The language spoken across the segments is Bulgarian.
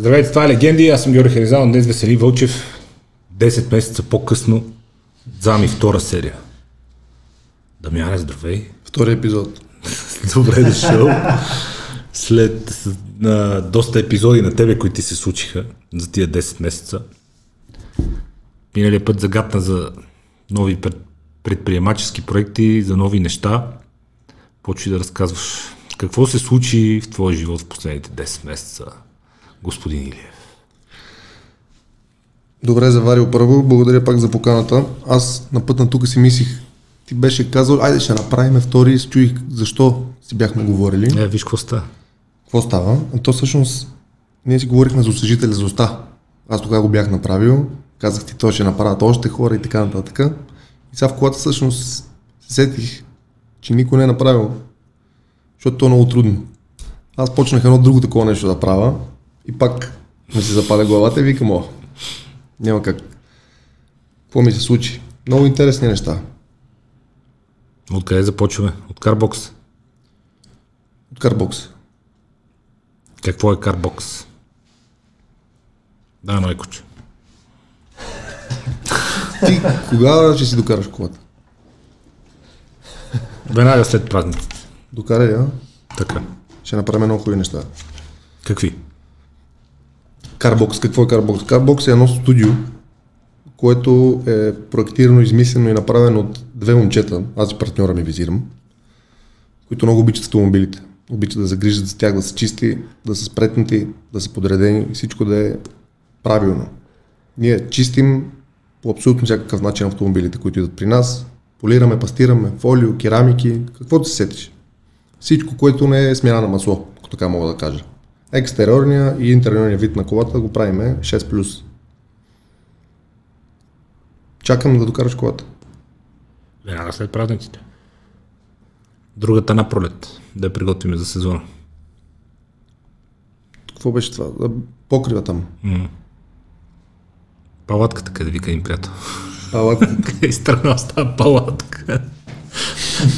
Здравейте, това е Легенди, аз съм Георги Харизал, днес Весели Вълчев. 10 месеца по-късно, зами втора серия. Дамяне, здравей. Втори епизод. Добре дошъл. След на, доста епизоди на тебе, които ти се случиха за тия 10 месеца. Миналия път загадна за нови пред, предприемачески проекти, за нови неща. Почви да разказваш какво се случи в твоя живот в последните 10 месеца, господин Илиев. Добре, заварил първо. Благодаря пак за поканата. Аз на път на тук си мислих, ти беше казал, айде ще направим втори, чуих защо си бяхме говорили. Е, виж какво става. Какво става? То всъщност, ние си говорихме за осъжителя за уста. Аз тогава го бях направил, казах ти, той ще направят още хора и така нататък. И сега в колата всъщност се сетих, че никой не е направил, защото то е много трудно. Аз почнах едно друго такова нещо да правя и пак ми се запаля главата и викам, о, няма как. Какво ми се случи? Много интересни неща. Откъде започваме? От Карбокс. От карбокс. Какво е Карбокс? Да, майкоче. Ти кога ще си докараш колата? Веднага след празниците. Докарай я. Така. Ще направим много хубави неща. Какви? Карбокс. Какво е Карбокс? Карбокс е едно студио, което е проектирано, измислено и направено от две момчета, аз и партньора ми визирам, които много обичат автомобилите. Обичат да загрижат за тях, да са чисти, да са спретнати, да са подредени, всичко да е правилно. Ние чистим по абсолютно всякакъв начин автомобилите, които идват при нас. Полираме, пастираме, фолио, керамики, каквото се сетиш. Всичко, което не е смяна на масло, ако така мога да кажа. Екстериорния и интериорния вид на колата го правиме 6+. Чакам да докараш колата. Веднага след празниците. Другата напролет, да я приготвим за сезона. Какво беше това? Покрива там. Палатката, къде вика им приятел. Палата. Къде изтръгнал с тази палатка?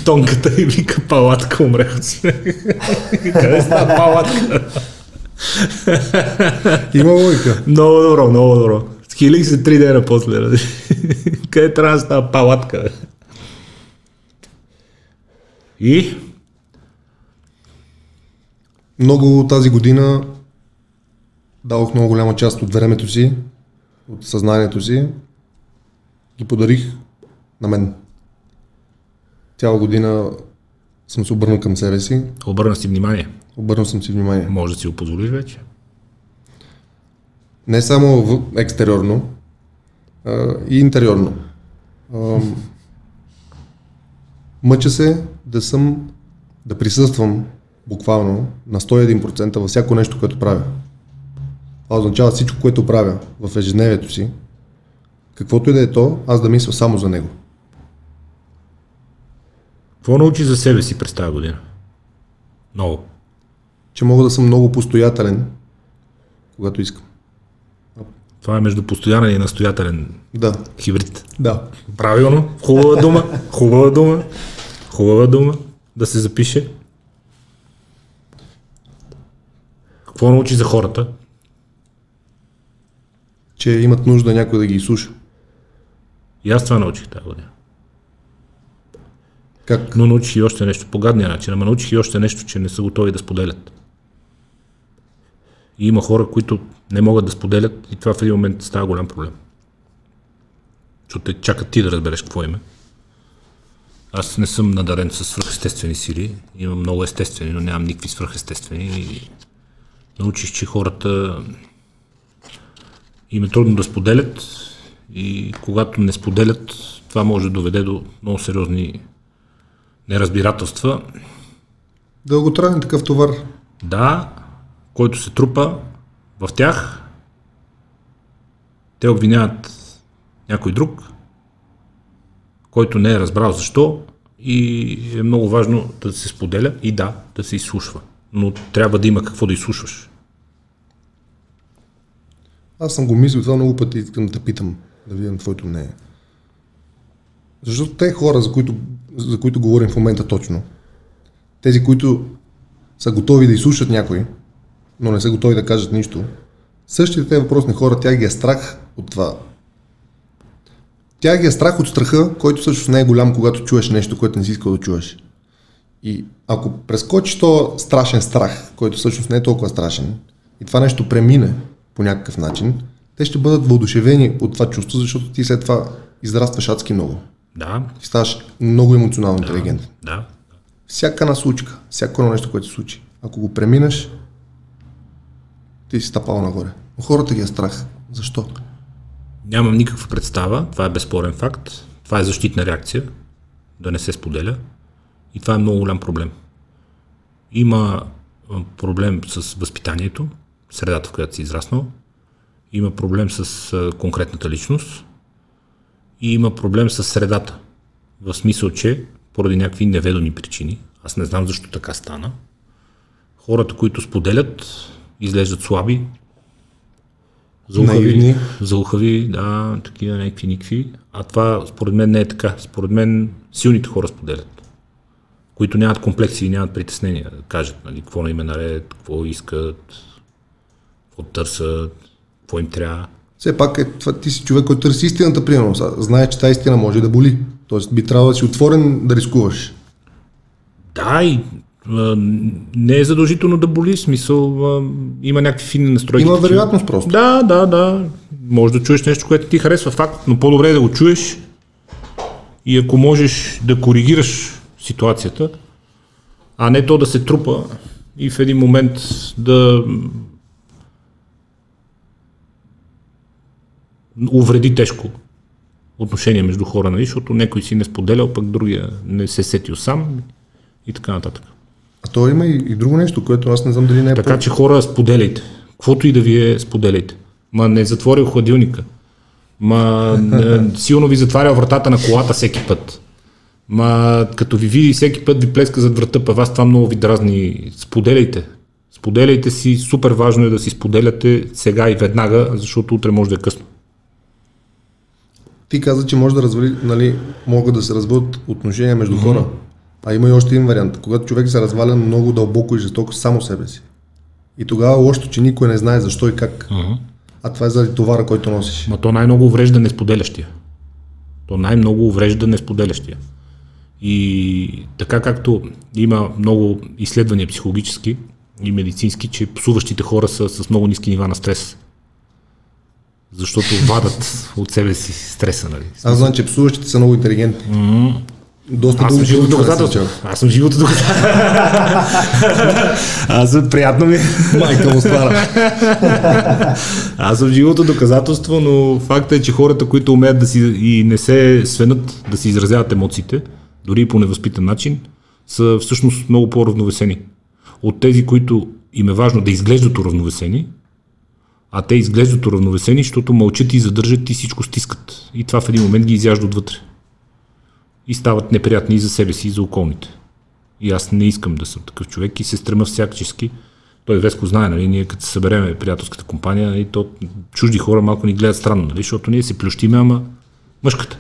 Тонката и вика палатка, умрех от смех. Къде става палатка? Има логика. Много добро, много добро. Схилих се три дена после. бе. Къде трябва да става палатка? бе? И? Много тази година дадох много голяма част от времето си, от съзнанието си, ги подарих на мен. Цяла година съм се обърнал към себе си, Обърна си внимание. Обърнал съм си внимание. Може да си го позволиш вече. Не само в, екстериорно, а, и интериорно. А, мъча се да съм, да присъствам буквално на 101% във всяко нещо, което правя. Това означава всичко, което правя в ежедневието си, каквото и да е то, аз да мисля само за него. Какво научи за себе си през тази година? Много. Че мога да съм много постоятелен, когато искам. Това е между постоянен и настоятелен Да, хибрид. да. Правилно. Хубава дума. Хубава дума. Хубава дума. Да се запише. Какво научи за хората? Че имат нужда някой да ги изслуша. И аз това научих тази година. Как? Но научих и още нещо по гадния начин. Ама научих и още нещо, че не са готови да споделят. И има хора, които не могат да споделят и това в един момент става голям проблем. Защото те чакат ти да разбереш какво има. Аз не съм надарен с свръхестествени сили. Имам много естествени, но нямам никакви свръхестествени. И научих, че хората им е трудно да споделят и когато не споделят, това може да доведе до много сериозни неразбирателства. Дълготраен такъв товар. Да, който се трупа в тях, те обвиняват някой друг, който не е разбрал защо и е много важно да се споделя и да, да се изслушва. Но трябва да има какво да изслушваш. Аз съм го мислил това много пъти, искам да питам, да видим твоето мнение. Защото те хора, за които, за които говорим в момента точно, тези, които са готови да изслушат някой, но не са готови да кажат нищо, Същите те въпросни хора, тя ги е страх от това. Тя ги е страх от страха, който всъщност не е голям, когато чуеш нещо, което не си искал да чуеш. И ако прескочиш то страшен страх, който всъщност не е толкова страшен, и това нещо премине по някакъв начин, те ще бъдат въодушевени от това чувство, защото ти след това израстваш адски много. Да, Ти ставаш много емоционално интелигентен. да. Всяка една случка, всяко едно нещо, което се случи, ако го преминеш, ти си стъпал нагоре. Хората ги е страх. Защо? Нямам никаква представа, това е безспорен факт. Това е защитна реакция, да не се споделя. И това е много голям проблем. Има проблем с възпитанието, средата, в която си израснал. Има проблем с конкретната личност. И има проблем с средата. В смисъл, че поради някакви неведоми причини, аз не знам защо така стана, хората, които споделят, изглеждат слаби, Заухави, заухави, да, такива някакви никакви. А това според мен не е така. Според мен силните хора споделят, които нямат комплекси и нямат притеснения да кажат нали, какво на им е наред, какво искат, какво търсят, какво им трябва. Все пак е, това, ти си човек, който търси истината, примерно. Знае, че тази истина може да боли. Тоест би трябвало да си отворен да рискуваш. Да, и не е задължително да боли, смисъл а, има някакви фини настройки. Има вероятност просто. Да, да, да. Може да чуеш нещо, което ти харесва факт, но по-добре е да го чуеш и ако можеш да коригираш ситуацията, а не то да се трупа и в един момент да увреди тежко отношение между хора, нали? защото някой си не споделял, пък другия не се сетил сам и така нататък. А то има и, и друго нещо, което аз не знам дали не е Така че хора, споделяйте. Каквото и да ви е, споделяйте. Ма не затворил хладилника. Ма силно ви затваря вратата на колата всеки път. Ма като ви види всеки път ви плеска зад врата, па вас това много ви дразни. Споделяйте. Споделяйте си, супер важно е да си споделяте сега и веднага, защото утре може да е късно. Ти каза, че може да развали, нали, могат да се развалят отношения между хора. А има и още един вариант. Когато човек се разваля много дълбоко и жестоко само себе си. И тогава лошото, че никой не знае защо и как. А това е заради товара, който носиш. Ма то най-много уврежда несподелящия. То най-много уврежда несподелящия. И така както има много изследвания психологически и медицински, че псуващите хора са с много ниски нива на стрес. Защото вадат от себе си стреса, нали? Аз знам, че псуващите са много интелигентни. Доста Аз съм живото доказателство. Аз съм живото доказателство. Аз съм приятно ми. Майка му стара. Аз съм живото доказателство, но факта е, че хората, които умеят да си и не се свенат да си изразяват емоциите, дори и по невъзпитан начин, са всъщност много по-равновесени. От тези, които им е важно да изглеждат уравновесени, а те изглеждат уравновесени, защото мълчат и задържат и всичко стискат. И това в един момент ги изяжда отвътре. И стават неприятни и за себе си, и за околните. И аз не искам да съм такъв човек и се стрема всячески. Той Веско знае, нали, ние като се събереме приятелската компания, нали, то чужди хора малко ни гледат странно, нали, защото ние се плющиме, ама мъжката.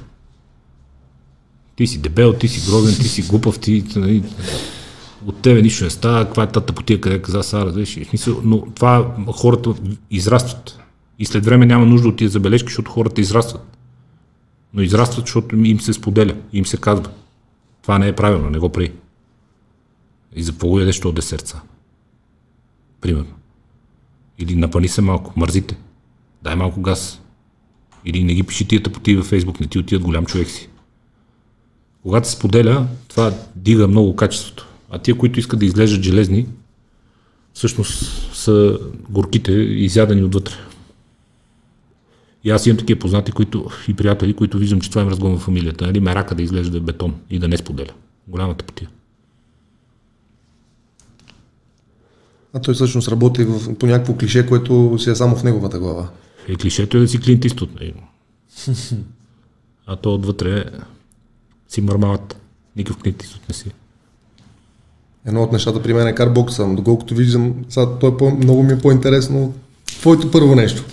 Ти си дебел, ти си грозен, ти си глупав, ти, нали, от тебе нищо не става, каква е тата потия, къде каза Сара? В смисъл, но това хората израстват. И след време няма нужда от тия забележки, защото хората израстват. Но израстват, защото им се споделя, им се казва. Това не е правилно, не го прави. И за какво го ядеш то десерца? Примерно. Или напани се малко, мързите. Дай малко газ. Или не ги пиши тия тъпоти във Фейсбук, не ти отиват голям човек си. Когато се споделя, това дига много качеството. А тия, които искат да изглеждат железни, всъщност са горките изядени отвътре. И аз имам такива познати които, и приятели, които виждам, че това им разгон в фамилията. Нали? Мерака да изглежда бетон и да не споделя. Голямата потия. А той всъщност работи в, по някакво клише, което си е само в неговата глава. Е, клишето е да си клинт изтот. А то отвътре си мърмалът. Никакъв клинт изтот не си. Едно от нещата при мен е карбокса, но доколкото виждам, сега той е по, много ми е по-интересно твоето първо нещо.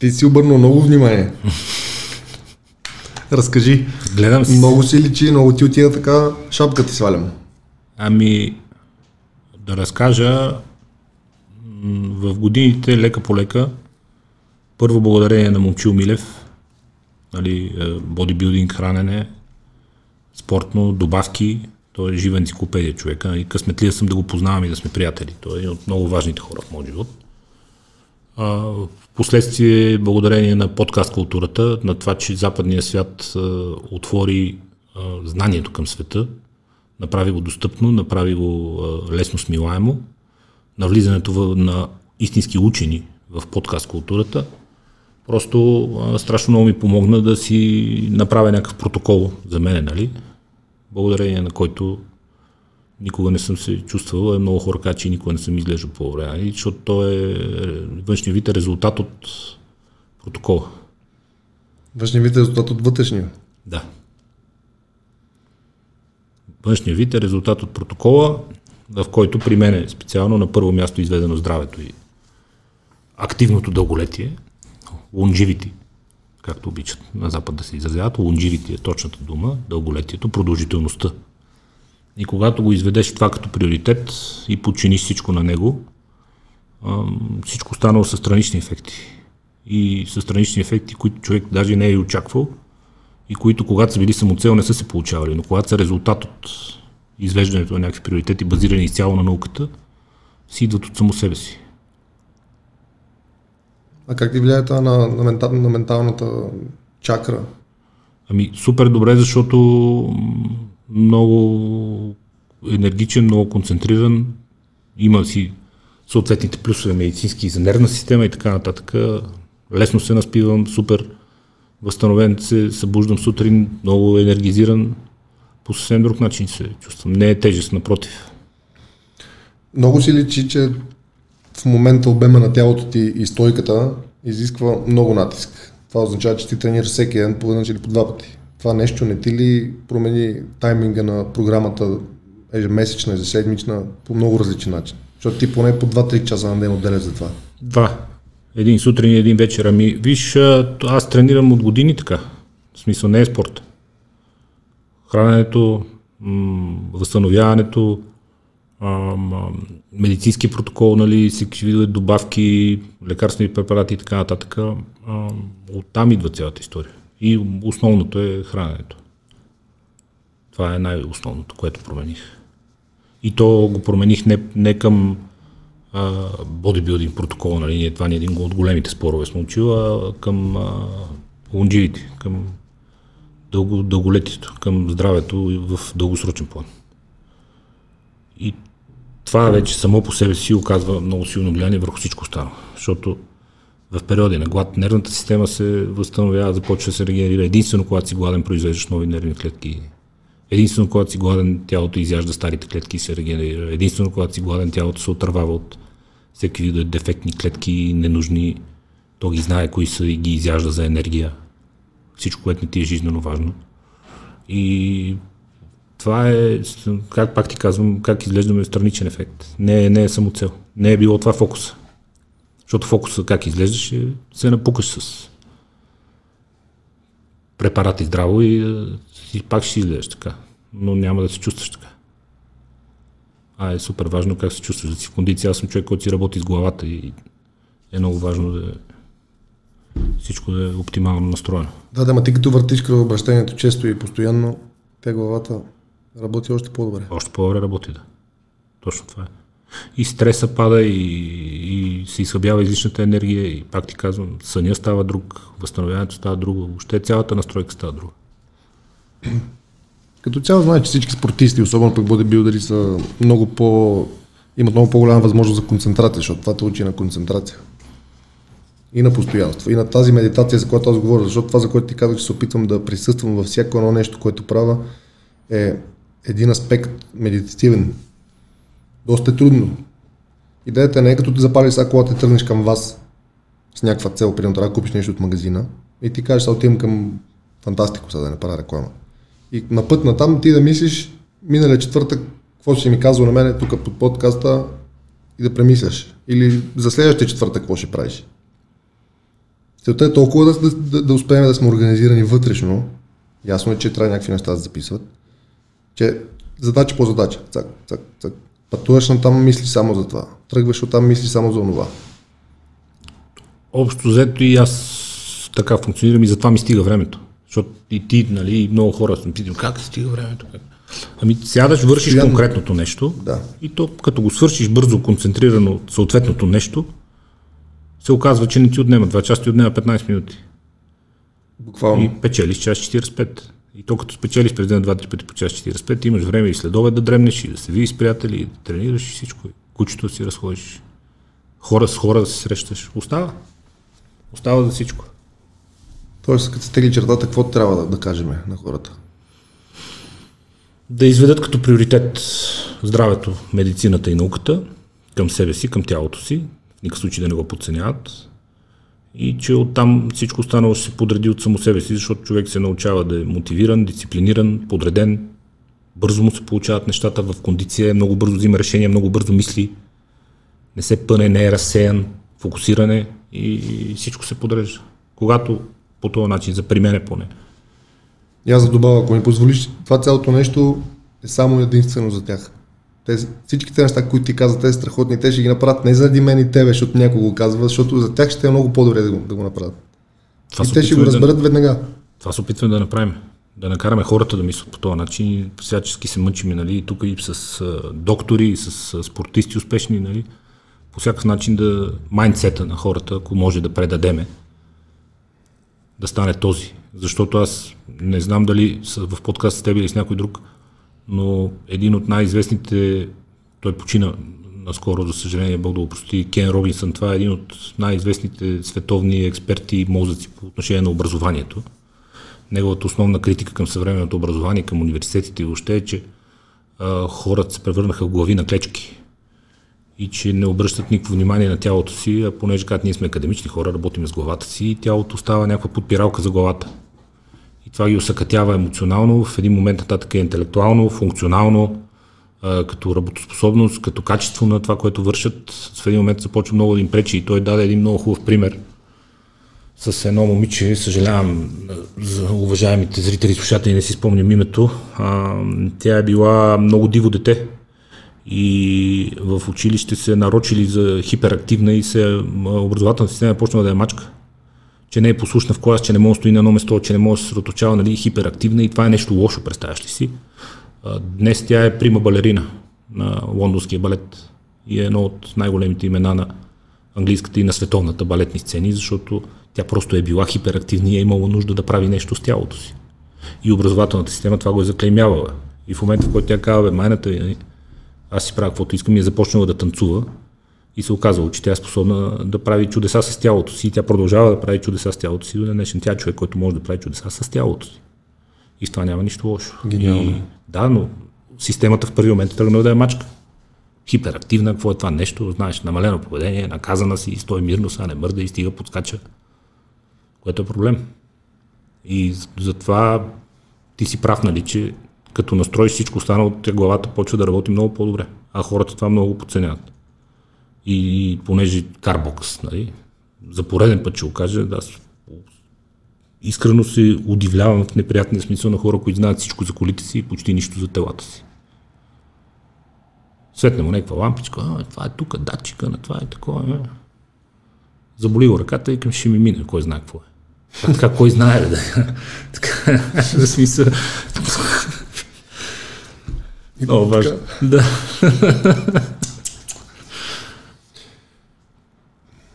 Ти си обърнал много внимание. Разкажи. Гледам си. Много си личи, много ти отида така, шапка ти свалям. Ами, да разкажа, в годините, лека по лека, първо благодарение на Момчил Милев, нали, бодибилдинг, хранене, спортно, добавки, той е жива енциклопедия човека и късметлия съм да го познавам и да сме приятели. Той е един от много важните хора в моят живот. А, последствие, благодарение на подкаст културата, на това, че западният свят отвори знанието към света, направи го достъпно, направи го лесно смилаемо, на влизането в, на истински учени в подкаст културата, просто страшно много ми помогна да си направя някакъв протокол за мен, нали? благодарение на който никога не съм се чувствал, е много хора казват, че никога не съм изглеждал по-добре, нали? защото то е външния вид е резултат от протокола. Външния вид е резултат от вътрешния? Да. Външния вид е резултат от протокола, в който при мен е специално на първо място изведено здравето и активното дълголетие, longevity, както обичат на Запад да се изразяват. Longevity е точната дума, дълголетието, продължителността. И когато го изведеш това като приоритет и подчиниш всичко на него, всичко останало са странични ефекти. И са странични ефекти, които човек даже не е очаквал и които когато са били самоцел не са се получавали, но когато са резултат от извеждането на някакви приоритети, базирани изцяло на науката, си идват от само себе си. А как ти влияе това на, на, ментал, на менталната чакра? Ами супер добре, защото много енергичен, много концентриран, има си съответните плюсове медицински за нервна система и така нататък. Лесно се наспивам, супер възстановен се, събуждам сутрин, много енергизиран, по съвсем друг начин се чувствам. Не е тежест, напротив. Много си личи, че в момента обема на тялото ти и стойката изисква много натиск. Това означава, че ти тренираш всеки ден по или по два пъти. Това нещо не ти ли промени тайминга на програмата ежемесечна, ежеседмична по много различен начин? Защото ти поне по 2-3 часа на ден отделяш за това. Два. Един сутрин и един вечер. Ами, виж, аз тренирам от години така. В смисъл не е спорт. Храненето, м- възстановяването, медицински протокол, нали, всеки видове добавки, лекарствени препарати и така нататък. оттам идва цялата история. И основното е храненето. Това е най-основното, което промених. И то го промених не, не към а, бодибилдинг протокол, нали, това не е един от големите спорове сме а към а, лонживите, към дълго, дълголетието, към здравето в дългосрочен план. И това вече само по себе си оказва много силно влияние върху всичко останало. Защото в периоди на глад нервната система се възстановява, започва да се регенерира. Единствено, когато си гладен, произвеждаш нови нервни клетки. Единствено, когато си гладен, тялото изяжда старите клетки и се регенерира. Единствено, когато си гладен, тялото се отървава от всеки вид дефектни клетки, ненужни. То ги знае кои са и ги изяжда за енергия. Всичко, което не ти е жизненно важно. И това е, как пак ти казвам, как изглеждаме страничен ефект. Не, е, не е само цел. Не е било това фокуса. Защото фокуса как изглеждаш е се напукаш с препарати здраво и, и пак ще изглеждаш така. Но няма да се чувстваш така. А е супер важно как се чувстваш, да си в кондиция. Аз съм човек, който си работи с главата и е много важно да всичко да е оптимално настроено. Да, да, ма ти като въртиш кръвообращението често и постоянно, те главата Работи още по-добре. Още по-добре работи, да. Точно това е. И стреса пада, и, и се изхъбява излишната енергия, и пак ти казвам, съня става друг, възстановяването става друго, въобще цялата настройка става друга. Като цяло знае, че всички спортисти, особено пък бодибилдери, са много по... имат много по-голяма възможност за концентрация, защото това те учи на концентрация. И на постоянство. И на тази медитация, за която аз говоря, защото това, за което ти казах, че се опитвам да присъствам във всяко едно нещо, което правя, е един аспект медитативен. Доста е трудно. Идеята не е като ти запалиш сега колата и тръгнеш към вас с някаква цел, примерно трябва да купиш нещо от магазина и ти кажеш, сега отивам към Фантастико, сега да не правя реклама. И на път на там ти да мислиш, миналия четвъртък, какво ще ми казва на мен тук под подкаста и да премисляш. Или за следващия четвъртък какво ще правиш. Целта е толкова да, да, да успеем да сме организирани вътрешно. Ясно е, че трябва някакви неща да записват че задача по задача, цак, цак, цак. Пътуваш на там, мисли само за това. Тръгваш от там, мисли само за това. Общо взето и аз така функционирам и затова ми стига времето. Защото и ти, нали, и много хора съм питам, как ти стига времето? Как? Ами сядаш, вършиш Сега- конкретното нещо Да. и то като го свършиш бързо, концентрирано съответното нещо, се оказва, че не ти отнема 2 часа, ти отнема 15 минути. Буквално. И печелиш час 45. И то като спечелиш през ден 2-3 пъти по час 45, имаш време и след обед да дремнеш, и да се видиш с приятели, и да тренираш и всичко. И Кучето да си разходиш. Хора с хора да се срещаш. Остава. Остава за всичко. Тоест, като се тегли чертата, какво трябва да, да кажем на хората? Да изведат като приоритет здравето, медицината и науката към себе си, към тялото си. В никакъв случай да не го подценяват. И че оттам всичко останало ще се подреди от само себе си, защото човек се научава да е мотивиран, дисциплиниран, подреден, бързо му се получават нещата в кондиция, много бързо взима решения, много бързо мисли, не се пъне, не е разсеян, фокусиране и, всичко се подрежда. Когато по този начин, за при мене поне, И аз да добавя, ако ми позволиш, това цялото нещо е само единствено за тях. Тези, всичките неща, които ти казват, те са страхотни, те ще ги направят не заради мен и тебе, защото някой го казва, защото за тях ще е много по-добре да го, да го направят. това и те ще го опитваме да- разберат веднага. Това се опитваме да направим. Да накараме хората да мислят по този начин. Всячески се мъчиме, нали, тук и с доктори, и с спортисти успешни, нали, по всякакъв начин да майндсета на хората, ако може да предадеме, да стане този. Защото аз не знам дали в подкаст с теб или с някой друг, но един от най-известните, той почина наскоро, за съжаление, Бог да го прости, Кен Робинсън, това е един от най-известните световни експерти и мозъци по отношение на образованието неговата основна критика към съвременното образование, към университетите и въобще е, че а, хората се превърнаха в глави на клечки и че не обръщат никакво внимание на тялото си, а понеже как ние сме академични хора, работим с главата си и тялото става някаква подпиралка за главата. И това ги усъкътява емоционално, в един момент нататък е интелектуално, функционално, като работоспособност, като качество на това, което вършат. В един момент започва много да им пречи и той даде един много хубав пример с едно момиче, съжалявам за уважаемите зрители и слушатели, не си спомням името. Тя е била много диво дете и в училище се нарочили за хиперактивна и се образователната система е почнала да е мачка. Че не е послушна в клас, че не може да стои на едно место, че не може да се съсредоточава, нали, хиперактивна и това е нещо лошо, представяш ли си. Днес тя е прима балерина на лондонския балет и е едно от най-големите имена на английската и на световната балетни сцени, защото тя просто е била хиперактивна и е имала нужда да прави нещо с тялото си. И образователната система това го е заклеймявала. И в момента, в който тя казва, бе, майната, нали, аз си правя каквото искам и е започнала да танцува и се оказало, че тя е способна да прави чудеса с тялото си и тя продължава да прави чудеса с тялото си до днешен. Тя е човек, който може да прави чудеса с тялото си. И в това няма нищо лошо. Гениално. И, да, но системата в първи момент е тръгнала да е мачка. Хиперактивна, какво е това нещо, знаеш, намалено поведение, наказана си, стой мирно, сега не мърда и стига, подскача, което е проблем. И затова ти си прав, нали, че като настроиш всичко останало, главата почва да работи много по-добре. А хората това много го подценяват. И понеже карбокс, нали, за пореден път ще го кажа, да, аз искрено се удивлявам в неприятния смисъл на хора, които знаят всичко за колите си и почти нищо за телата си. Светне му някаква лампичка, а, това е тук, датчика, на това е такова. Е. Заболи го ръката и към ще ми мине, кой знае какво е. А така, кой знае, да. така, в смисъл. Много важно. Да.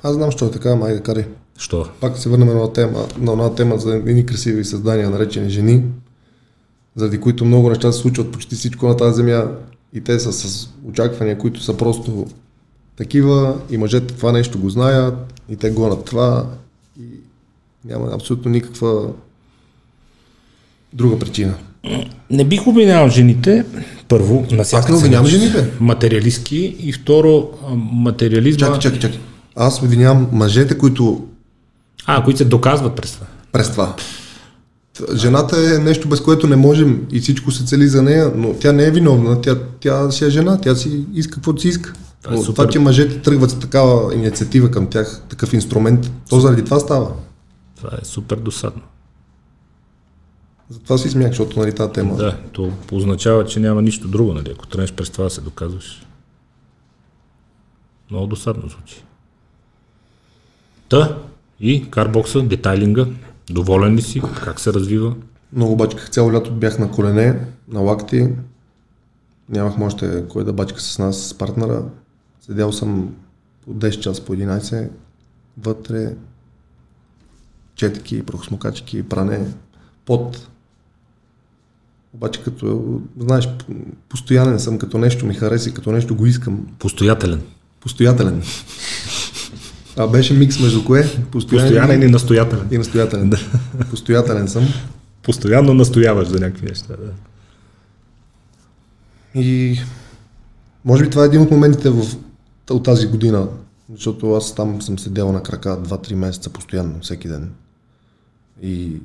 Аз знам, що е така, майка кари. Що? Пак се върнем на тема, на една тема за едни красиви създания, наречени жени, заради които много неща се случват почти всичко на тази земя и те са с очаквания, които са просто такива и мъжете това нещо го знаят и те гонят това и няма абсолютно никаква друга причина. Не бих обвинявал жените, първо, на всяка Аз не обвинявам цена, жените. Материалистки и второ, материализма... Чакай, чакай, чакай. Аз обвинявам мъжете, които А, които се доказват през това. през това. Жената е нещо, без което не можем и всичко се цели за нея, но тя не е виновна, тя, тя си е жена, тя си иска каквото си иска. Това е но супер. това, че мъжете тръгват с такава инициатива към тях, такъв инструмент, то заради това става. Това е супер досадно. Затова си смях, защото нали тази тема. Да, то означава, че няма нищо друго, нали? Ако тръгнеш през това да се доказваш. Много досадно звучи. Та и карбокса, детайлинга, доволен ли си? Как се развива? Много бачках. Цяло лято бях на колене, на лакти. Нямахме още кой да бачка с нас, с партнера. Седял съм по 10 часа, по 11. Вътре четки, прахосмокачки, пране, пот. Обаче като, знаеш, постоянен съм, като нещо ми хареса и като нещо го искам. Постоятелен. Постоятелен. А беше микс между кое? Постоянен и настоятелен. И настоятелен. Да. Постоятелен съм. Постоянно настояваш за някакви неща. Да. И може би това е един от моментите в, от тази година, защото аз там съм седял на крака 2-3 месеца постоянно, всеки ден. И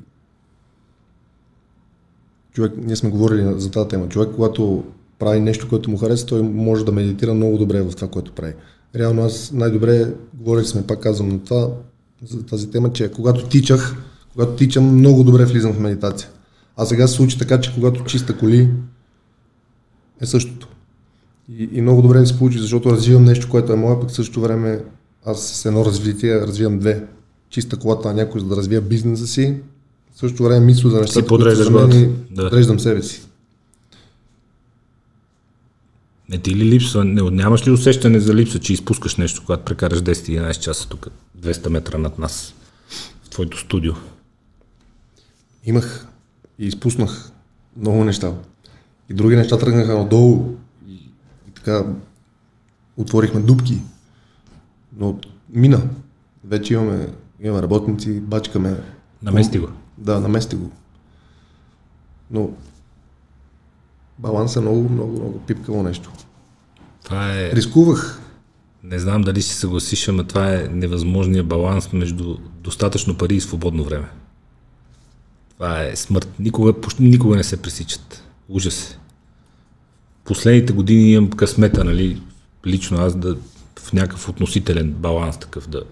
човек, ние сме говорили за тази тема. Човек, когато прави нещо, което му харесва, той може да медитира много добре в това, което прави. Реално аз най-добре, говорих сме, пак казвам на това, за тази тема, че когато тичах, когато тичам, много добре влизам в медитация. А сега се случи така, че когато чиста коли, е същото. И, и много добре ми се получи, защото развивам нещо, което е мое, пък в същото време аз с едно развитие развивам две. Чиста колата на някой, за да развия бизнеса си, в същото време мисля за нещата, които за мен да. подреждам себе си. Не ти ли липсва, не, нямаш ли усещане за липса, че изпускаш нещо, когато прекараш 10-11 часа тук, 200 метра над нас, в твоето студио? Имах и изпуснах много неща. И други неща тръгнаха надолу и, и така отворихме дубки. Но мина. Вече имаме, имаме работници, бачкаме. Намести го. Да, намести го. Но баланс е много, много, много пипкаво нещо. Това е... Рискувах. Не знам дали си съгласиш, ама това е невъзможният баланс между достатъчно пари и свободно време. Това е смърт. Никога, почти никога не се пресичат. Ужас е. Последните години имам късмета, нали, лично аз да в някакъв относителен баланс такъв да,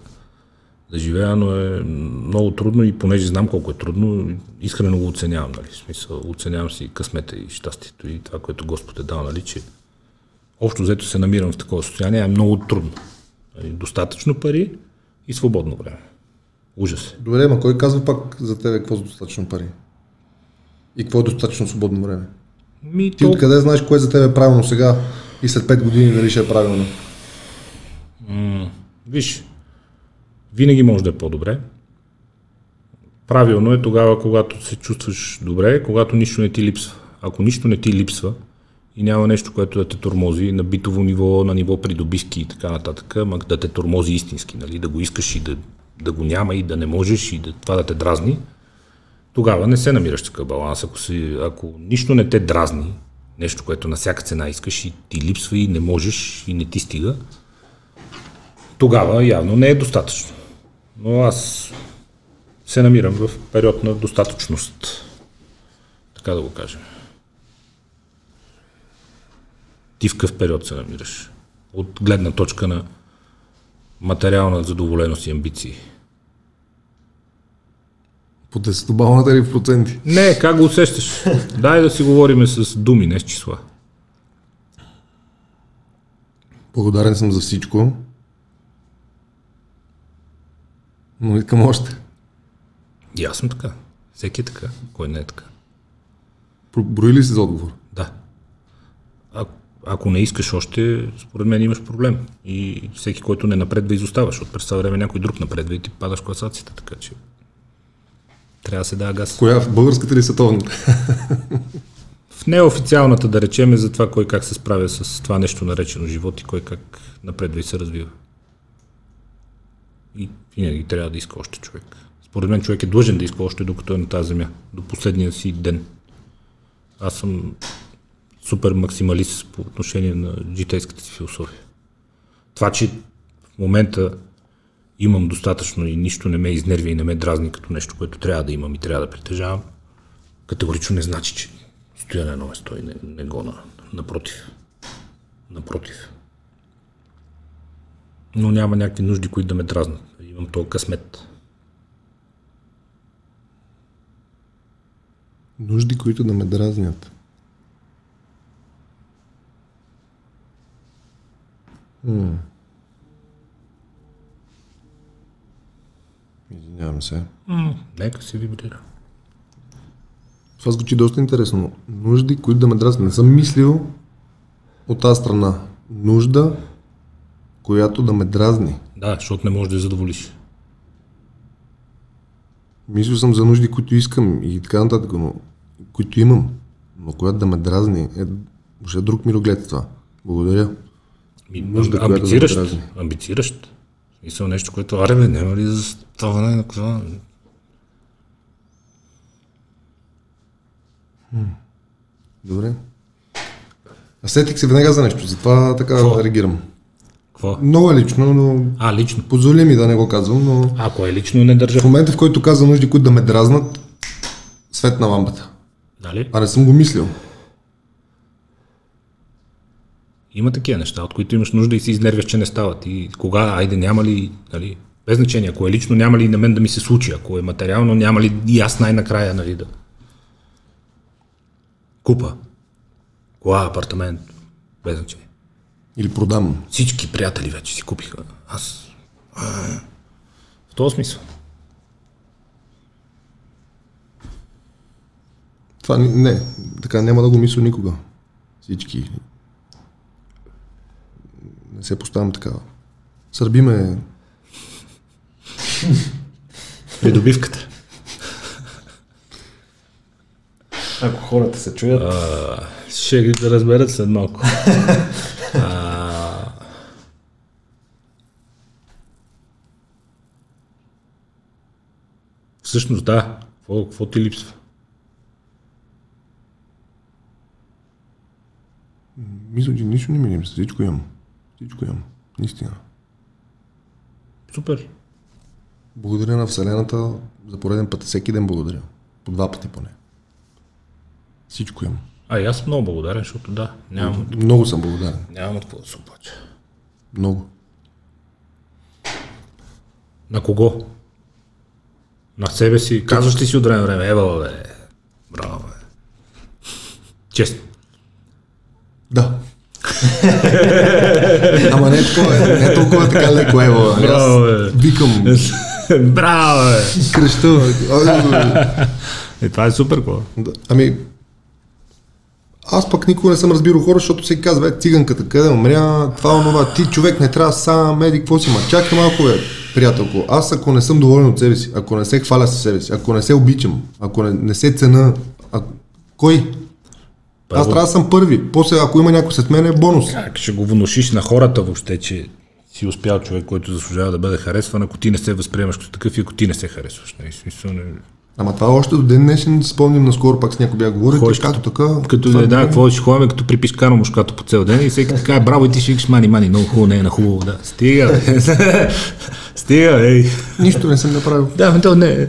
да живея, но е много трудно и понеже знам колко е трудно, искрено го оценявам, нали, в смисъл, оценявам си късмета и щастието и това, което Господ е дал, нали, че общо взето се намирам в такова състояние, е много трудно. Нали, достатъчно пари и свободно време. Ужас. Добре, ма кой казва пак за тебе какво е достатъчно пари? И какво е достатъчно свободно време? Ми, Ти то... откъде знаеш кое за тебе е правилно сега и след 5 години дали ще е правилно? М- виж, винаги може да е по-добре. Правилно е тогава, когато се чувстваш добре, когато нищо не ти липсва. Ако нищо не ти липсва и няма нещо, което да те тормози на битово ниво, на ниво придобивки и така нататък, ма да те тормози истински, нали? да го искаш и да, да го няма и да не можеш и да, това да те дразни, тогава не се намираш такъв баланс. Ако, си, ако нищо не те дразни, нещо, което на всяка цена искаш и ти липсва и не можеш и не ти стига, тогава явно не е достатъчно. Но аз се намирам в период на достатъчност. Така да го кажем. Ти в какъв период се намираш? От гледна точка на материална задоволеност и амбиции. По десетобалната или в проценти? Не, как го усещаш? Дай да си говориме с думи, не с числа. Благодарен съм за всичко. Но искам още. И аз съм така. Всеки е така. Кой не е така? Брои ли си за отговор? Да. А, ако не искаш още, според мен имаш проблем. И всеки, който не напредва, изоставаш. От през това време някой друг напредва и ти падаш класацията, така че трябва да се дава газ. Коя в българската или световната? в неофициалната, да речем, е за това кой как се справя с това нещо наречено живот и кой как напредва и се развива. И винаги трябва да иска още човек. Според мен човек е длъжен да иска още докато е на тази земя, до последния си ден. Аз съм супер максималист по отношение на житейската си философия. Това, че в момента имам достатъчно и нищо не ме изнервя и не ме дразни като нещо, което трябва да имам и трябва да притежавам, категорично не значи, че стоя на едно место и не, не го на, напротив. Напротив но няма някакви нужди, които да ме дразнат. Имам то късмет. Нужди, които да ме дразнят. М- Извинявам се. М- нека си вибрира. Това звучи доста интересно. Нужди, които да ме дразнят. Не съм мислил от тази страна. Нужда, която да ме дразни. Да, защото не можеш да я задоволиш. Мислил съм за нужди, които искам и така нататък, но които имам. Но която да ме дразни, е въобще друг мироглед това. Благодаря. Ми, Нужда, амби- която да амбициращ. ме амбициращ. Мисля нещо, което, аре бе, няма ли за ставане на това? Добре. А сетих се веднага за нещо, затова така Какво? реагирам. Какво? Много е лично, но А, лично. позволи ми да не го казвам, но Ако е лично, не държа. в момента, в който каза нужди, които да ме дразнат, свет на лампата. Дали? А не съм го мислил. Има такива неща, от които имаш нужда и си изнервяш, че не стават. И кога, айде, няма ли, нали, без значение, ако е лично, няма ли на мен да ми се случи, ако е материално, няма ли и аз най-накрая, нали, да купа, кола, апартамент, без значение. Или продам. Всички приятели вече си купиха. Аз... а, В този смисъл. Това не, така няма да го мисля никога. Всички. Не се поставям така. Сърби ме. Придобивката. Ако хората се чуят. Ще ги да разберат след малко. а... Всъщност да. Какво, какво ти липсва? Мисля, че нищо не ми липсва. Всичко имам. Всичко имам. Наистина. Супер. Благодаря на Вселената за пореден път. Всеки ден благодаря. По два пъти поне. Всичко имам. А и аз съм много благодарен, защото да, нямам, Много съм благодарен. нямам от какво да се оплача. Много. На кого? На себе си. Казваш ли си от време време? Ева, бе. Браво, бе. Честно. Да. Ама не такова, не толкова така леко ево. Аз Браво, бе. викам, Браво, бе. креща. ай, Е, това е супер, какво? Ами, аз пък никога не съм разбирал хора, защото всеки казва, бе, циганката, къде умря, това, онова, ти човек не трябва сам, еди, какво си, ма чакай малко, бе, приятелко. Аз ако не съм доволен от себе си, ако не се хваля със себе си, ако не се обичам, ако не, не се цена, а, кой? Аз трябва да съм първи. После, ако има някой след мен, е бонус. Как ще го внушиш на хората въобще, че си успял човек, който заслужава да бъде харесван, ако ти не се възприемаш като такъв и ако ти не се харесваш. Не, смисъл, не... Ама това още до ден днешен спомням наскоро, пак с някой бях говорил, Ходиш че както така... Като да, да, е. какво ще ходим, като при пишкано мушкато по цел ден и всеки така, е, браво и ти ще викаш мани, мани, много хубаво, не е на хубаво, да. Стига. Стига, ей. Нищо не съм направил. Да, ме то не.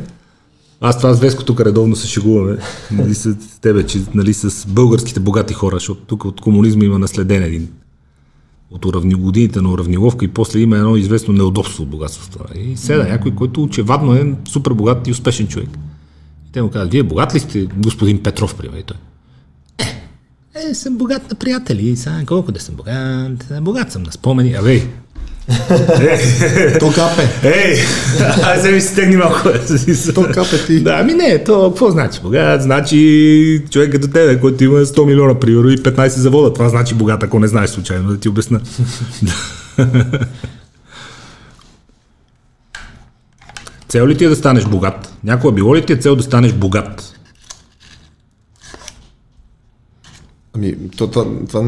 Аз това с Веско тук редовно се шегуваме. Нали, с тебе, че, нали, с българските богати хора, защото тук от комунизма има наследен един от уравни, годините на уравниловка и после има едно известно неудобство от богатството. И седа някой, който очевадно е супер богат и успешен човек. Те му казват, вие богат ли сте, господин Петров, пример? И той. Е, е, съм богат на приятели. Сега колко да съм богат? Богат съм на спомени. Абе, То капе. Ей, аз се ми стегни малко. То капе ти. Да, ами не, то какво значи богат? Значи човек като тебе, който има 100 милиона, примерно, и 15 завода. Това значи богат, ако не знаеш случайно, да ти обясна. цел ли ти е да станеш богат? Някога било ли ти е цел да станеш богат? Ами, то, това, това...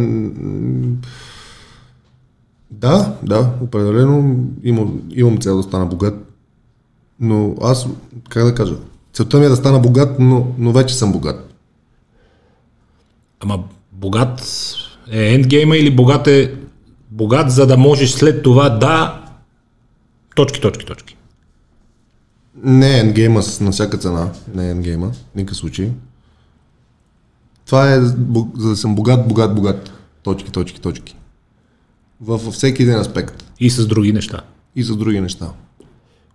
Да, да, определено имам, имам цел да стана богат. Но аз, как да кажа, целта ми е да стана богат, но, но вече съм богат. Ама богат е ендгейма или богат е богат, за да можеш след това да... Точки, точки, точки. Не е ендгейма с- на всяка цена. Не е ендгейма, никакъв случай. Това е за да съм богат, богат, богат. Точки, точки, точки. Във всеки един аспект. И с други неща. И за други неща.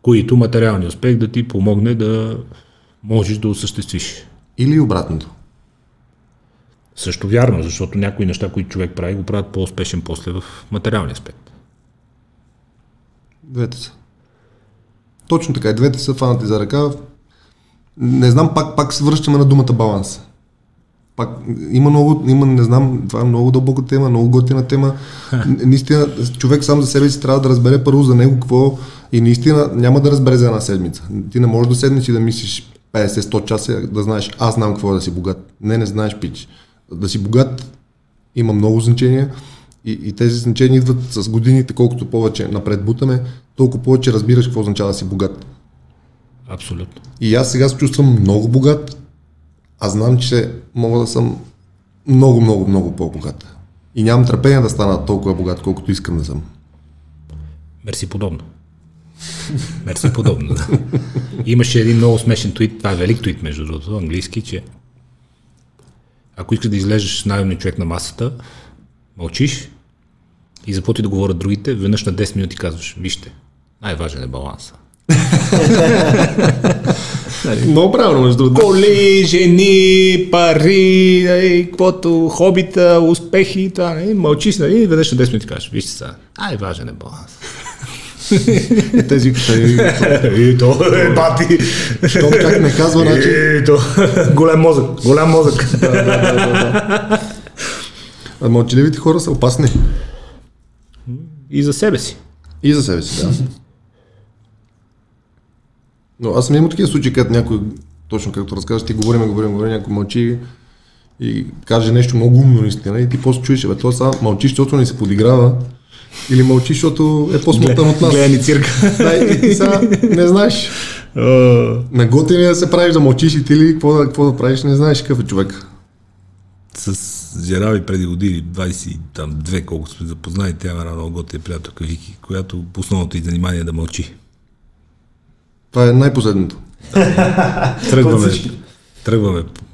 които материални успех да ти помогне да можеш да осъществиш. Или обратното. Също вярно, защото някои неща, които човек прави, го правят по-успешен после в материалния аспект. Двете са. Точно така, и двете са фанати за ръка. Не знам, пак, пак се връщаме на думата баланс. Пак, има много, има, не знам, това е много дълбока тема, много готина тема. Наистина, човек сам за себе си трябва да разбере първо за него какво и наистина няма да разбере за една седмица. Ти не можеш да седнеш и да мислиш 50-100 часа, да знаеш, аз знам какво е да си богат. Не, не знаеш, пич. Да си богат има много значения и, и тези значения идват с годините, колкото повече напред бутаме, толкова повече разбираш какво означава да си богат. Абсолютно. И аз сега се чувствам много богат, а знам, че мога да съм много, много, много по-богат. И нямам търпение да стана толкова богат, колкото искам да съм. Мерси подобно. Мерси подобно, да. Имаше един много смешен твит, това е велик твит, между другото, английски, че ако искаш да излезеш с най човек на масата, мълчиш и започи да говорят другите, веднъж на 10 минути казваш, вижте, най-важен е баланса. Много правилно, между другото. Коли, жени, пари, каквото, хобита, успехи, това, нали, мълчиш, нали, веднъж на 10 минути кажеш, вижте сега, най-важен е баланс. Е, тези, И то е бати. то как не казва, значи... И то голям мозък, голям мозък. Мълчаливите хора са опасни. И за себе си. И за себе си, да. Но аз съм имал такива случаи, където някой, точно както разказваш, ти говорим, говорим, говорим, някой мълчи и каже нещо много умно наистина и ти после чуеш, бе, това сега мълчи, защото не се подиграва или мълчи, защото е по-смутен от нас. Гледа ни цирка. Да, и ти сега не знаеш. На готини да се правиш да мълчиш и ти ли какво да, какво да правиш, не знаеш какъв е човек. С ми преди години, 22, колко сме запознали, тя е една много готина приятелка Вики, която основното и занимание е да мълчи. Това е най-последното. Тръгваме, тръгваме по-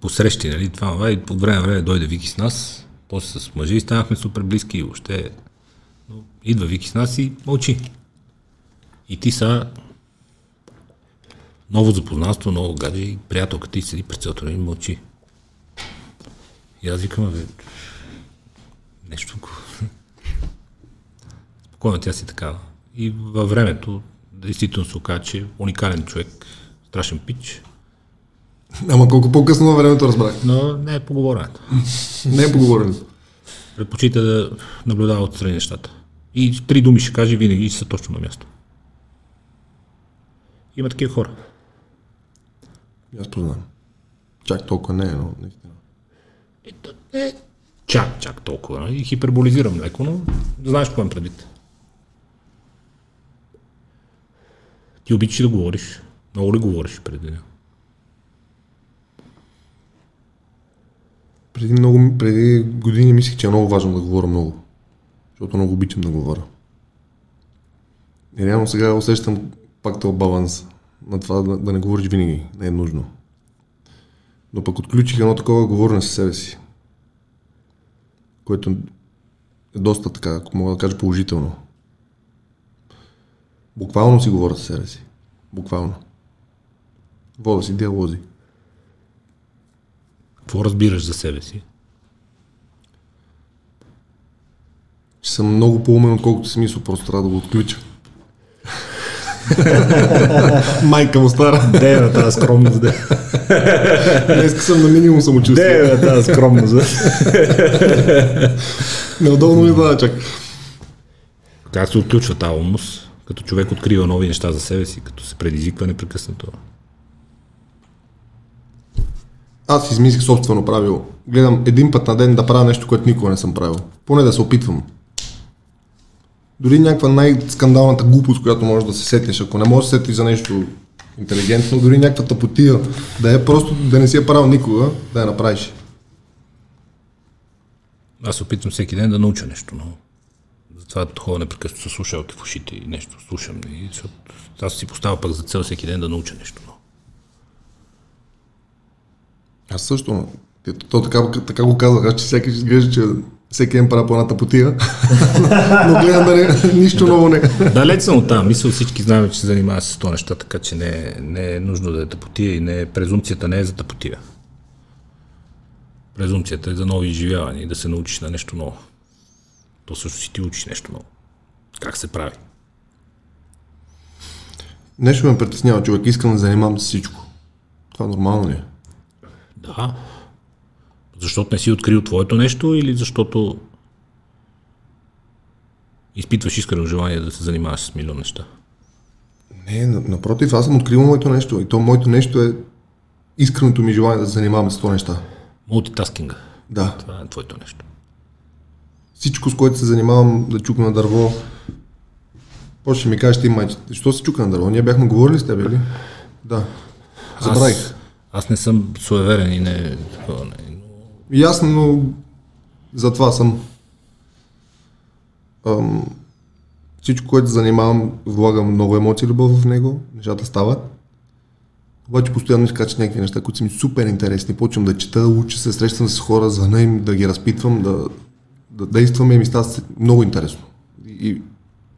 по срещи, нали, това, това, и по време време дойде Вики с нас, после с мъжи станахме супер близки и въобще но идва Вики с нас и мълчи. И ти са ново запознанство, ново гадже и приятелка ти седи пред цялото време и мълчи. И аз викам, бе, нещо. Спокойно тя си такава. И във времето, действително се оказа, че уникален човек, страшен пич, Ама колко по-късно на времето разбрах. но не е поговоренето. Не е поговорено. Предпочита да наблюдава отстрани нещата. И три думи ще каже винаги и са точно на място. Има такива хора. Аз познавам. Чак толкова не е, но наистина. Е, чак, чак толкова. И хиперболизирам леко, но знаеш какво имам предвид. Ти обичаш да говориш. Много ли говориш преди деня? Преди, много, преди години мислех, че е много важно да говоря много. Защото много обичам да говоря. И реално сега усещам пак този баланс на това да, да не говориш винаги. Не е нужно. Но пък отключих едно такова говорене със себе си. Което е доста така, ако мога да кажа положително. Буквално си говоря със себе си. Буквално. Вода си диалози. Какво разбираш за себе си? че съм много по-умен, отколкото си мисля, просто трябва да го отключа. Майка му стара. Де е на тази скромност, де? Днес съм на минимум самочувствие. Де е на тази скромност, де? Неудобно ми да чак. Как се отключва тази умност, като човек открива нови неща за себе си, като се предизвиква непрекъснато? Аз измислих собствено правило. Гледам един път на ден да правя нещо, което никога не съм правил. Поне да се опитвам. Дори някаква най-скандалната глупост, която можеш да се сетиш, ако не можеш да се сетиш за нещо интелигентно, дори някаква тъпотия, да е просто да не си я правил никога, да я направиш. Аз се опитвам всеки ден да науча нещо ново. Затова ходя непрекъснато с слушалки в ушите и нещо слушам. И, защото аз си поставя пък за цел всеки ден да науча нещо ново. Аз също. То така, така го казах, аз че всеки ще изглежда, че всеки ден правя по една тъпотия. Но гледам да не, нищо ново не. Далеч съм от там. Мисля, всички знаем, че се занимава с това неща, така че не, не е нужно да е тъпотия и не е, презумцията не е за тъпотия. Презумцията е за нови изживявания и да се научиш на нещо ново. То също си ти учиш нещо ново. Как се прави? Нещо ме притеснява човек, искам да занимавам с всичко. Това нормално ли е? Да. Защото не си открил твоето нещо или защото изпитваш искрено желание да се занимаваш с милион неща? Не, на- напротив, аз съм открил моето нещо. И то моето нещо е искреното ми желание да се занимавам с това неща. Мултитаскинга. Да. Това е твоето нещо. Всичко, с което се занимавам, да чукна на дърво. После ще ми кажеш ти, майче, що се чука на дърво? Ние бяхме говорили с теб, или? Да. Забравих. Аз, аз не съм суеверен и не... не но Ясно, но затова съм. Ам, всичко, което занимавам, влагам много емоции любов в него, нещата стават. Обаче постоянно изкачат някакви неща, които са ми супер интересни. Почвам да чета, уча се, срещам с хора, звъня им, да ги разпитвам, да, да действаме и ми става много интересно. И, и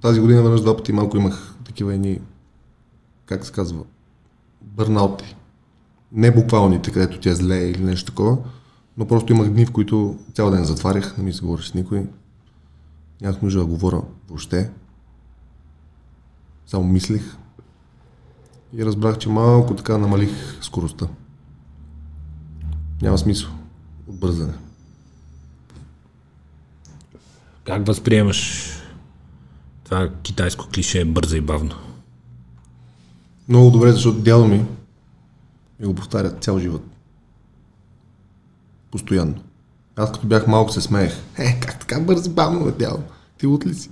тази година веднъж два пъти малко имах такива едни, как се казва, бърнаути. Не буквалните, където ти е зле или нещо такова, но просто имах дни, в които цял ден затварях, не ми се говориш с никой. Нямах нужда да говоря въобще. Само мислих. И разбрах, че малко така намалих скоростта. Няма смисъл от бързане. Как възприемаш това китайско клише бързо и бавно? Много добре, защото дядо ми ми го повтаря цял живот. Постоянно. Аз като бях малко се смеех. Е, как така бързи бавно, бе, дядо? Ти от ли си?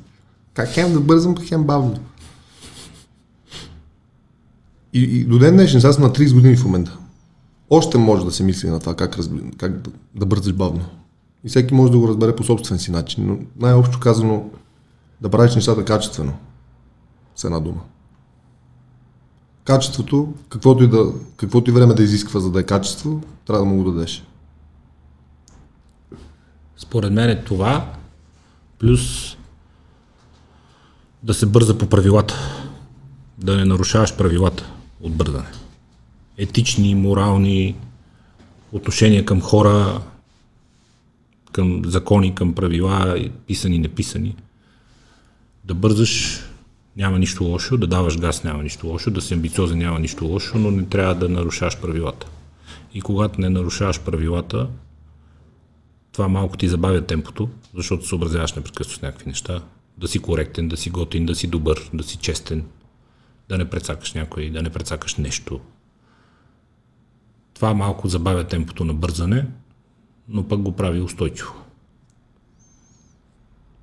Как хем да бързам, хем бавно. И, и до ден днешен, сега съм на 30 години в момента. Още може да се мисли на това как, разби, как да, да бързаш бавно. И всеки може да го разбере по собствен си начин, но най-общо казано да правиш нещата качествено. С една дума. Качеството, каквото и, да, каквото и време да изисква, за да е качество, трябва да му го дадеш. Според мен е това, плюс да се бърза по правилата. Да не нарушаваш правилата от бързане. Етични, морални отношения към хора, към закони, към правила, писани, неписани. Да бързаш няма нищо лошо, да даваш газ няма нищо лошо, да си амбициозен няма нищо лошо, но не трябва да нарушаваш правилата. И когато не нарушаваш правилата, това малко ти забавя темпото, защото се съобразяваш непрекъснато с някакви неща. Да си коректен, да си готин, да си добър, да си честен, да не прецакаш някой, да не прецакаш нещо. Това малко забавя темпото на бързане, но пък го прави устойчиво.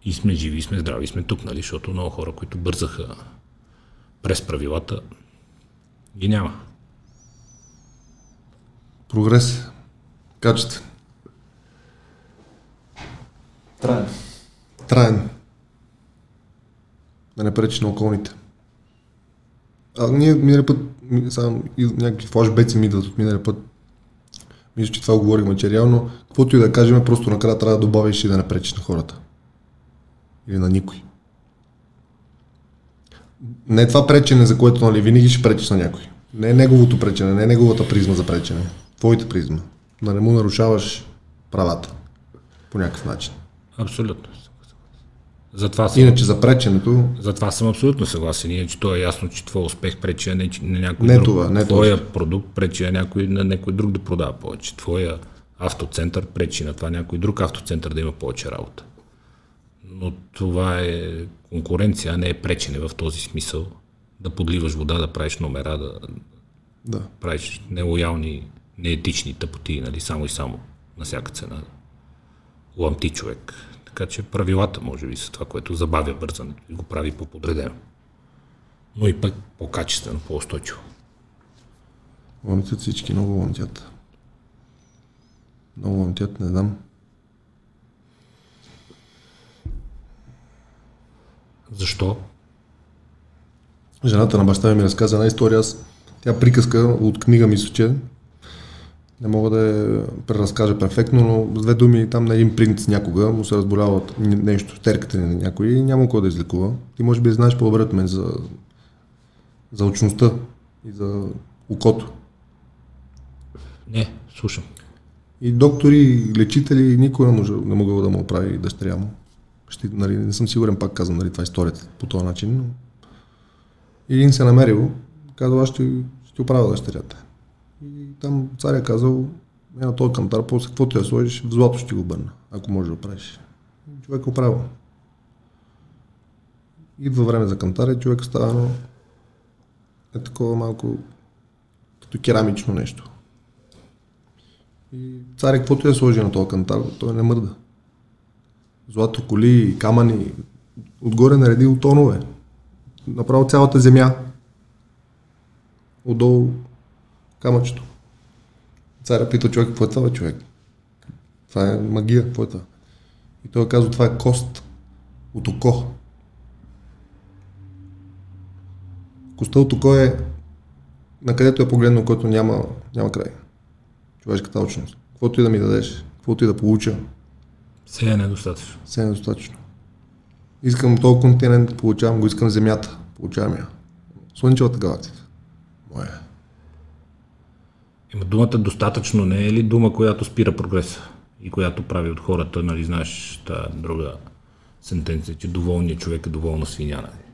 И сме живи, и сме здрави, и сме тук, нали? Защото много хора, които бързаха през правилата, ги няма. Прогрес. Качествен. Траен. Траен. Да не пречи на околните. А ние миналия път, само някакви флашбеци ми идват от миналия път. Мисля, че това говорихме, че реално, каквото и да кажем, просто накрая трябва да добавиш и да не пречиш на хората. Или на никой. Не е това пречене, за което нали, винаги ще пречиш на някой. Не е неговото пречене, не е неговата призма за пречене. Твоята призма. Да не му нарушаваш правата. По някакъв начин. Абсолютно. Затова съм, Иначе за преченето, затова съм абсолютно съгласен. Иначе то е ясно, че твой успех пречи на, на някой Не друг. това, не Твоя продукт пречи на някой, на някой друг да продава повече. Твоя автоцентър пречи на това някой друг автоцентър да има повече работа. Но това е конкуренция, а не е пречене в този смисъл. Да подливаш вода, да правиш номера, да да. правиш нелоялни, неетични тъпоти, нали, само и само, на всяка цена. Ламти човек. Така че правилата, може би, са това, което забавя бързането и го прави по-подредено. Но и пък по-качествено, по-устойчиво. Ламтят всички, много ламтят. Много ламтят, не знам. Защо? Жената на баща ми ми разказа една история. Аз, тя приказка от книга мисля, че не мога да я преразкажа перфектно, но с две думи там на един принц някога му се разболява от нещо, терката на някой и няма кой да излекува. Ти може би знаеш по-добре от мен за, за очността и за окото. Не, слушам. И доктори, и лечители, никой не, може, не могъл да му оправи дъщеря му. Ще, нали, не съм сигурен, пак казвам, нали, това е историята по този начин. Но... И един се намерил казал, аз ще, ще оправя дъщерята. Там царя казал, е на този кантар, после какво ти я сложиш, в злато ще го бърна, ако може да правиш. Човек е оправил. Идва време за кантар и човек става едно е такова малко като керамично нещо. И царя, каквото я сложи на този кантар, той не мърда. Злато коли, камъни, отгоре наредил тонове. Направо цялата земя. Отдолу камъчето. Царя пита човек, какво е това, бе, човек? Това е магия, какво е това? И той казва, това е кост от око. Костта от око е на където е погледнал, който няма, няма край. Човешката очност. Каквото и да ми дадеш, каквото и да получа, Сега е недостатъчно. все е достатъчно. Искам този континент, получавам го, искам земята, получавам я. Слънчевата галактика. Моя. Думата достатъчно не е ли дума, която спира прогреса и която прави от хората, нали знаеш, та друга сентенция, че доволният човек е доволна свиня. Нали?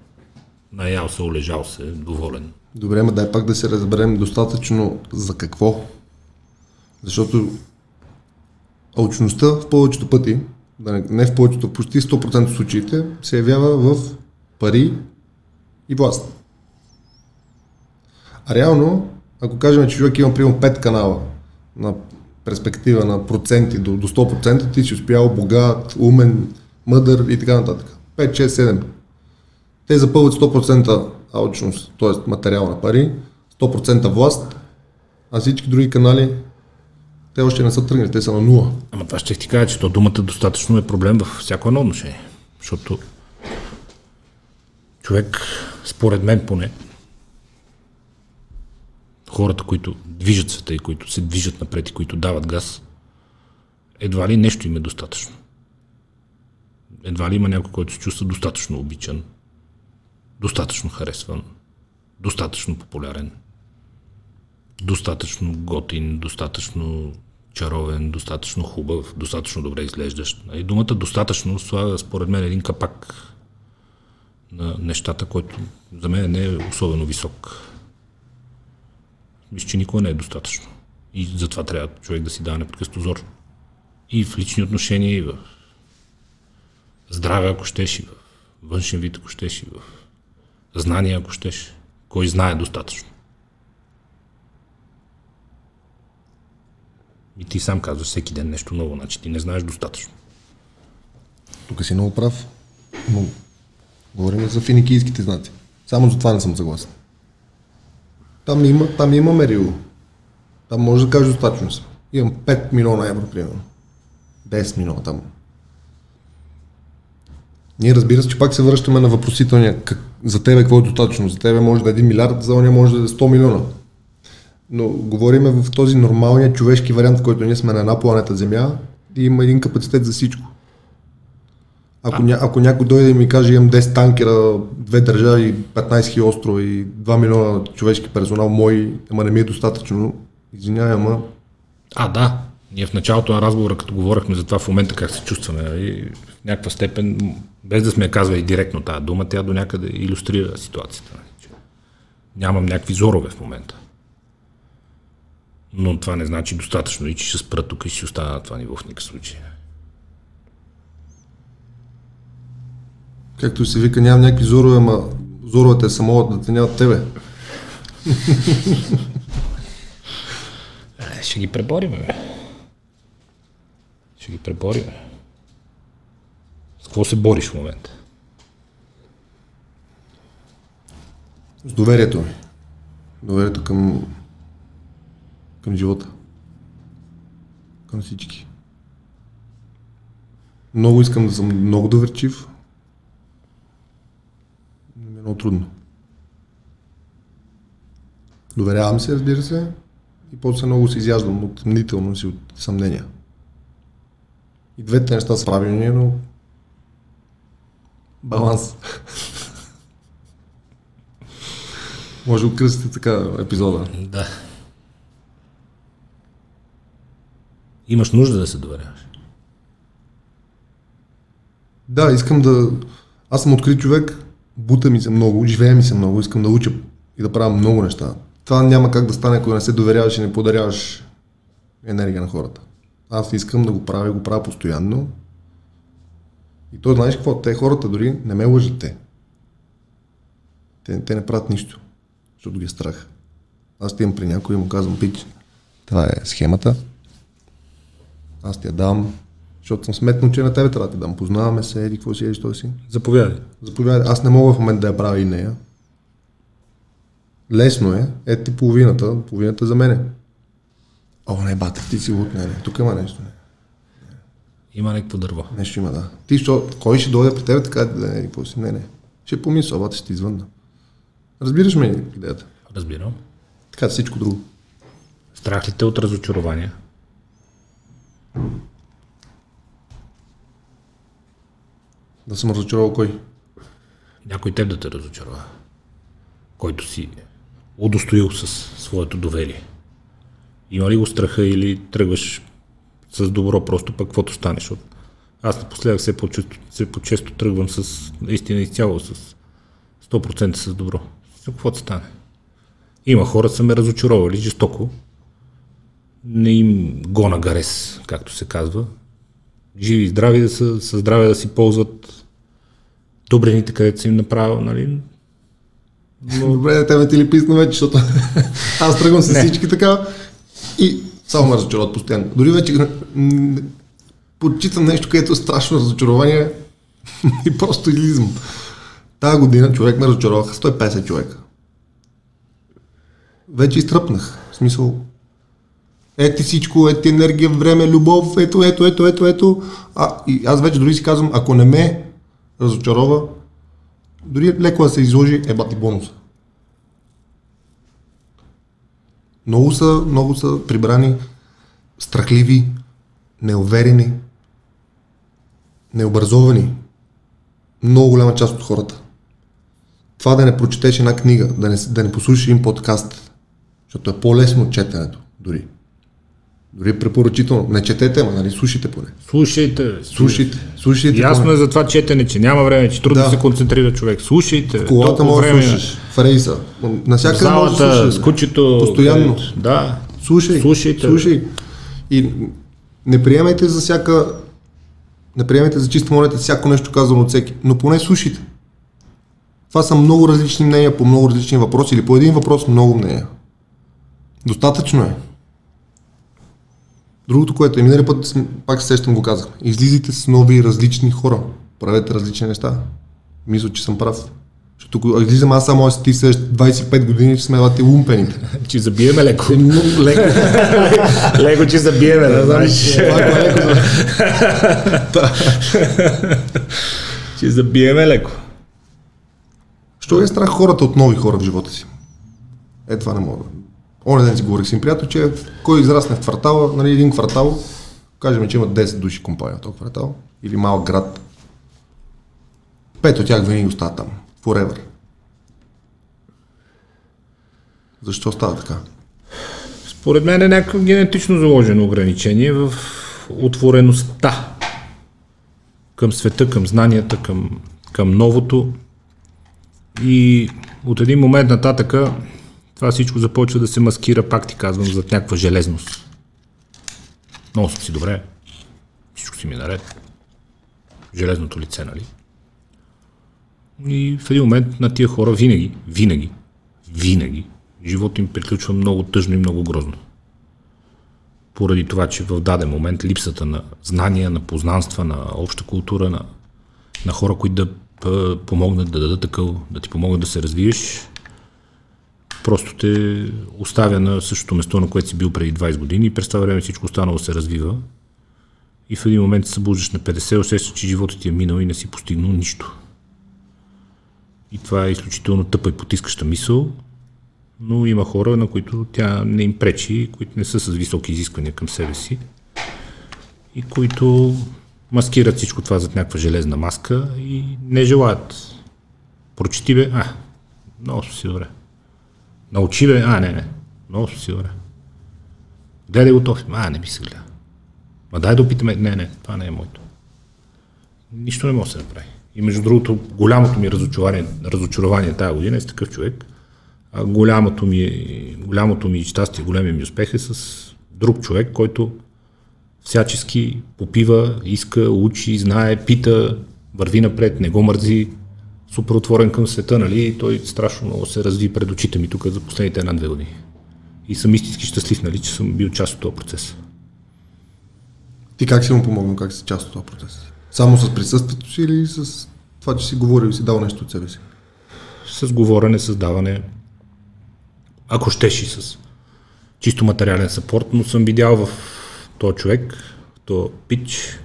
Наял се, олежал се, доволен. Добре, ма дай пак да се разберем достатъчно за какво. Защото алчността в повечето пъти, не, в повечето, почти 100% от случаите, се явява в пари и власт. А реално, ако кажем, че човек има примерно 5 канала на перспектива на проценти до, до 100%, ти си успял богат, умен, мъдър и така нататък. 5, 6, 7. Те запълват 100% алчност, т.е. материална пари, 100% власт, а всички други канали те още не са тръгнали, те са на нула. Ама това ще ти кажа, че то думата достатъчно е проблем във всяко едно отношение. Защото човек, според мен поне, хората, които движат света и които се движат напред и които дават газ, едва ли нещо им е достатъчно. Едва ли има някой, който се чувства достатъчно обичан, достатъчно харесван, достатъчно популярен, достатъчно готин, достатъчно чаровен, достатъчно хубав, достатъчно добре изглеждащ. И думата достатъчно слага, според мен, един капак на нещата, който за мен не е особено висок. Мисля, че никога не е достатъчно. И затова трябва човек да си дава непрекъснато зор. И в лични отношения, и в здраве, ако щеш, и в външен вид, ако щеш, и в знания, ако щеш. Кой знае достатъчно. И ти сам казваш всеки ден нещо ново, значи ти не знаеш достатъчно. Тук си много прав. Но говорим за финикийските знаци. Само за това не съм съгласен. Там има, там има мерило. Там може да кажеш достатъчно съм. Имам 5 милиона евро, примерно. 10 милиона там. Ние разбира се, че пак се връщаме на въпросителния. Как, за тебе какво е достатъчно? За тебе може да е 1 милиард, за оня може да е 100 милиона. Но говориме в този нормалния човешки вариант, в който ние сме на една планета Земя и има един капацитет за всичко. Ако, ня, ако някой дойде и ми каже, имам 10 танкера, две държави, 15 000 острова и 2 милиона човешки персонал, мой, ама не ми е достатъчно, извинявай, ама А, да. Ние в началото на разговора, като говорихме за това в момента как се чувстваме, нали, в някаква степен, без да сме казвали директно тази дума, тя до някъде иллюстрира ситуацията. нали, Нямам някакви зорове в момента. Но това не значи достатъчно и че ще спра тук и ще остана на това ниво в никакъв случай. Както се вика, нямам някакви зорове, ама зоровете са могат да те нямат тебе. Е, ще ги преборим, бе. Ще ги преборим. бе. С какво се бориш в момента? С доверието ми. Доверието към, към живота. Към всички. Много искам да съм много доверчив. Е много трудно. Доверявам се, разбира се, и после много се изяждам от мнителност и от съмнения. И двете неща са правилни, но баланс. Може откръстите така епизода. Да. Имаш нужда да се доверяваш. Да, искам да... Аз съм открит човек, бута ми се много, живее ми се много, искам да уча и да правя много неща. Това няма как да стане, ако не се доверяваш и не подаряваш енергия на хората. Аз искам да го правя, го правя постоянно. И то знаеш какво? Те хората дори не ме лъжат те. Те, те не правят нищо, защото ги е страх. Аз ти имам при някой и му казвам, пич, това е схемата. Аз ти я дам, защото съм сметнал, че на тебе трябва да ти дам. Познаваме се, еди, какво си, еди, що си. Заповядай. Заповядай. Аз не мога в момента да я правя и нея. Лесно е. Ето ти половината, половината за мене. О, не, бате, ти си лут, не, не. Тук има нещо. Не. Има някакво дърво. Нещо има, да. Ти, що, кой ще дойде при теб така да не, какво си? Не, не. Ще помисля, обаче ще ти извънна. Разбираш ме идеята? Разбирам. Така всичко друго. Страх ли те от разочарования? Да съм разочаровал кой? Някой теб да те разочарова. Който си удостоил с своето доверие. Има ли го страха или тръгваш с добро, просто пък каквото станеш? От... Аз напоследък все по-често, все по-често тръгвам с наистина изцяло с 100% с добро. С каквото стане. Има хора, са ме разочаровали жестоко. Не им гона гарес, както се казва. Живи и здрави да са, са здраве да си ползват добрените, където са им направил, нали? Но... Добре, да тебе ти ли писна вече, защото аз тръгвам с всички така и само ме разочароват постоянно. Дори вече подчитам нещо, където е страшно разочарование и просто излизам. Тая година човек ме разочароваха 150 човека. Вече изтръпнах. В смисъл, ети всичко, ети енергия, време, любов, ето, ето, ето, ето, ето. А, и аз вече дори си казвам, ако не ме разочарова, дори леко да се изложи, е бати бонуса. Много са, много са прибрани страхливи, неуверени, необразовани. Много голяма част от хората. Това да не прочетеш една книга, да не, да не послушаш един подкаст, защото е по-лесно от четенето, дори. Дори е препоръчително. Не четете, ама нали, слушайте поне. Слушайте. Слушайте. Слушайте. Ясно поне. е за това четене, че няма време, че трудно Да. се концентрира човек. Слушайте. В колата може време. слушаш. В рейса. В Насякъде може да залата, слушаш. с кучето. Постоянно. където- Да. Слушай. Слушайте. Слушай. И не приемайте за всяка... Не приемайте за чиста монета всяко нещо казано от всеки, но поне слушайте. Това са много различни мнения по много различни въпроси или по един въпрос много мнения. Достатъчно е. Другото, което е, минали път, пак се сещам го казах, излизайте с нови различни хора, правете различни неща. Мисля, че съм прав. Защото излизам аз само аз ти следващите 25 години, ще сме лати лумпените. Че забиеме леко. Е леко. леко, че забиеме, да знаеш. Е леко за... Че забиеме леко. Що е страх хората от нови хора в живота си? Е, това не мога. Оня ден си говорих с един приятел, че кой израсне в квартала, нали, един квартал, кажем, че има 10 души компания в този квартал, или малък град. Пет от тях винаги остават там. Forever. Защо става така? Според мен е някакво генетично заложено ограничение в отвореността към света, към знанията, към, към новото. И от един момент нататъка това всичко започва да се маскира, пак ти казвам, за някаква железност. Много съм си добре. Всичко си ми е наред. Железното лице, нали? И в един момент на тия хора винаги, винаги, винаги, живота им приключва много тъжно и много грозно. Поради това, че в даден момент липсата на знания, на познанства, на обща култура, на, на хора, които да помогнат да дадат такъв, да ти помогнат да се развиеш, просто те оставя на същото место, на което си бил преди 20 години и през това време всичко останало се развива. И в един момент се събуждаш на 50, усещаш, че животът ти е минал и не си постигнал нищо. И това е изключително тъпа и потискаща мисъл, но има хора, на които тя не им пречи, които не са с високи изисквания към себе си и които маскират всичко това зад някаква железна маска и не желаят. Прочети бе, а, много си добре. Научи бе, а, не, не, много съм си добре. Гледай го този филм, а, не би се гледа. Ма дай да опитаме, не, не, това не е моето. Нищо не може да се направи. И между другото, голямото ми разочарование, разочарование тази година е с такъв човек. А голямото ми, голямото ми щастие, големия ми успех е с друг човек, който всячески попива, иска, учи, знае, пита, върви напред, не го мързи, супер отворен към света, нали? Той страшно много се разви пред очите ми тук за последните една-две години. И съм истински щастлив, нали, че съм бил част от този процес. Ти как си му помогнал, как си част от този процес? Само с присъствието си или с това, че си говорил и си дал нещо от себе си? С говорене, създаване, ако щеш и с чисто материален съпорт, но съм видял в този човек, този пич,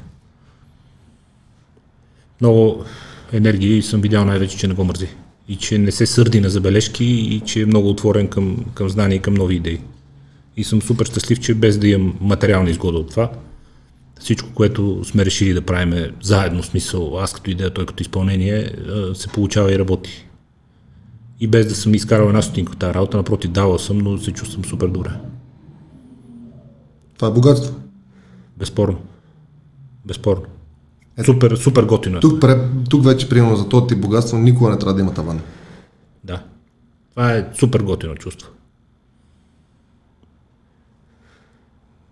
много енергия и съм видял най-вече, че не го мързи. И че не се сърди на забележки и че е много отворен към, към знания и към нови идеи. И съм супер щастлив, че без да имам материална изгода от това, всичко, което сме решили да правим заедно, в смисъл аз като идея, той като изпълнение, се получава и работи. И без да съм изкарал една стотинка от тази работа, напротив, давал съм, но се чувствам супер добре. Това е богатство. Безспорно. Безспорно. Е, супер, супер готино е. Тук, тук вече, примерно, за този тип богатство никога не трябва да има таван. Да. Това е супер готино чувство.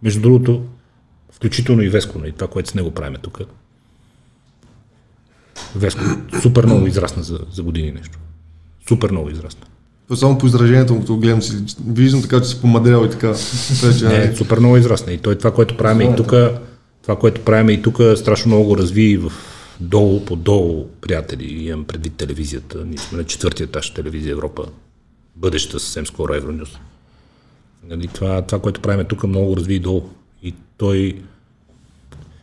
Между другото, включително и Веско, и нали, това, което с него правиме тук. Веско супер много израсна за, за години нещо. Супер много израсна. То само по изражението му, като гледам си, виждам така, че си помадрял и така. не, супер много израсна. И той това, което правим и тук, това, което правим и тук, страшно много го разви в долу, по-долу, приятели, имам предвид телевизията. Ние сме на четвъртия етаж телевизия Европа. Бъдеща съвсем скоро Евронюс. Нали, това, това, което правим тук, много го разви и долу. И той,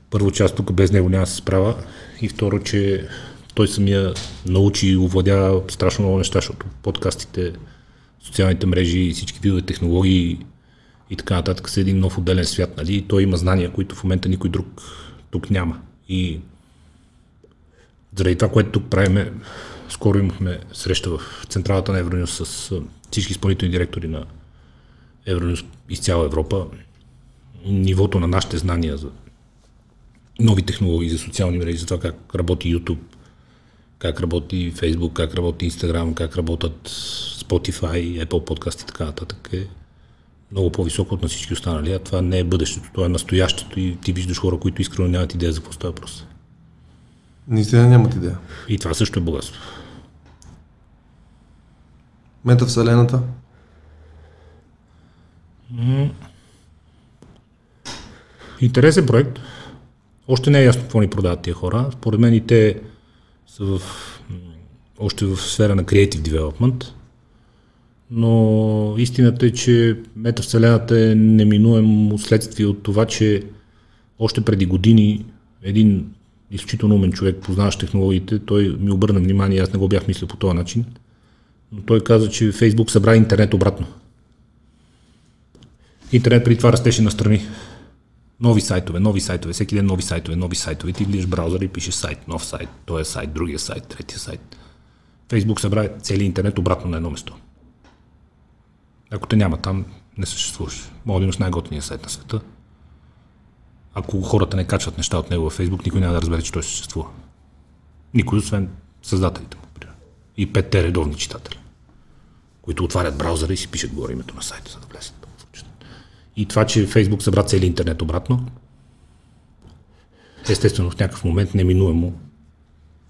първо част тук без него няма да се справя. И второ, че той самия научи и овладя страшно много неща, защото подкастите, социалните мрежи и всички видове технологии и така нататък са един нов отделен свят, нали? И той има знания, които в момента никой друг тук няма. И заради това, което тук правиме, скоро имахме среща в централата на Евронюс с всички изпълнителни директори на Евронюс из цяла Европа. Нивото на нашите знания за нови технологии, за социални мрежи, за това как работи YouTube, как работи Facebook, как работи Instagram, как работят Spotify, Apple Podcast и така нататък е много по-високо от на всички останали, а това не е бъдещето, това е настоящето и ти виждаш хора, които искрено нямат идея за какво става въпрос. Наистина нямат идея. И това също е богатство. Метавселената? Интересен проект. Още не е ясно какво ни продават тия хора. Според мен и те са в, още в сфера на Creative Development, но истината е, че метавселената е неминуемо следствие от това, че още преди години един изключително умен човек, познаващ технологиите, той ми обърна внимание, аз не го бях мислил по този начин, но той каза, че Фейсбук събра интернет обратно. Интернет преди това растеше настрани нови сайтове, нови сайтове, всеки ден нови сайтове, нови сайтове. Ти влизаш браузъра и пишеш сайт, нов сайт, този е сайт, другия сайт, третия сайт. Фейсбук събра целият интернет обратно на едно место. Ако те няма там, не съществуваш. Мога да имаш най-готиния сайт на света. Ако хората не качват неща от него във Фейсбук, никой няма да разбере, че той съществува. Никой, освен създателите му. И петте редовни читатели, които отварят браузъра и си пишат горе името на сайта, за да влезат. И това, че Фейсбук събра цели интернет обратно, естествено в някакъв момент неминуемо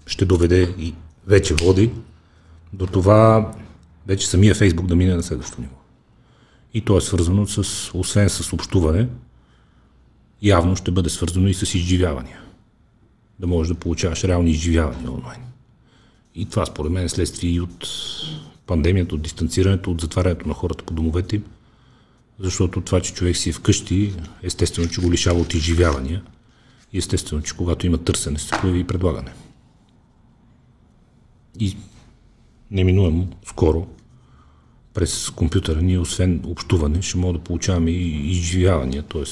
ще доведе и вече води до това вече самия Фейсбук да мине на следващото ниво. И то е свързано с, освен с общуване, явно ще бъде свързано и с изживявания. Да можеш да получаваш реални изживявания онлайн. И това според мен е следствие и от пандемията, от дистанцирането, от затварянето на хората по домовете им, защото това, че човек си е вкъщи, естествено, че го лишава от изживявания и естествено, че когато има търсене, се появи и предлагане. И неминуемо, скоро, през компютъра ние, освен общуване, ще можем да получаваме и изживявания, т.е.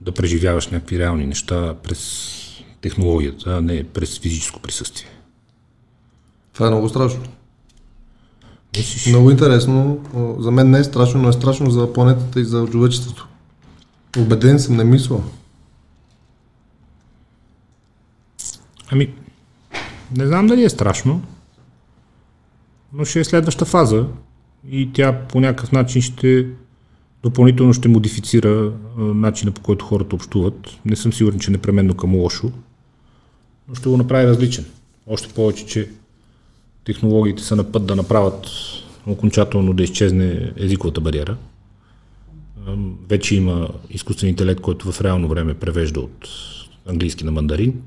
да преживяваш някакви реални неща през технологията, а не през физическо присъствие. Това е много страшно. Мислиш? Много интересно. За мен не е страшно, но е страшно за планетата и за човечеството. Обеден съм, не мисля. Ами, не знам дали е страшно. Но ще е следваща фаза и тя по някакъв начин ще допълнително ще модифицира начина по който хората общуват. Не съм сигурен, че непременно към лошо, но ще го направи различен. Още повече, че технологиите са на път да направят окончателно да изчезне езиковата бариера. Вече има изкуствен интелект, който в реално време превежда от английски на мандарин.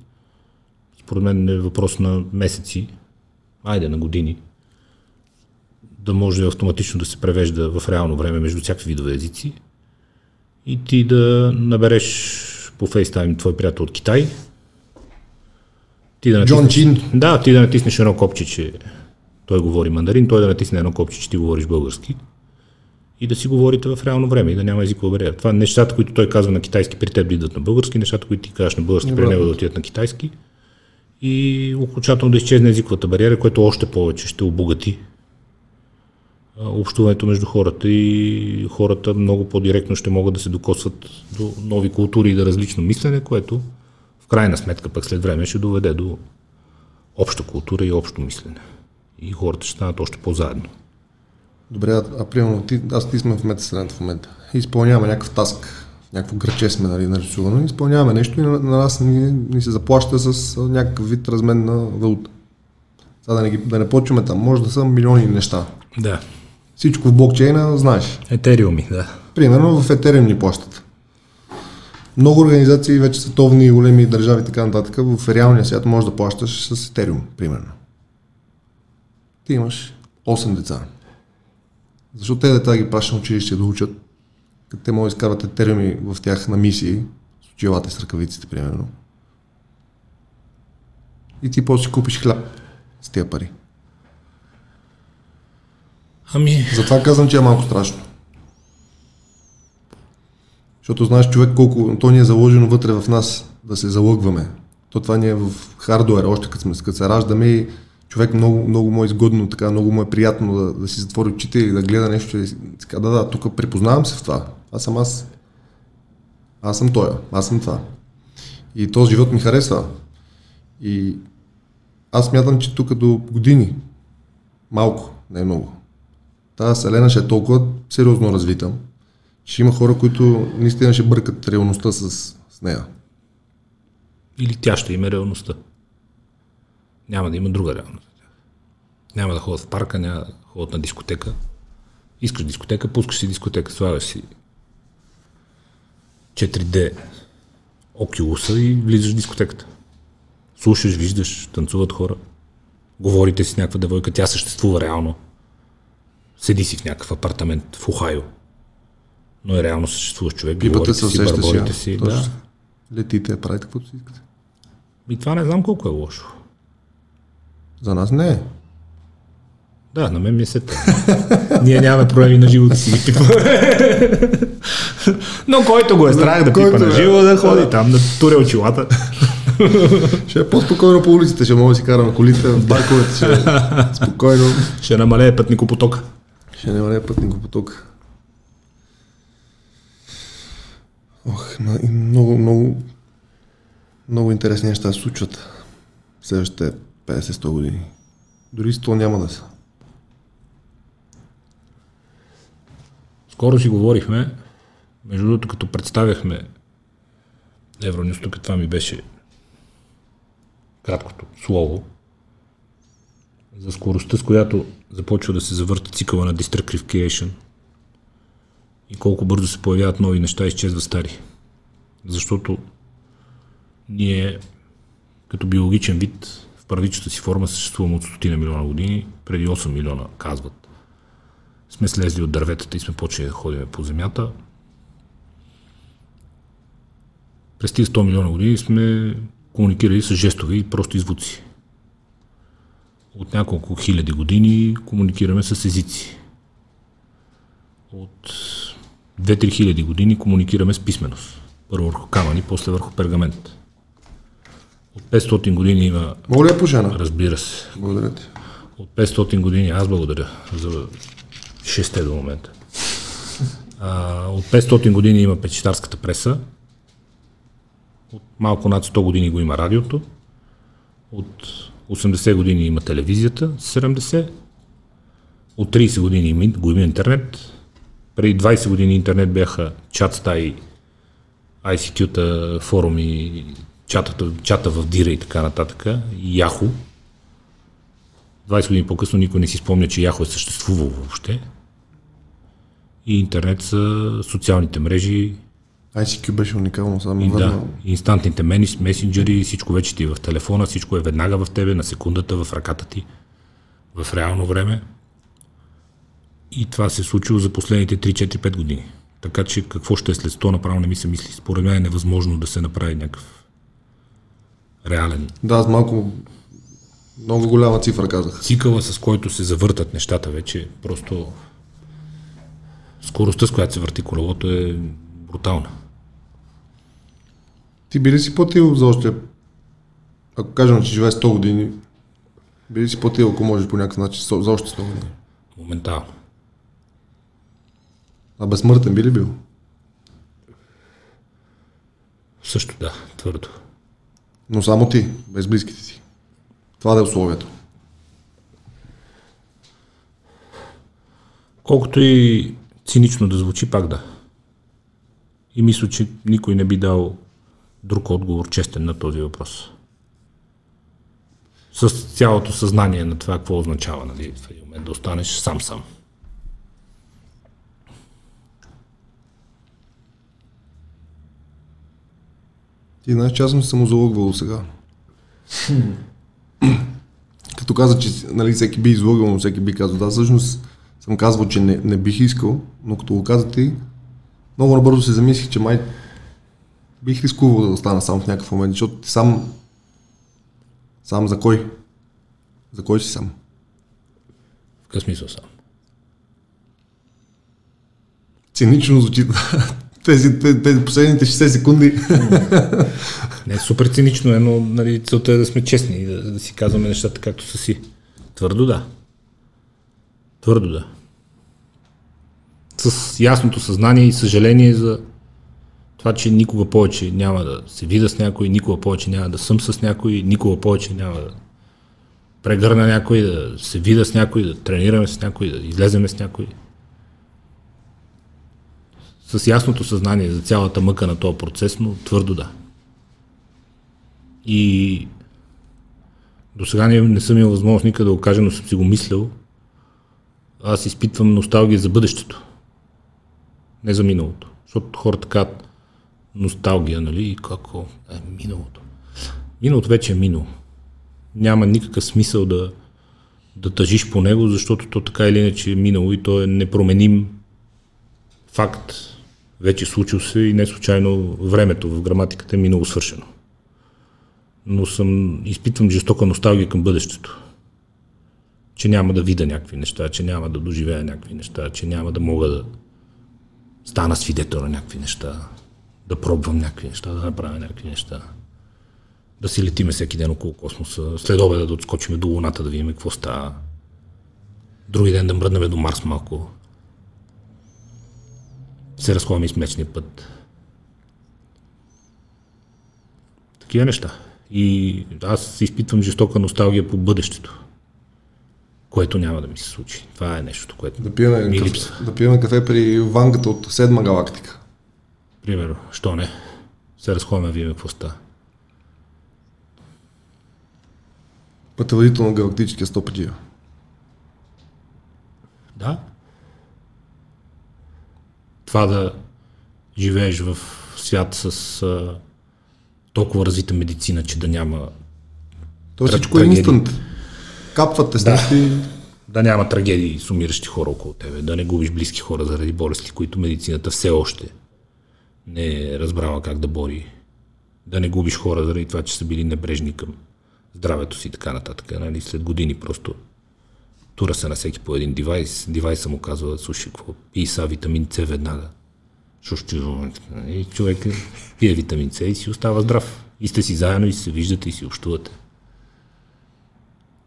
Според мен е въпрос на месеци, айде на години, да може автоматично да се превежда в реално време между всякакви видове езици и ти да набереш по FaceTime твой приятел от Китай. Ти да Джон натиснеш, Чин. Да, ти да натиснеш едно копче, че той говори мандарин, той да натисне едно копче, че ти говориш български и да си говорите в реално време и да няма езикова бариера. Това нещата, които той казва на китайски, при теб да идват на български, нещата, които ти кажеш на български, при него да отидат на китайски и окончателно да изчезне езиковата бариера, което още повече ще обогати общуването между хората и хората много по-директно ще могат да се докосват до нови култури и да различно мислене, което в крайна сметка пък след време ще доведе до обща култура и общо мислене. И хората ще станат още по-заедно. Добре, а, а примерно ти, аз ти сме в метасредата в момента. Изпълняваме някакъв таск, някакво граче сме нали, нарисувано, изпълняваме нещо и на, на нас ни, ни се заплаща с някакъв вид размен на валута. Сега да не, ги, да не почваме там, може да са милиони неща. Да. Всичко в блокчейна знаеш. Етериуми, да. Примерно в Ethereum ни плащат. Много организации, вече световни, големи държави и така нататък, в реалния свят можеш да плащаш с Ethereum, примерно. Ти имаш 8 деца. Защо те деца ги пращаш на училище да учат, като те могат да изкарват Ethereum в тях на мисии, с очилата с ръкавиците, примерно. И ти после си купиш хляб с тия пари. Ами, Затова казвам, че е малко страшно. Защото знаеш човек колко, то ни е заложено вътре в нас да се залъгваме. То това ни е в хардуера, още като, сме, като се раждаме и човек много, много му е изгодно, така, много му е приятно да, да си затвори очите и да гледа нещо и така, да, да, тук припознавам се в това. Аз съм аз. Аз съм той, аз съм това. И този живот ми харесва. И аз мятам, че тук до години, малко, не много, тази вселена ще е толкова сериозно развита, че има хора, които наистина ще бъркат реалността с, с нея. или тя ще има реалността. Няма да има друга реалност. Няма да ходят в парка, няма да ходят на дискотека. Искаш дискотека, пускаш си дискотека, слагаш си 4D окулуса и влизаш в дискотеката. Слушаш, виждаш, танцуват хора. Говорите си с някаква девойка, тя съществува реално. Седи си в някакъв апартамент в Охайо. Но е реално съществуваш човек. Говорите се, си, бърборите си. си. Точно. Да. Летите, правите каквото си искате. И това не знам колко е лошо. За нас не е. Да, на мен ми е сета. Ние нямаме проблеми на живо да си. Но който го е страх да пипа на е. живо, да ходи там, да туре очилата. Ще е по-спокойно по улиците, ще мога да си карам колите, в парковете ще е спокойно. Ще намалее пътникопотока. Ще върне пътникопоток. Ох, и много, много, много интересни неща се случват следващите 50-100 години. Дори 100 няма да са. Скоро си говорихме, между другото, като представяхме Евронюс, тук това ми беше краткото слово, за скоростта, с която започва да се завърта цикъла на Destructification и колко бързо се появяват нови неща и изчезват стари. Защото ние като биологичен вид в първичната си форма съществуваме от стотина милиона години, преди 8 милиона казват сме слезли от дърветата и сме почели да ходим по земята. През тези 100 милиона години сме комуникирали с жестове и просто звуци. От няколко хиляди години комуникираме с езици. От 2-3 хиляди години комуникираме с писменост. Първо върху камъни, после върху пергамент. От 500 години има, Мога ли я пожена? разбира се, Благодаря ти. от 500 години, аз благодаря за 6 до момента. А, от 500 години има печетарската преса, от малко над 100 години го има радиото, от 80 години има телевизията, 70, От 30 години го има интернет. Преди 20 години интернет бяха чат стаи, ICQ-та, форуми, чатата, чата в Дира и така нататък, и Яхо. 20 години по-късно никой не си спомня, че Яхо е съществувал въобще. И интернет са социалните мрежи, ICQ беше уникално, само и, да, инстантните месенджери, всичко вече ти е в телефона, всичко е веднага в тебе, на секундата, в ръката ти, в реално време. И това се е случило за последните 3-4-5 години. Така че какво ще е след 100, направо не ми се мисли. Според мен е невъзможно да се направи някакъв реален Да, аз малко много голяма цифра казах. цикъла, с който се завъртат нещата вече, просто скоростта, с която се върти колелото е брутална. Ти би ли си платил за още, ако кажем, че живее 100 години, би ли си платил, ако можеш по някакъв начин, за още 100 години? Моментално. А безсмъртен би ли бил? Също да, твърдо. Но само ти, без близките си. Това да е условието. Колкото и цинично да звучи, пак да. И мисля, че никой не би дал друг отговор честен на този въпрос. С цялото съзнание на това, какво означава, нали, в един момент да останеш сам-сам. Ти знаеш, че аз съм се самозалъгвал сега. Като каза, че нали, всеки би излъгал, но всеки би казал, да, всъщност съм казвал, че не, не бих искал, но като го каза ти, много набързо се замислих, че май бих рискувал да остана сам в някакъв момент, защото ти сам, сам за кой? За кой си сам? В какъв смисъл сам? Цинично звучи тези, тези, последните 60 секунди. Не, супер цинично е, но нали, целта е да сме честни и да, да си казваме нещата както са си. Твърдо да. Твърдо да. С ясното съзнание и съжаление за това, че никога повече няма да се видя с някой, никога повече няма да съм с някой, никога повече няма да прегърна някой, да се видя с някой, да тренираме с някой, да излеземе с някой. С ясното съзнание за цялата мъка на този процес, но твърдо да. И до сега не, не съм имал възможност никъде да го кажа, но съм си го мислил. Аз изпитвам носталгия за бъдещето. Не за миналото. Защото хората казват носталгия, нали? Какво? Е, миналото. Миналото вече е минало. Няма никакъв смисъл да, да тъжиш по него, защото то така или иначе е минало и то е непроменим факт. Вече случил се и не случайно времето в граматиката е минало свършено но съм, изпитвам жестока носталгия към бъдещето. Че няма да видя някакви неща, че няма да доживея някакви неща, че няма да мога да стана свидетел на някакви неща, да пробвам някакви неща, да направя някакви неща. Да си летиме всеки ден около космоса, след обеда да отскочиме до Луната, да видим какво става. Други ден да мръднем до Марс малко. Се разходим и с млечния път. Такива неща. И аз изпитвам жестока носталгия по бъдещето, което няма да ми се случи. Това е нещо, което Да пиеме, ми липсва. да пиеме кафе при вангата от седма галактика. Примерно, що не? Се разходим, видим какво става. Пътеводител на галактическия стопаджия. Да. Това да живееш в свят с а, толкова развита медицина, че да няма То Тра- всичко е инстант. Капват те снещи. да няма трагедии с умиращи хора около тебе, да не губиш близки хора заради болести, които медицината все още не е разбрала как да бори, да не губиш хора заради това, че са били небрежни към здравето си и така нататък. Нали? След години просто тура се на всеки по един девайс, девайса му казва, слушай, какво пий са витамин С веднага. Защото и човек пие витамин С и си остава здрав. И сте си заедно и се виждате и си общувате.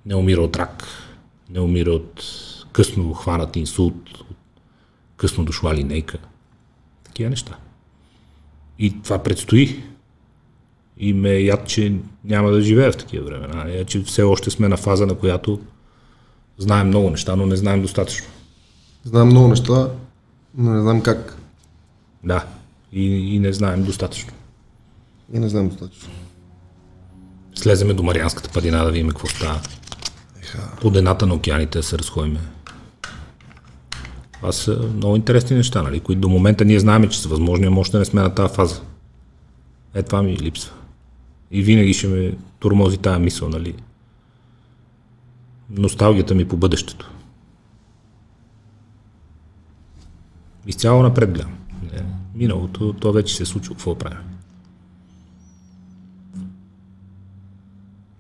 Не умира от рак, не умира от късно хванат инсулт, от късно дошла линейка. Такива неща. И това предстои. И ме е яд, че няма да живея в такива времена. Я, че все още сме на фаза, на която Знаем много неща, но не знаем достатъчно. Знаем много неща, но не знам как. Да. И, и не знаем достатъчно. И не знам достатъчно. Слеземе до Марианската падина да видим какво става. По дената на океаните се разходиме. Това са много интересни неща, нали, които до момента ние знаем, че са възможни, но още не сме на тази фаза. Е, това ми липсва. И винаги ще ме турмози тази мисъл, нали. Носталгията ми по бъдещето. Изцяло напред гледам. Миналото, то вече се е случило. Какво правим?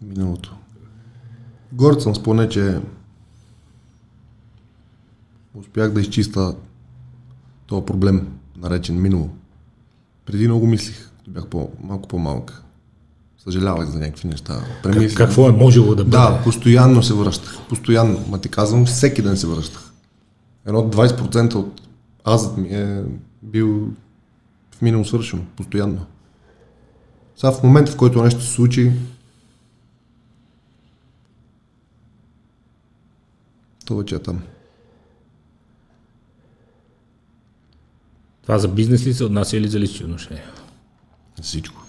Миналото. Горд съм споне, че успях да изчиста този проблем, наречен минало. Преди много мислих, като бях по, малко по-малък. Съжалявах за някакви неща. Как, Премислих. какво е можело да бъде? Да, постоянно се връщах. Постоянно. Ма ти казвам, всеки ден се връщах. Едно 20% от азът ми е бил в минало свършено. Постоянно. Сега в момента, в който нещо се случи, то вече е там. Това за бизнес ли се отнася или за лични отношения? Всичко.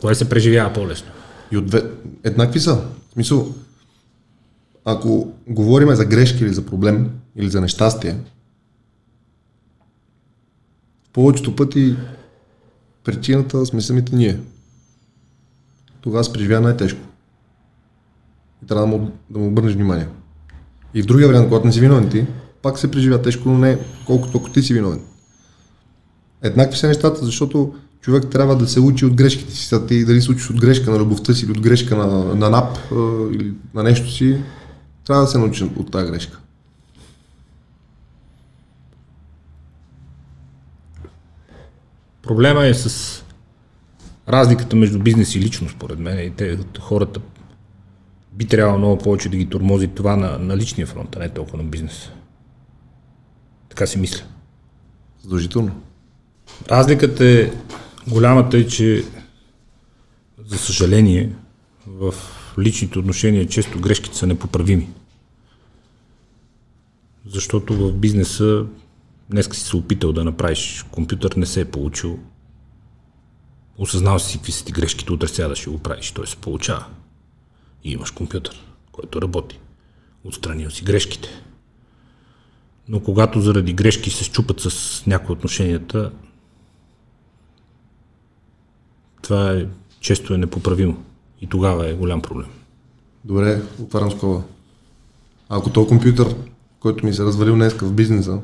Кое се преживява по-лесно? И от две... Еднакви са. В смисъл, ако говорим за грешки или за проблем, или за нещастие, повечето пъти причината сме самите ние. Тогава се преживява най-тежко. И трябва да му, да му обърнеш внимание. И в другия вариант, когато не си виновен ти, пак се преживя тежко, но не колкото ако ти си виновен. Еднакви са нещата, защото човек трябва да се учи от грешките си. Ти дали се учиш от грешка на любовта си или от грешка на, на НАП или на нещо си, трябва да се научи от тази грешка. Проблема е с разликата между бизнес и лично, според мен. И те, хората би трябвало много повече да ги тормози това на, на личния фронт, а не толкова на бизнеса. Така си мисля. Задължително. Разликата е, голямата е, че за съжаление в личните отношения често грешките са непоправими. Защото в бизнеса днеска си се опитал да направиш компютър, не се е получил. Осъзнал си какви са ти грешките, утре сега да ще го правиш. Той се получава. И имаш компютър, който работи. Отстранил си грешките. Но когато заради грешки се щупат с някои отношенията, това е, често е непоправимо. И тогава е голям проблем. Добре, отварям скоба. Ако този компютър, който ми се развалил днес в бизнеса,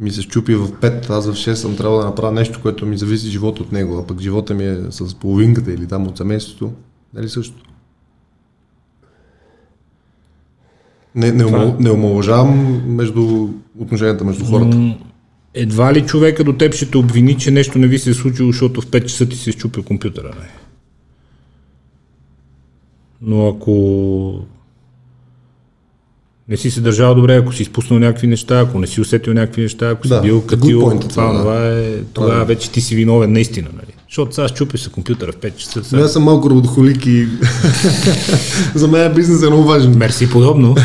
ми се щупи в 5, аз в 6 съм трябва да направя нещо, което ми зависи живота от него, а пък живота ми е с половинката или там от семейството, нали също? Не, не, Това- не омалъжавам между отношенията между хората. Едва ли човека до теб ще те обвини, че нещо не ви се е случило, защото в 5 часа ти се щупи компютъра. Не? Но ако не си се държал добре, ако си изпуснал някакви неща, ако не си усетил някакви неща, ако Да, си бил катил, point е това, това, да. това е, тогава Правилно. вече ти си виновен наистина. Нали? Защото сега щупи се компютъра в 5 часа. Сега... аз съм малко работохолик и за мен бизнес е много важен. Мерси подобно.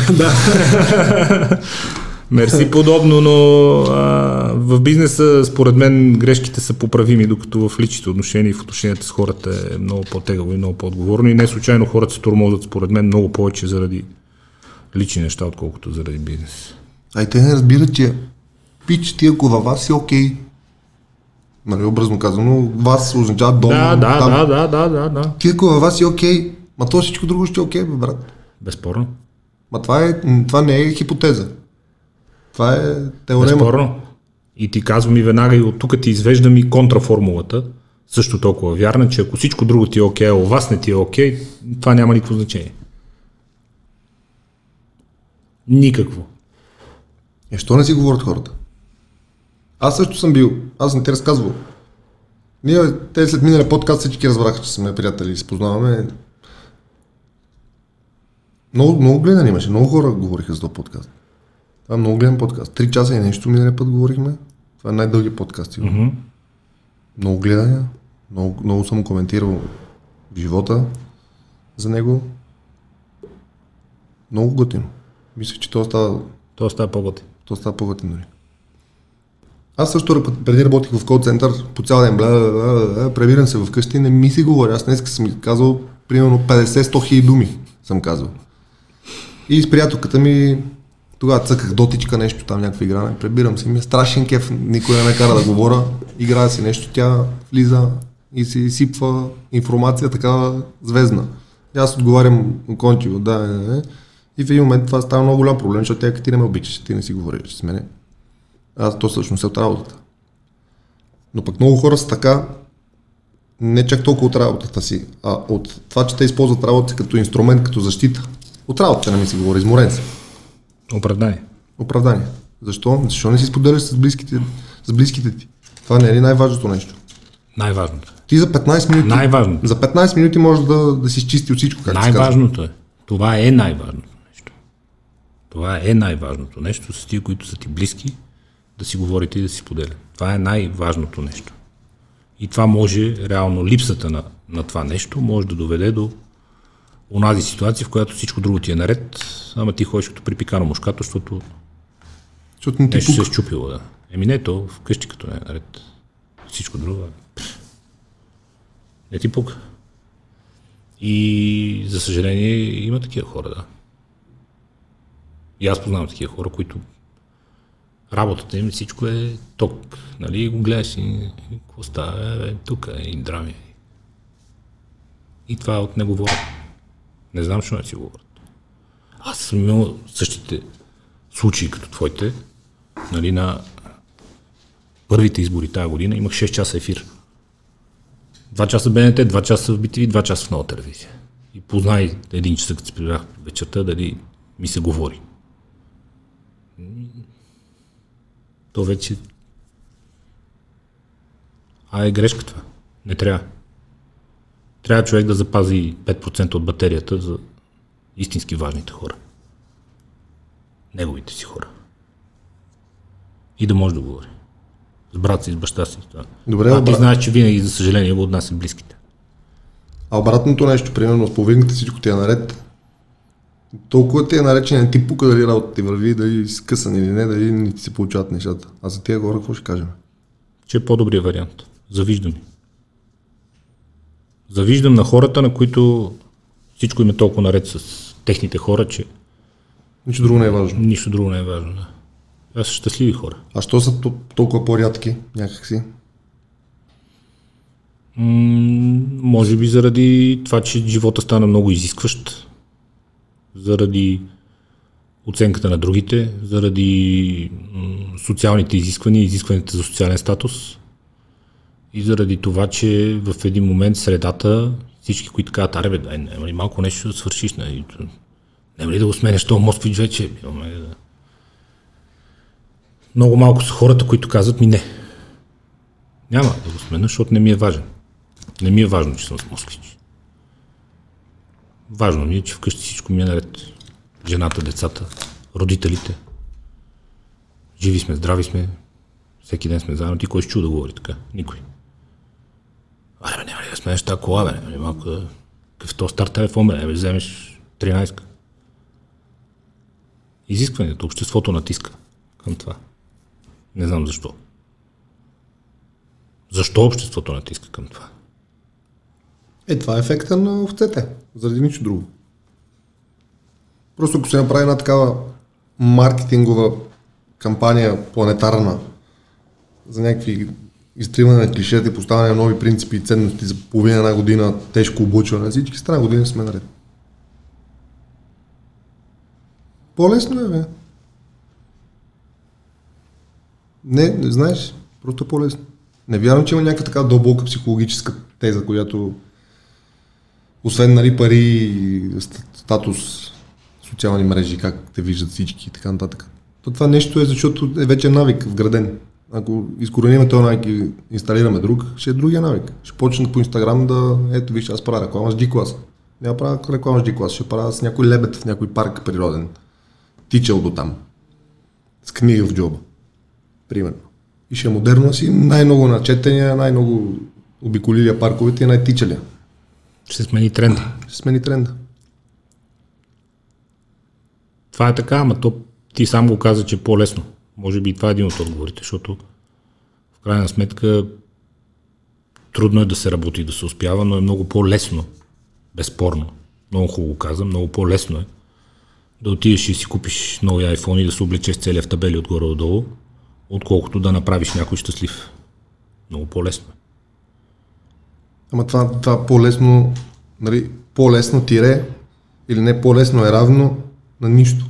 Мерси подобно, но а, в бизнеса според мен грешките са поправими, докато в личните отношения и в отношенията с хората е много по-тегаво и много по-отговорно. И не случайно хората се тормозят според мен много повече заради лични неща, отколкото заради бизнес. Ай, те не разбират, че пич, ти ако във вас си окей. Нали, образно казано, вас означава дом. Да, да, там. да, да, да, да, да. Ти ако във вас си окей, ма то всичко друго ще е окей, бе, брат. Безспорно. Ма това, е, това не е хипотеза. Това е теорема. Безспорно. И ти казвам и веднага и от тук ти извеждам и контраформулата, също толкова вярна, че ако всичко друго ти е окей, а у вас не ти е окей, това няма никакво значение. Никакво. Е, що не си говорят хората? Аз също съм бил. Аз не ти разказвал. Ние, те след миналия подкаст всички разбраха, че сме приятели и се познаваме. Много, много гледани имаше, много хора говориха за този подкаст. Това е много гледан подкаст. Три часа и нещо миналия път говорихме. Това е най-дълги подкаст. Mm-hmm. Много гледания. Много, много съм коментирал живота за него. Много готино. Мисля, че то става, То става по-готи. то става по-готино. дори. Аз също преди работих в кол център по цял ден, бла, бла, бла, бла, прибирам се вкъщи, не ми си говоря. Аз днес съм казал примерно 50-100 хиляди думи, съм казал. И с приятелката ми тогава цъках дотичка нещо, там някаква игра, прибирам се, ми е страшен кеф, никой не ме кара да говоря, играя си нещо, тя влиза и си сипва информация такава звездна. И Аз отговарям контиво, да, не, не. И в един момент това става много голям проблем, защото тя ти не ме обичаш, ти не си говориш с мене. Аз то всъщност е от работата. Но пък много хора са така, не чак толкова от работата си, а от това, че те използват работата като инструмент, като защита. От работата не ми си говори, изморен си. Оправдание. Оправдание. Защо? Защо не си споделяш с близките, с близките ти? Това не е ли най-важното нещо? Най-важното. Ти за 15 минути, Най-важното. за 15 минути можеш да, да си изчисти от всичко, как. Най-важното е. Това е най-важното нещо. Това е най-важното нещо с тия, които са ти близки, да си говорите и да си споделят. Това е най-важното нещо. И това може, реално, липсата на, на това нещо може да доведе до онази ситуация, в която всичко друго ти е наред, ама ти ходиш като припикано мушкато, защото Защото не ти нещо се е пука. щупило. Да. Еми не, то вкъщи като не е наред. Всичко друго е. Не ти пука. И за съжаление има такива хора, да. И аз познавам такива хора, които работата им всичко е ток. Нали, го гледаш и какво става, е, тук е и драми. И това от не говорят. Не знам, защо не си говорят. Аз съм имал същите случаи като твоите, нали, на първите избори тази година имах 6 часа ефир. 2 часа БНТ, 2 часа в BTV, 2 часа в нова телевизия. И познай един час, като се прибрах вечерта, дали ми се говори. То вече... А е грешка това. Не трябва. Трябва човек да запази 5% от батерията за истински важните хора. Неговите си хора. И да може да говори. С брат си, с баща си. Това. Добре, а ти обра- знаеш, че винаги, за съжаление, го отнася близките. А обратното нещо, примерно, с повигнете всичко ти е наред. Толкова ти е наречен, ти пука дали работата ти върви, дали си късан или не, дали не ти се получават нещата. А за тия хора какво ще кажем? Че е по-добрият вариант. Завиждам. Завиждам на хората, на които всичко им е толкова наред с техните хора, че Нищо друго не е важно. нищо друго не е важно. Да. Това са щастливи хора. А що са тол- толкова по-рядки някакси? М, може би заради това, че живота стана много изискващ, заради оценката на другите, заради социалните изисквания, изискванията за социален статус и заради това, че в един момент средата, всички, които казват, аре бе, дай, няма ли малко нещо да свършиш, нали? няма ли да го сменеш този Москвич вече? Много малко са хората, които казват ми не. Няма да го смена, защото не ми е важен. Не ми е важно, че съм с москвич. Важно ми е, че вкъщи всичко ми е наред. Жената, децата, родителите. Живи сме, здрави сме. Всеки ден сме заедно. Ти кой ще чу да говори така? Никой. Аре, бе, няма ли да сменеш тази кола, бе? Няма ли малко да... Какъв то стар телефон, бе? Бе, вземеш 13 Изискването, обществото натиска към това. Не знам защо. Защо обществото натиска към това? Е, това е ефекта на овцете. Заради нищо друго. Просто ако се направи една такава маркетингова кампания планетарна за някакви изтриване на клишета и поставяне на нови принципи и ценности за половина една година, тежко облучване, всички страна година сме наред. По-лесно е, бе. Не, не знаеш. Просто по-лесно. Не вярвам, че има някаква така дълбока психологическа теза, която освен нали, пари, статус, социални мрежи, как те виждат всички и така нататък. То това нещо е, защото е вече навик вграден. Ако изкореним този навик и инсталираме друг, ще е другия навик. Ще почна по Инстаграм да, ето виж, аз правя реклама с G-клас. Няма правя реклама с G-клас, ще правя с някой лебед в някой парк природен. Тичал до там. С книга в джоба. Примерно. И ще е модерно си най-много начетения, най-много обиколилия парковете и най-тичалия. Ще смени тренд. Ще смени тренда. това е така, ама то ти сам го каза, че е по-лесно. Може би и това е един от отговорите, защото в крайна сметка трудно е да се работи и да се успява, но е много по-лесно, безспорно. Много хубаво казвам, много по-лесно е да отидеш и си купиш нови iPhone и да се облечеш целия в табели отгоре отдолу, отколкото да направиш някой щастлив. Много по-лесно е. Ама това, това по-лесно, нали, по-лесно тире или не по-лесно е равно на нищо.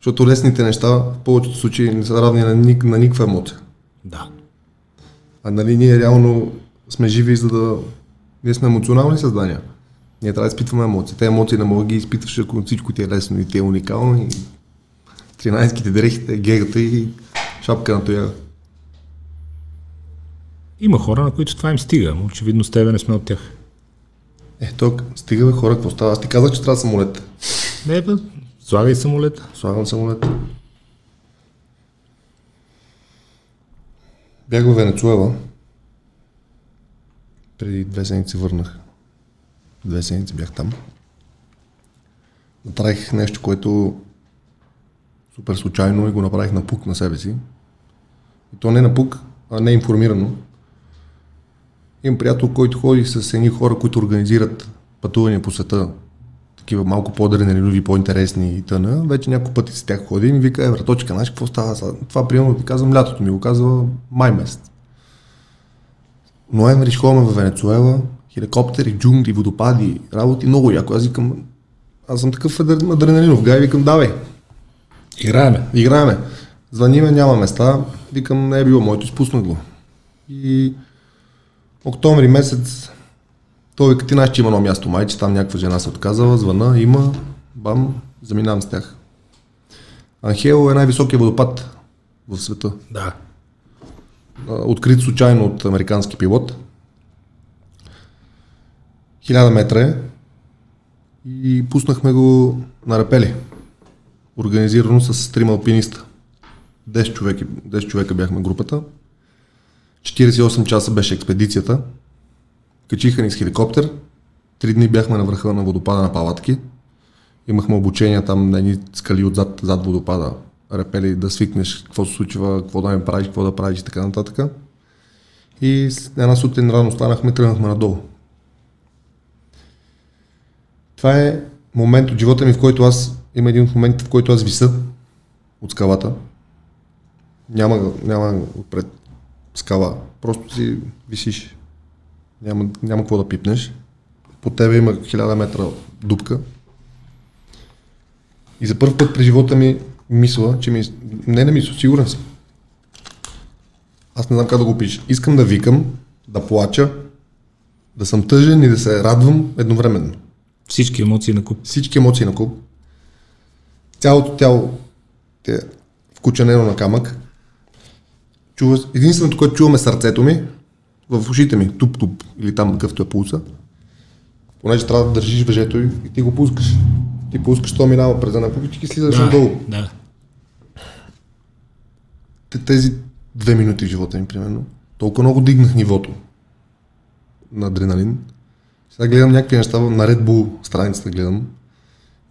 Защото лесните неща в повечето случаи не са равни на, ник, на никаква емоция. Да. А нали ние реално сме живи, за да... Ние сме емоционални създания. Ние трябва да изпитваме емоции. Те емоции не мога да ги изпитваш, ако всичко ти е лесно и ти е уникално. И 13-ките дрехите, гегата и шапка на тоя. Има хора, на които това им стига, но очевидно с тебе не сме от тях. Е, тук стига бе хора, какво става? Аз ти казах, че трябва самолет. Не, бе, слагай самолета. Слагам самолет. Бях в Венецуела. Преди две седмици върнах. Две седмици бях там. Направих нещо, което супер случайно и го направих на пук на себе си. И то не на пук, а не информирано. Имам приятел, който ходи с едни хора, които организират пътувания по света, такива малко по-адреналинови, по-интересни и тъна. Вече няколко пъти с тях ходи и ми вика, е, браточка, знаеш какво става? сега?» Това, примерно, ти казвам лятото, ми го казва май месец. Ноември ходим в Венецуела, хеликоптери, джунгли, водопади, работи, много яко. Аз викам, аз съм такъв адр- адреналинов гай, викам, давай, Играеме. играеме. Звъниме, няма места, викам, не е било моето, изпуснах го. И октомври месец, той вика, ти знаеш, че има едно място май, че там някаква жена се отказала, звъна, има, бам, заминавам с тях. Анхело е най-високия водопад в света. Да. Открит случайно от американски пилот. 1000 метра е. И пуснахме го на рапели. Организирано с трима алпиниста. 10 човека, 10 човека бяхме групата. 48 часа беше експедицията. Качиха ни с хеликоптер. Три дни бяхме на върха на водопада на палатки. Имахме обучение там на едни скали отзад, зад водопада. Репели да свикнеш какво се случва, какво да не правиш, какво да правиш и така нататък. И една сутрин рано станахме тръгнахме надолу. Това е момент от живота ми, в който аз има един от моментите, в който аз виса от скалата. Няма, няма отпред скала. Просто си висиш. Няма, няма какво да пипнеш. По тебе има 1000 метра дупка. И за първ път при живота ми мисля, че ми... Не, не мисля, сигурен съм. Аз не знам как да го пиша. Искам да викам, да плача, да съм тъжен и да се радвам едновременно. Всички емоции на куп. Всички емоции на куп. Цялото тяло е вкученено на камък. Чува, единственото, което чуваме сърцето ми, в ушите ми, туп-туп, или там какъвто е пулса, понеже трябва да държиш въжето и, и ти го пускаш. Ти пускаш, то минава през една куп и ти слизаш Да, надолу. да. Те- Тези две минути в живота ми, примерно, толкова много дигнах нивото на адреналин. Сега гледам някакви неща на Red Bull страницата гледам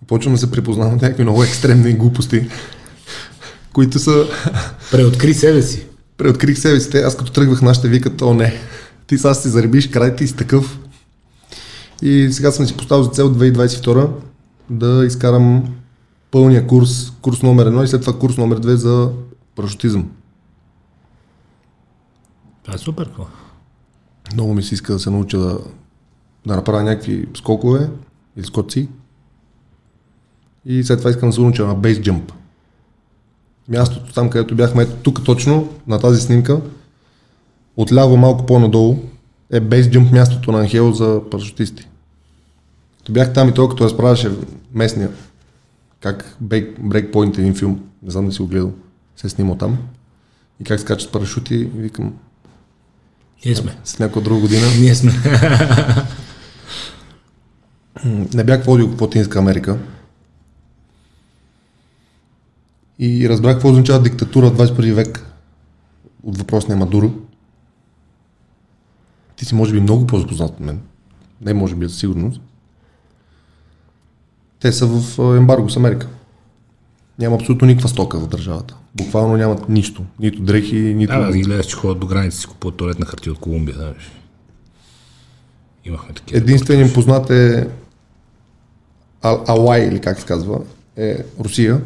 и почвам да се припознавам някакви много екстремни глупости, които са... Преоткри себе си. Преоткрих себе си. Аз като тръгвах, нашите викат, о не, ти сега си заребиш край, ти си такъв. И сега съм си поставил за цел 2022 да изкарам пълния курс, курс номер едно и след това курс номер две за парашутизъм. Това е супер. какво? Много ми се иска да се науча да, да направя някакви скокове или скоци. И след това искам да се науча на бейс джъмп. Мястото там, където бяхме, ето тук точно, на тази снимка, отляво малко по-надолу, е бейс джъмп мястото на Анхел за парашутисти. Като бях там и той, като разправяше местния, как Breakpoint един филм, не знам да си го гледал, се е снимал там. И как скачат парашути, и викам, Ние сме. с някаква друга година. Ние сме. не бях водил по Латинска Америка. И разбрах какво означава диктатура в 21 век от въпросния Мадуро. Ти си може би много по-запознат от мен. Не може би, със сигурност. те са в ембарго с Америка. Няма абсолютно никаква стока в държавата. Буквално нямат нищо. Нито дрехи, нито... Да, да, ги гледаш, че ходят до граница си купуват туалетна хартия от Колумбия, знаеш. Имахме такива. Единственият им познат е А- Алай, или как се казва, е Русия,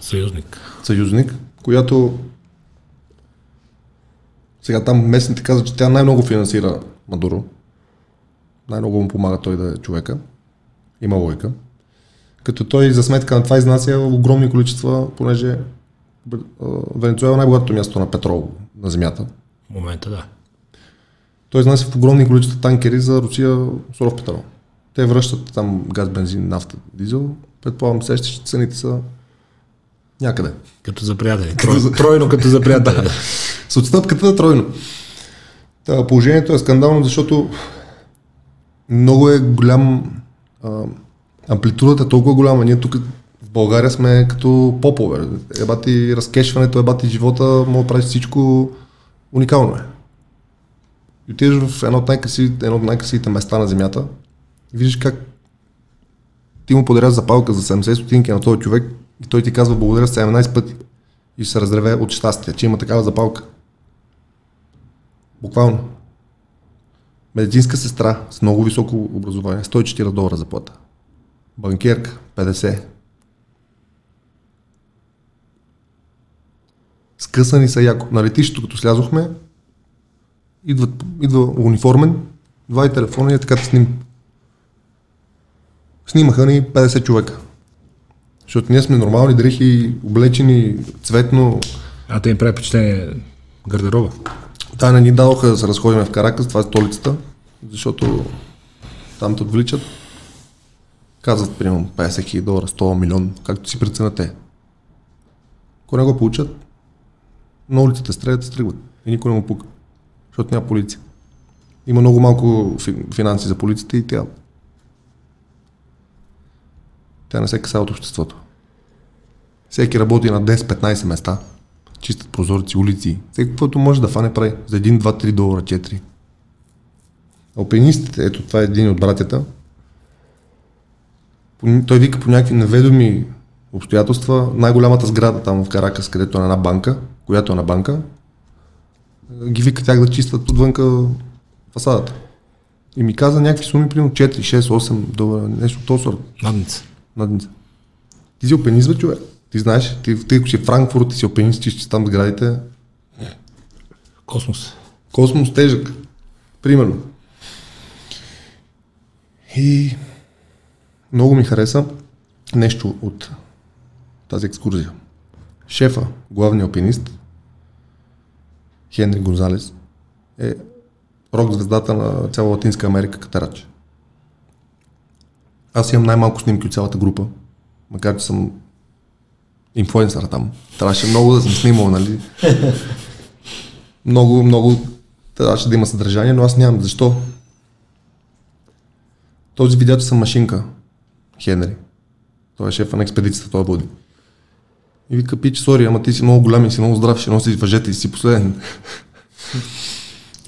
Съюзник. съюзник, която сега там местните казват, че тя най-много финансира Мадуро. Най-много му помага той да е човека. Има логика. Като той за сметка на това изнася огромни количества, понеже Венецуела е най-богатото място на петрол на земята. В момента, да. Той изнася в огромни количества танкери за Русия суров петрол. Те връщат там газ, бензин, нафта, дизел. Предполагам, сещаш, че цените са някъде. Като за приятели. Трой, тройно като за приятели. да. С отстъпката тройно. Та, положението е скандално, защото много е голям а, амплитудата е толкова голяма. Ние тук в България сме като попове. Ебати разкешването, ебати живота, може да правиш всичко уникално е. И отидеш в едно от, най-красивите, едно от най-красивите места на земята и виждаш как ти му подаряш запалка за 70 стотинки на този човек и той ти казва благодаря 17 пъти и се разреве от щастие, че има такава запалка. Буквално. Медицинска сестра с много високо образование, 104 долара заплата. Банкерка, 50. Скъсани са яко. На летището, като слязохме, идва, идва униформен, два и телефона и е така сним. Снимаха ни 50 човека. Защото ние сме нормални дрехи, облечени цветно. А те им прави впечатление гардероба. Та не ни дадоха да се разходим в Каракас, това е столицата, защото там те отвличат. Казват, примерно, 50 хиляди долара, 100 милион, както си преценят те. Ако не го получат, на улицата стрелят, се тръгват. И никой не му пука. Защото няма полиция. Има много малко фи- финанси за полицията и тя. Тя не се касае от обществото. Всеки работи на 10-15 места. Чистят прозорци, улици. Всеки каквото може да фане прави. За 1, 2, 3 долара, 4. Алпинистите, ето това е един от братята. Той вика по някакви неведоми обстоятелства, най-голямата сграда там в Каракас, където е една банка, която е на банка, ги вика тях да чистят отвънка фасадата. И ми каза някакви суми, примерно 4, 6, 8 долара, нещо от този. Надница. Ти си алпинист, бе, човек. Ти знаеш, ти, ти ако си Франкфурт, ти си алпинист, чистиш там сградите. Космос. Космос тежък. Примерно. И много ми хареса нещо от тази екскурзия. Шефа, главният алпинист, Хенри Гонзалес, е рок звездата на цяла Латинска Америка Катарач. Аз имам най-малко снимки от цялата група, макар че съм инфлуенсър там. Трябваше много да съм снимал, нали? много, много трябваше да има съдържание, но аз нямам. Защо? Този че съм машинка, Хенри. Той е шефа на експедицията, той води. И вика, пич, сори, ама ти си много голям и си много здрав, ще носиш въжета и си последен.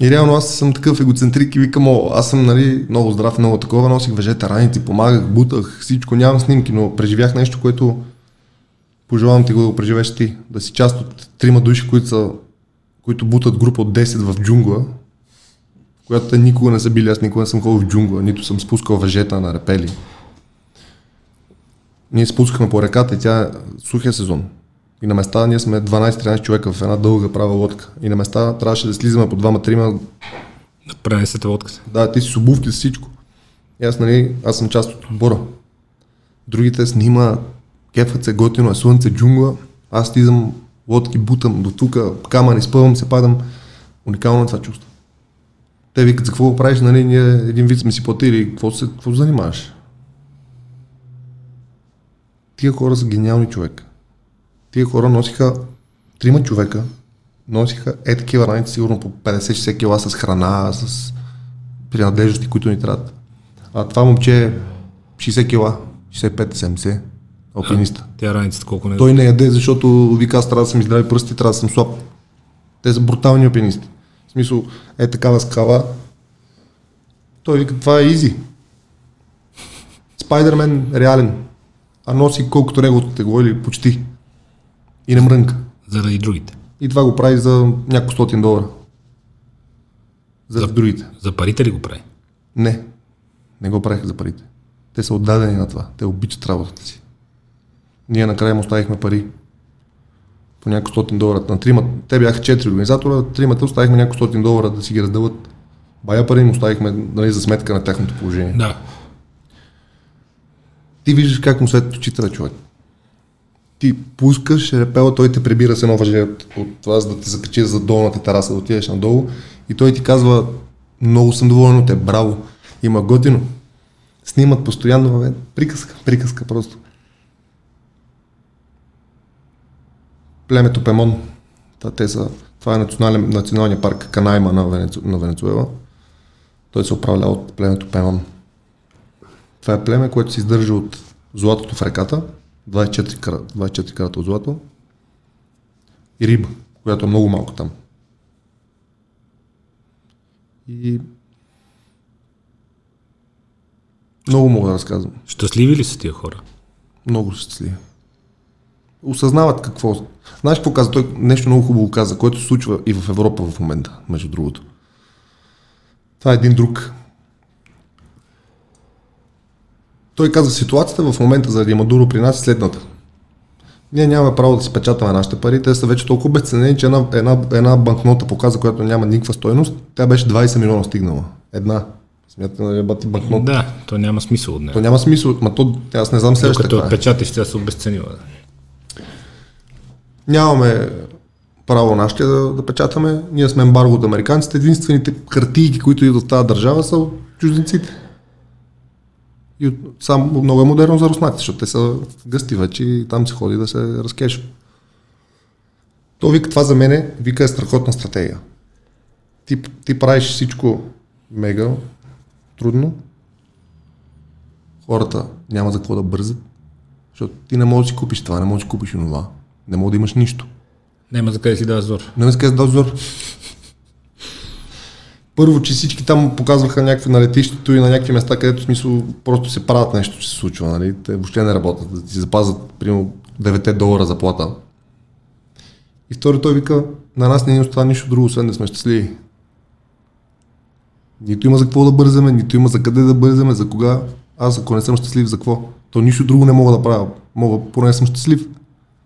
И реално аз съм такъв егоцентрик и викам, о, аз съм нали, много здрав, много такова, носих въжета, раници, помагах, бутах, всичко, нямам снимки, но преживях нещо, което пожелавам ти го да го преживееш ти. Да си част от трима души, които, са, които бутат група от 10 в джунгла, в която те никога не са били, аз никога не съм ходил в джунгла, нито съм спускал въжета на репели. Ние спускахме по реката и тя е сухия сезон. И на места ние сме 12-13 човека в една дълга права лодка. И на места трябваше да слизаме по двама-трима. Да пренесете водката. Да, ти си с обувки, с всичко. И аз, нали, аз съм част от отбора. Другите снима, кефът се, готино е слънце, джунгла. Аз слизам лодки, бутам до тук, камъни, спъвам се, падам. Уникално е това чувство. Те викат, за какво правиш, нали, ние един вид сме си платили, какво се, какво занимаваш? Тия хора са гениални човек. Тия хора носиха трима човека, носиха е такива раници, сигурно по 50-60 кила с храна, с принадлежности, които ни трябват. А това момче е 60 кила, 65-70, алпиниста. Тя раницата колко не Той не яде, защото вика аз трябва да съм здрави пръсти, трябва да съм слаб. Те са брутални алпинисти. В смисъл, е такава скала. Той вика, това е изи. Спайдермен реален, а носи колкото неговото тегло или почти. И не мрънка. Заради другите. И това го прави за няколко стотин долара. За, за другите. За парите ли го прави? Не. Не го правиха за парите. Те са отдадени на това. Те обичат работата си. Ние накрая му оставихме пари. По няколко стотин долара. На трима, те бяха четири организатора, тримата оставихме няколко стотин долара да си ги раздават. Бая пари им оставихме нали, за сметка на тяхното положение. Да. Ти виждаш как му светят очите на човек. Ти пускаш репела, той те прибира с едно въже от, от за да те закачи за долната тераса, да отидеш надолу и той ти казва, много съм доволен от теб, браво, има готино. Снимат постоянно, бе, приказка, приказка просто. Племето Пемон, Та, те са, това е национален, националния парк Канайма на, Венецу, на Венецуела. Той се управлява от племето Пемон. Това е племе, което се издържа от златото в реката, 24, кара, 24 карата от злато и риба, която е много малко там. И много мога да разказвам. Щастливи ли са тия хора? Много щастливи. Осъзнават какво. Знаеш какво каза? Той нещо много хубаво каза, което се случва и в Европа в момента, между другото. Това е един друг. Той каза, ситуацията в момента заради Мадуро при нас е следната. Ние нямаме право да си печатаме нашите пари, те са вече толкова безценени, че една, една, една банкнота показа, която няма никаква стойност, тя беше 20 милиона стигнала. Една. Смятате на бати банкнота. Да, то няма смисъл от То нея. няма смисъл, ма то, аз не знам следващата е. печатиш, тя се обесценила. Нямаме право нашите да, да печатаме. Ние сме ембарго от американците. Единствените хартийки, които идват от тази държава, са от чужденците. И сам, много е модерно за руснаците, защото те са гъсти вече и там се ходи да се разкешва. То вика, това за мен вика е страхотна стратегия. Ти, ти правиш всичко мега трудно. Хората няма за какво да бързат, защото ти не можеш да си купиш това, не можеш да си купиш онова. Не можеш да имаш нищо. Няма за къде си дава зор. Не ме сказ да зор. Първо, че всички там показваха някакви на летището и на някакви места, където в смисъл просто се правят нещо, че се случва. Нали? Те въобще не работят, да ти запазят примерно 9 долара заплата. И втори той вика, на нас не ни остава нищо друго, освен да сме щастливи. Нито има за какво да бързаме, нито има за къде да бързаме, за кога. Аз ако не съм щастлив, за какво? То нищо друго не мога да правя. Мога, поне съм щастлив.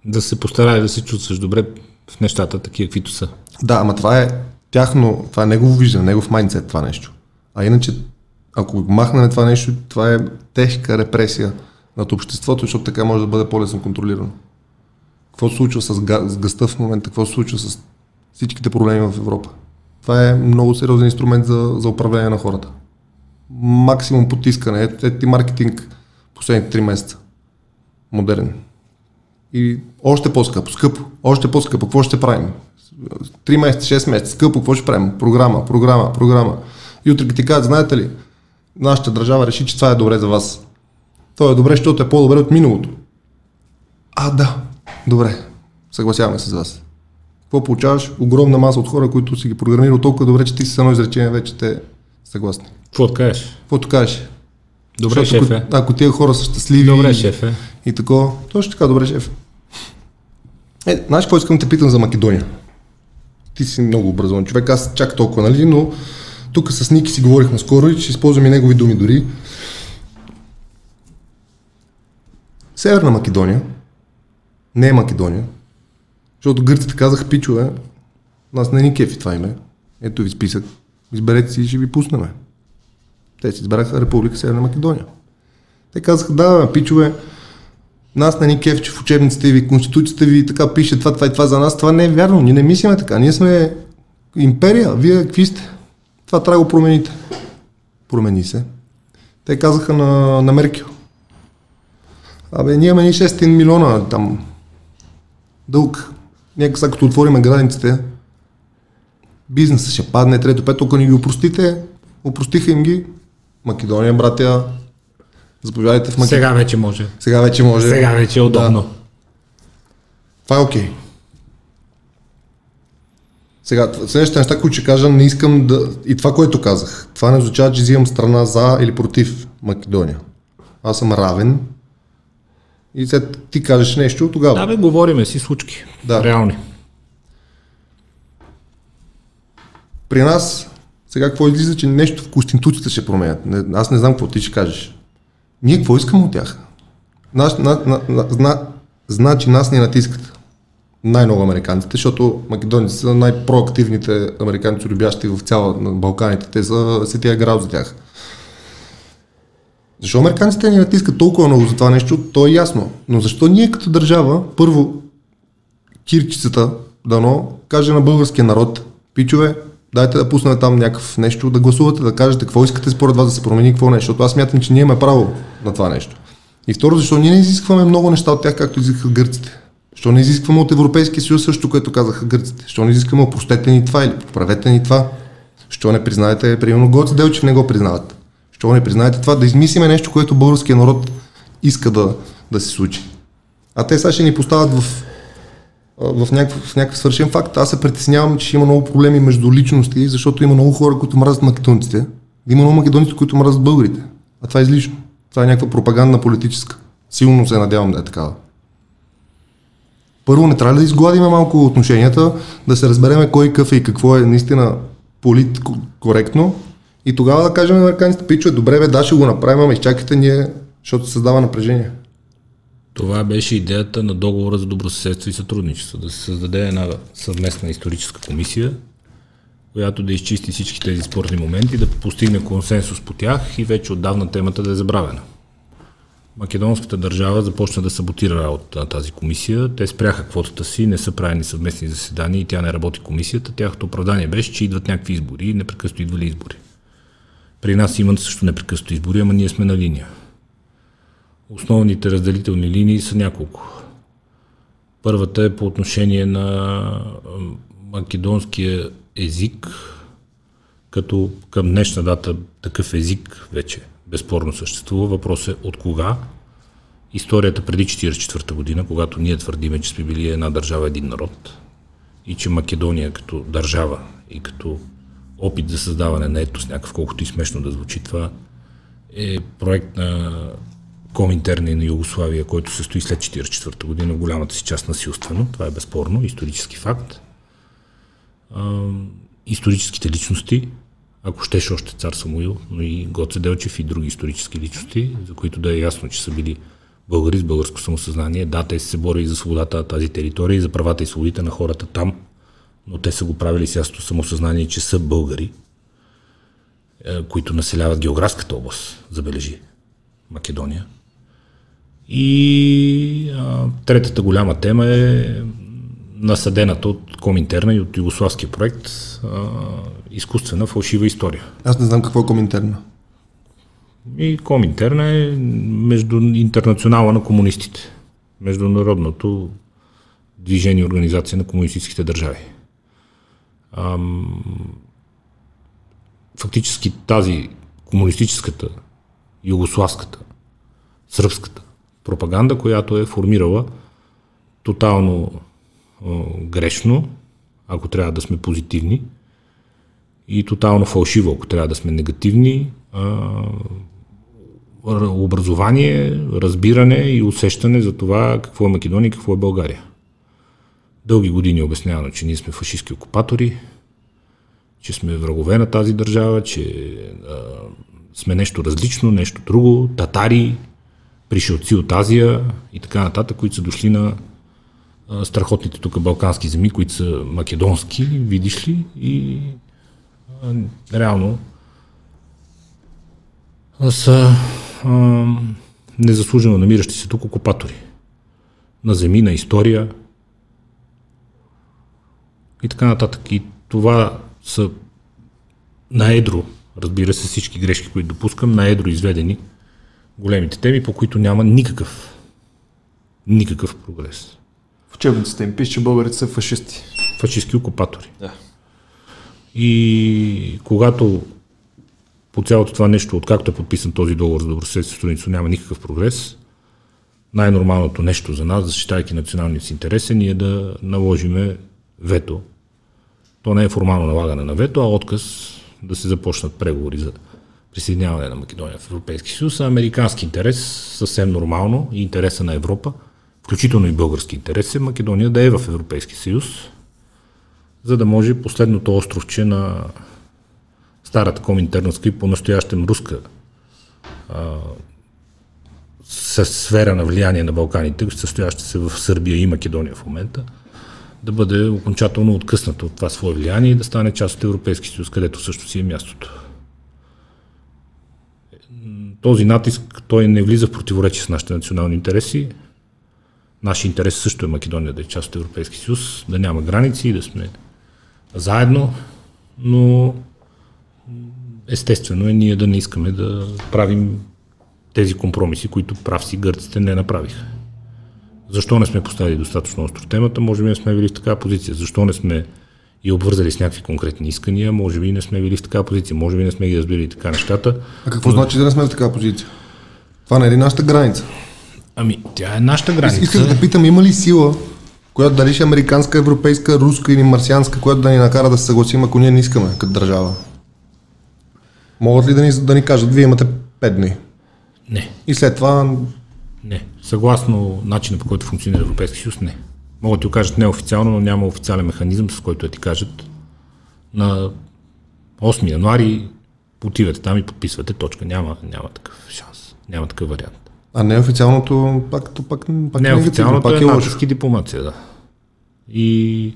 Да се постараеш да се чувстваш добре в нещата, такива каквито са. Да, ама това е тяхно, това е негово виждане, негов майндсет това нещо. А иначе, ако махнем това нещо, това е тежка репресия над обществото, защото така може да бъде по-лесно контролирано. Какво се случва с, га, с гъста в момента, какво се случва с всичките проблеми в Европа. Това е много сериозен инструмент за, за управление на хората. Максимум потискане. Ето, ето ти маркетинг последните 3 месеца. Модерен. И още по-скъпо, скъпо, още по-скъпо. Какво ще правим? 3 месеца, 6 месеца, скъпо, какво ще правим? Програма, програма, програма. И утре ти кажат, знаете ли, нашата държава реши, че това е добре за вас. То е добре, защото е по-добре от миналото. А, да, добре, съгласяваме се с вас. Какво получаваш? Огромна маса от хора, които си ги програмирал толкова добре, че ти с едно изречение вече те съгласни. Какво кажеш? Каквото кажеш? Добре, Защото шефе. Ако, ако тия хора са щастливи Добре, и- шефе. и такова, точно така, добре, шеф. Е, знаеш какво искам да те питам за Македония? Ти си много образован човек, аз чак толкова, нали, но тук с Ники си говорихме скоро и ще използвам и негови думи дори. Северна Македония, не е Македония, защото гърците казаха, пичове, нас не ни кефи това име. Ето ви списък, изберете си и ще ви пуснем. Те си избраха Република Северна Македония. Те казаха, да, пичове, нас не ни кеф, че в учебниците ви, конституцията ви така пише това, това и това за нас. Това не е вярно. Ние не мислиме така. Ние сме империя. Вие какви сте? Това трябва да го промените. Промени се. Те казаха на, на Меркел. Абе, ние имаме ни 600 милиона там дълг. Нека сега като отвориме границите, бизнесът ще падне, трето, пето, ако ни ги опростите, опростиха им ги. Македония, братя, заповядайте в Македония. Сега вече може. Сега вече може. Сега вече е удобно. Да. Това е окей. Сега, следващите неща, които ще кажа, не искам да... И това, което казах, това не означава, че взимам страна за или против Македония. аз съм равен. И след ти кажеш нещо, тогава. Да, бе, говориме си случки. Да. Реални. При нас, сега какво излиза, че нещо в Конституцията ще променят. Не, аз не знам какво ти ще кажеш. Ние какво искаме от тях? Наш, на, на, на, зна, значи нас ни натискат най-много американците, защото македонците са най-проактивните американци, любящи в цяла на Балканите. Те са сетия град за тях. Защо американците ни натискат толкова много за това нещо, то е ясно. Но защо ние като държава, първо, кирчицата, дано, каже на българския народ, пичове, дайте да пуснем там някакъв нещо, да гласувате, да кажете какво искате според вас да се промени, какво нещо, защото аз мятам, че ние имаме право на това нещо. И второ, защо ние не изискваме много неща от тях, както изискаха гърците. Защо не изискваме от Европейския съюз също, което казаха гърците? Защо не изискваме опростете ни това или поправете ни това? Защо не признаете, примерно, Гоце Делчев не го признават? Защо не признаете това? Да измислиме нещо, което българския народ иска да, да се случи. А те сега ще ни поставят в, в, някакъв, някакъв свършен факт. Аз се притеснявам, че има много проблеми между личности, защото има много хора, които мразят македонците. Има много македонци, които мразят българите. А това е излишно. Това е някаква пропагандна политическа. Силно се надявам да е такава. Първо, не трябва да изгладиме малко отношенията, да се разбереме кой какъв е и какво е наистина политкоректно и тогава да кажем на американците, пичове, добре бе, да, ще го направим, ама изчакайте ние, защото създава напрежение. Това беше идеята на договора за добросъседство и сътрудничество. Да се създаде една съвместна историческа комисия, която да изчисти всички тези спорни моменти, да постигне консенсус по тях и вече отдавна темата да е забравена. Македонската държава започна да саботира работа на тази комисия. Те спряха квотата си, не са правени съвместни заседания и тя не работи комисията. Тяхното оправдание беше, че идват някакви избори и непрекъснато идвали избори. При нас имат също непрекъснато избори, ама ние сме на линия. Основните разделителни линии са няколко. Първата е по отношение на македонския език, като към днешна дата такъв език вече безспорно съществува. Въпрос е от кога. Историята преди 1944 година, когато ние твърдиме, че сме били една държава, един народ и че Македония като държава и като опит за създаване на етос, някакъв колкото и смешно да звучи това, е проект на Коминтерна на Югославия, който се стои след 1944 година, в голямата си част насилствено. Това е безспорно, исторически факт. А, историческите личности, ако щеше още цар Самуил, но и Гоце Делчев и други исторически личности, за които да е ясно, че са били българи с българско самосъзнание. Да, те са се борили за свободата на тази територия и за правата и свободите на хората там, но те са го правили с ясното самосъзнание, че са българи, които населяват географската област, забележи, Македония. И а, третата голяма тема е насъдената от Коминтерна и от югославския проект а, изкуствена фалшива история. Аз не знам какво е коминтерна. И Коминтерна е между интернационала на комунистите. Международното движение и организация на комунистическите държави. Ам, фактически тази комунистическата, югославската, сръбската пропаганда, която е формирала тотално грешно, ако трябва да сме позитивни, и тотално фалшиво, ако трябва да сме негативни, образование, разбиране и усещане за това какво е Македония и какво е България. Дълги години обяснявано, че ние сме фашистски окупатори, че сме врагове на тази държава, че а, сме нещо различно, нещо друго, татари, пришелци от Азия и така нататък, които са дошли на страхотните тук балкански земи, които са македонски, видиш ли, и а, реално са а, незаслужено намиращи се тук окупатори на земи, на история и така нататък. И това са на едро, разбира се, всички грешки, които допускам, на едро изведени големите теми, по които няма никакъв, никакъв прогрес. В учебниците им пише, че българите са фашисти. Фашистски окупатори. Да. И когато по цялото това нещо, откакто е подписан този договор за добросъседство, няма никакъв прогрес, най-нормалното нещо за нас, защитайки националния си интерес, е ние да наложиме вето. То не е формално налагане на вето, а отказ да се започнат преговори за присъединяване на Македония в Европейски съюз, а американски интерес, съвсем нормално, и интереса на Европа, включително и български интерес е Македония да е в Европейски съюз, за да може последното островче на старата коминтерновска и по-настоящем руска а, сфера на влияние на Балканите, състояща се в Сърбия и Македония в момента, да бъде окончателно откъснато от това свое влияние и да стане част от Европейски съюз, където също си е мястото. Този натиск, той не влиза в противоречие с нашите национални интереси. Наши интерес също е Македония да е част от Европейски съюз, да няма граници, да сме заедно, но естествено е ние да не искаме да правим тези компромиси, които прав си гърците не направиха. Защо не сме поставили достатъчно остро темата? Може би сме били в такава позиция. Защо не сме и обвързали с някакви конкретни искания? Може би не сме били в такава позиция. Може би не сме ги разбили така нещата. А какво но... значи да не сме в такава позиция? Това не е ли нашата граница? Ами, тя е нашата граница. Исках да питам, има ли сила, която дали ще е американска, европейска, руска или марсианска, която да ни накара да се съгласим, ако ние не искаме като държава? Могат ли да ни, да ни кажат, вие имате 5 дни? Не. И след това... Не. Съгласно начина по който функционира Европейски съюз, не. Могат да ти го кажат неофициално, но няма официален механизъм, с който да ти кажат на 8 януари отивате там и подписвате точка. Няма, няма такъв шанс. Няма такъв вариант. А неофициалното пак, пак, пак неофициалното пак е, е натиск и дипломация, да. И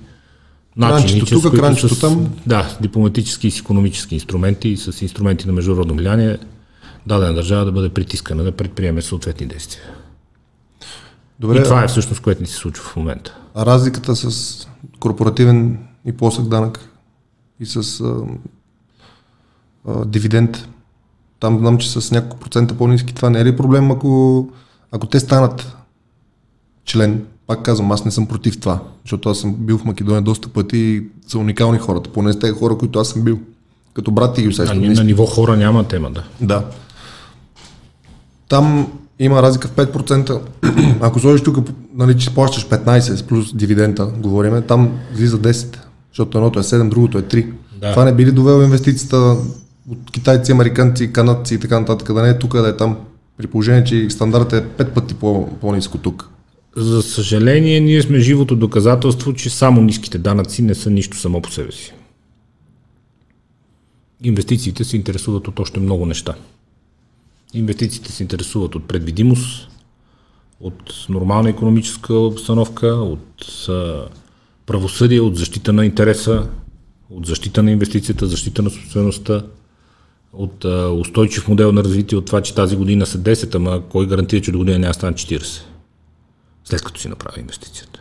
начините, тук, с, с, там. Да, дипломатически и с економически инструменти и с инструменти на международно влияние дадена държава да бъде притискана да предприеме съответни действия. Добре, и това е всъщност, което ни се случва в момента. А разликата с корпоративен и плосък данък и с а, а, дивиденд, там знам, че с няколко процента по-низки, това не е ли проблем, ако, ако те станат член? Пак казвам, аз не съм против това, защото аз съм бил в Македония доста пъти и са уникални хората, поне с тези хора, които аз съм бил. Като брат ти ги усещам. На, на ниво хора няма тема, да. Да. Там има разлика в 5%. Ако сложиш тук, нали, че плащаш 15 плюс дивидента, говориме, там влиза 10, защото едното е 7, другото е 3. Да. Това не би ли довело инвестицията от китайци, американци, канадци и така нататък, да не е тук, да е там, при положение, че стандартът е 5 пъти по- по-низко тук. За съжаление, ние сме живото доказателство, че само ниските данъци не са нищо само по себе си. Инвестициите се интересуват от още много неща. Инвестициите се интересуват от предвидимост, от нормална економическа обстановка, от правосъдие, от защита на интереса, от защита на инвестицията, защита на собствеността, от устойчив модел на развитие, от това, че тази година са 10, ама кой гарантира, че до година няма стане 40, след като си направи инвестицията.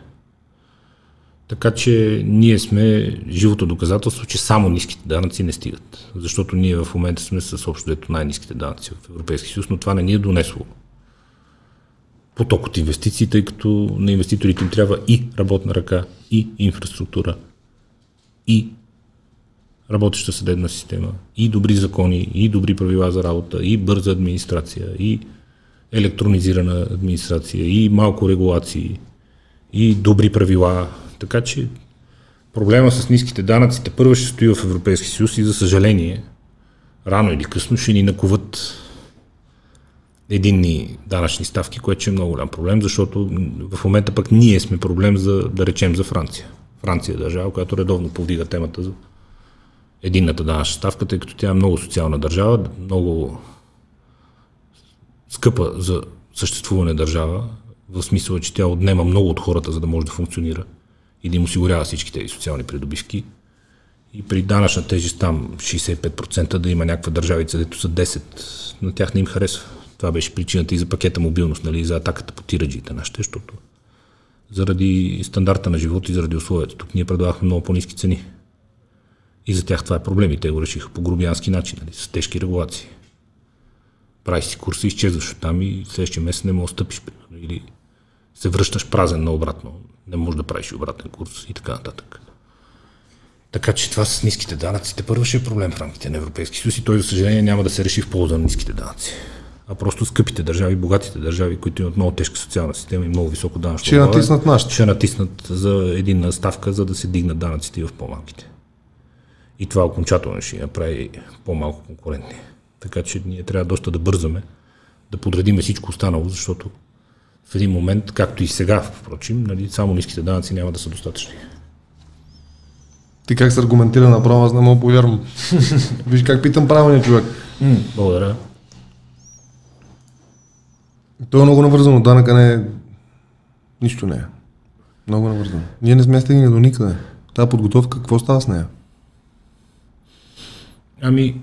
Така че ние сме живото доказателство, че само ниските данъци не стигат. Защото ние в момента сме с общо дето най-ниските данъци в Европейския съюз, но това не ни е донесло поток от инвестиции, тъй като на инвеститорите им трябва и работна ръка, и инфраструктура, и работеща съдебна система, и добри закони, и добри правила за работа, и бърза администрация, и електронизирана администрация, и малко регулации, и добри правила, така че проблема с ниските данъците първо ще стои в Европейски съюз и за съжаление, рано или късно ще ни наковат единни данъчни ставки, което е много голям проблем, защото в момента пък ние сме проблем за, да речем, за Франция. Франция е държава, която редовно повдига темата за единната данъчна ставка, тъй като тя е много социална държава, много скъпа за съществуване държава, в смисъл, че тя отнема много от хората, за да може да функционира и да им осигурява всички тези социални придобивки. И при данъчна тежест там 65% да има някаква държавица, дето са 10, на тях не им харесва. Това беше причината и за пакета мобилност, нали, за атаката по тираджите нашите, защото заради стандарта на живот и заради условията. Тук ние предлагахме много по-низки цени. И за тях това е проблем и те го решиха по грубиянски начин, нали, с тежки регулации. Прави си курса, изчезваш от там и следващия месец не можеш да стъпиш. Или се връщаш празен наобратно не можеш да правиш обратен курс и така нататък. Така че това с ниските данъци те първо ще е проблем в рамките на Европейски съюз и той, за съжаление, няма да се реши в полза на ниските данъци. А просто скъпите държави, богатите държави, които имат много тежка социална система и много високо данъчно. Ще натиснат нашите. Ще натиснат за един ставка, за да се дигнат данъците в по-малките. И това окончателно ще направи по-малко конкурентни. Така че ние трябва доста да бързаме, да подредиме всичко останало, защото в един момент, както и сега, впрочем, нали, само ниските данъци няма да са достатъчни. Ти как се аргументира направо, аз не мога повярвам. Виж как питам правилния човек. Благодаря. То е много навързано. Данъка не е... Нищо не е. Много навързано. Ние не сме стигнали до никъде. Та подготовка, какво става с нея? Ами,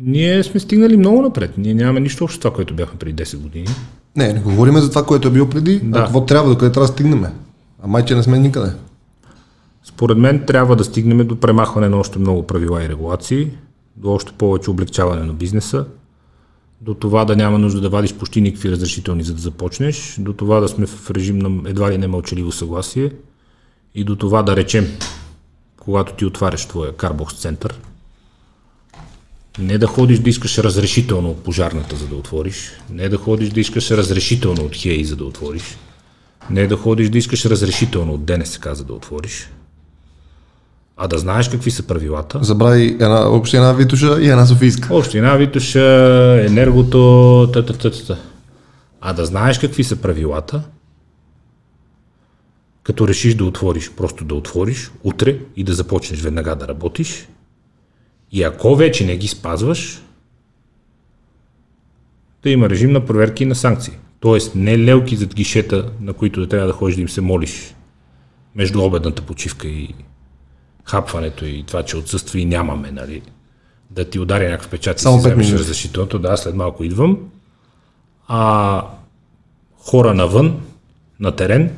ние сме стигнали много напред. Ние нямаме нищо общо с това, което бяхме преди 10 години. Не, не говорим за това, което е било преди, Да. а какво трябва, докъде трябва да стигнем. А майче не сме никъде. Според мен трябва да стигнем до премахване на още много правила и регулации, до още повече облегчаване на бизнеса, до това да няма нужда да вадиш почти никакви разрешителни за да започнеш, до това да сме в режим на едва ли не мълчаливо съгласие и до това да речем, когато ти отваряш твоя карбокс център, не да ходиш да искаш разрешително от пожарната, за да отвориш, не да ходиш да искаш разрешително от ХЕИ, за да отвориш, не да ходиш да искаш разрешително от ДНСК, за да отвориш, а да знаеш какви са правилата. Забрави една община Витуша и една Софийска. Община Витоша, енергото, та, та, та, та. А да знаеш какви са правилата, като решиш да отвориш, просто да отвориш утре и да започнеш веднага да работиш. И ако вече не ги спазваш, да има режим на проверки и на санкции. Тоест не лелки зад гишета, на които да трябва да ходиш да им се молиш между обедната почивка и хапването и това, че отсъства и нямаме, нали? Да ти удари някакъв печат и Само си вземеш разрешителното, да, след малко идвам. А хора навън, на терен,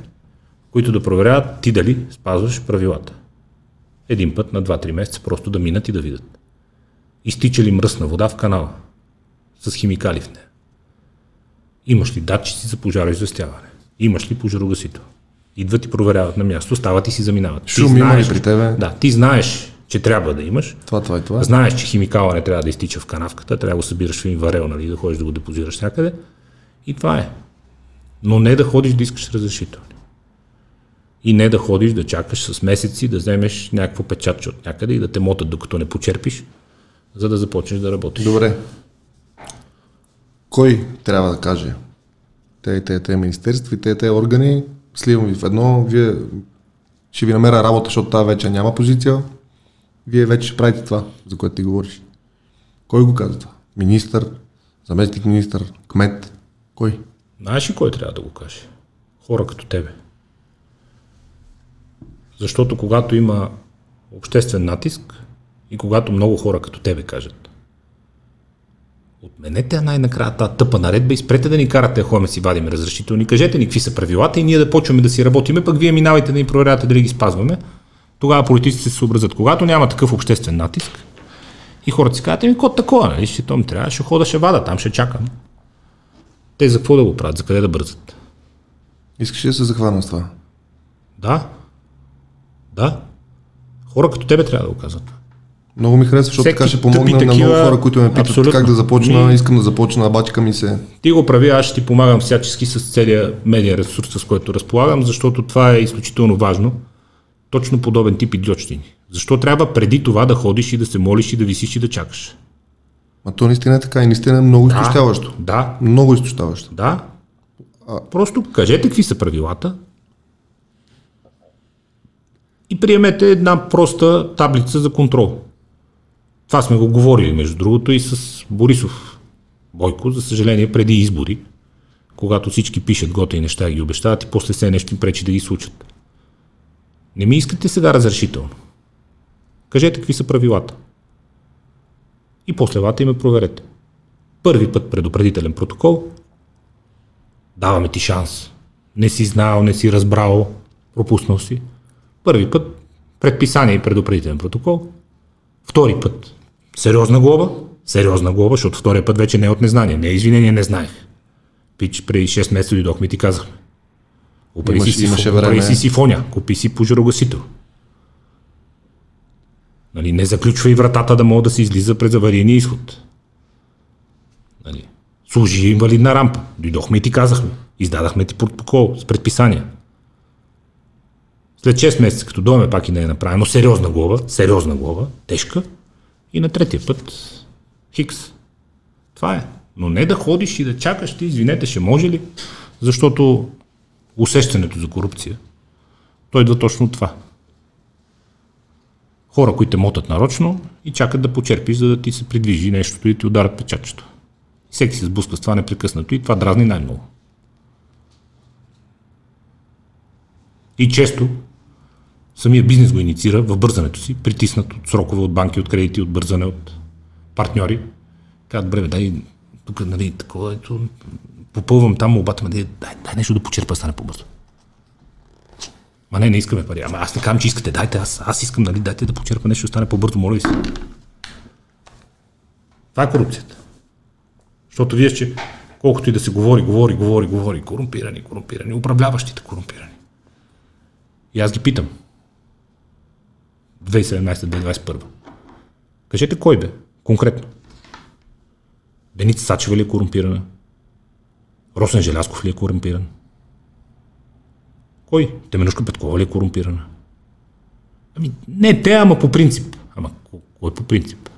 които да проверяват ти дали спазваш правилата. Един път на 2-3 месеца просто да минат и да видят. Изтича ли мръсна вода в канала с химикали в нея? Имаш ли датчици за пожароизвестяване? Имаш ли пожарогасител? Идват и проверяват на място, стават и си заминават. Ти Шум има ли знаеш- при тебе? Да, ти знаеш, че трябва да имаш, Това, това и това. Знаеш, че химикала не трябва да изтича в канавката, трябва да го събираш в един варел, нали, да ходиш да го депозираш някъде. И това е. Но не да ходиш да искаш разрешителни. И не да ходиш да чакаш с месеци, да вземеш някакво печатче от някъде и да те мотат докато не почерпиш, за да започнеш да работиш. Добре. Кой трябва да каже? Те те, те министерства и те, те органи, сливам ви в едно, вие ще ви намеря работа, защото тази вече няма позиция. Вие вече ще правите това, за което ти говориш. Кой го казва това? Министър, заместник министър, кмет? Кой? Знаеш ли кой трябва да го каже? Хора като тебе. Защото когато има обществен натиск и когато много хора като тебе кажат Отменете най-накрая тази тъпа наредба и спрете да ни карате, ходим си вадим разрешителни. Кажете ни какви са правилата и ние да почваме да си работиме, пък вие минавайте да ни проверявате дали ги спазваме. Тогава политиците се съобразят. Когато няма такъв обществен натиск и хората си казват, еми, код такова, нали? Ще то ми трябва, ще хода, ще вада, там ще чакам. Те за какво да го правят, за къде да бързат? Искаш ли да се захвана с това? Да. Да. Хора като тебе трябва да го казват. Много ми харесва, защото така ще помогна на много такива- хора, които ме питат Абсолютно. как да започна, Ми- искам да започна, бачка ми се. Ти го прави, аз ще ти помагам всячески с целия медиен ресурс, с който разполагам, защото това е изключително важно. Точно подобен тип идиотщини. Защо трябва преди това да ходиш и да се молиш и да висиш и да чакаш? А то наистина е така и наистина е много изтощаващо. Да, Много изтощаващо. да. Просто кажете какви са правилата и приемете една проста таблица за контрол. Това сме го говорили, между другото, и с Борисов Бойко, за съжаление, преди избори, когато всички пишат готини неща и ги обещават и после се нещо им пречи да ги случат. Не ми искате сега разрешително. Кажете какви са правилата. И после вата им проверете. Първи път предупредителен протокол, даваме ти шанс. Не си знал, не си разбрал, пропуснал си. Първи път предписание и предупредителен протокол. Втори път сериозна глоба, сериозна глоба, защото втория път вече не е от незнание. Не е извинение, не знаех. Пич, преди 6 месеца дойдохме и ти казахме. Опри Имаш- си, имаше опри време. си сифоня, купи си пожарогасител. Нали, не заключва и вратата да мога да се излиза през аварийния изход. Нали, служи инвалидна рампа. Дойдохме и ти казахме. Издадахме ти протокол с предписания. След 6 месеца, като дойме пак и не е направено, сериозна глоба, сериозна глоба, тежка, и на третия път Хикс. Това е. Но не да ходиш и да чакаш ти, извинете, ще може ли? Защото усещането за корупция, той идва точно от това. Хора, които мотат нарочно и чакат да почерпиш, за да ти се придвижи нещото и ти ударят печатчето. Всеки се сблъска с това непрекъснато и това дразни най-много. И често самия бизнес го инициира в бързането си, притиснат от срокове, от банки, от кредити, от бързане, от партньори. Казват, бре, дай тук, нали, такова, ето, попълвам там молбата, дай, дай, дай нещо да почерпа, стане по-бързо. Ма не, не искаме пари. Ама аз не казвам, че искате, дайте, аз, аз искам, нали, дайте да почерпа нещо, стане по-бързо, моля ви се. Това е корупцията. Защото вие, че колкото и да се говори, говори, говори, говори, корумпирани, корумпирани, управляващите корумпирани. И аз ги питам. 2017-2021. Кажете кой бе, конкретно. Деница Сачева ли е корумпирана? Росен Желясков ли е корумпиран? Кой? Теменушка Петкова ли е корумпирана? Ами, не те, ама по принцип. Ама кой по принцип?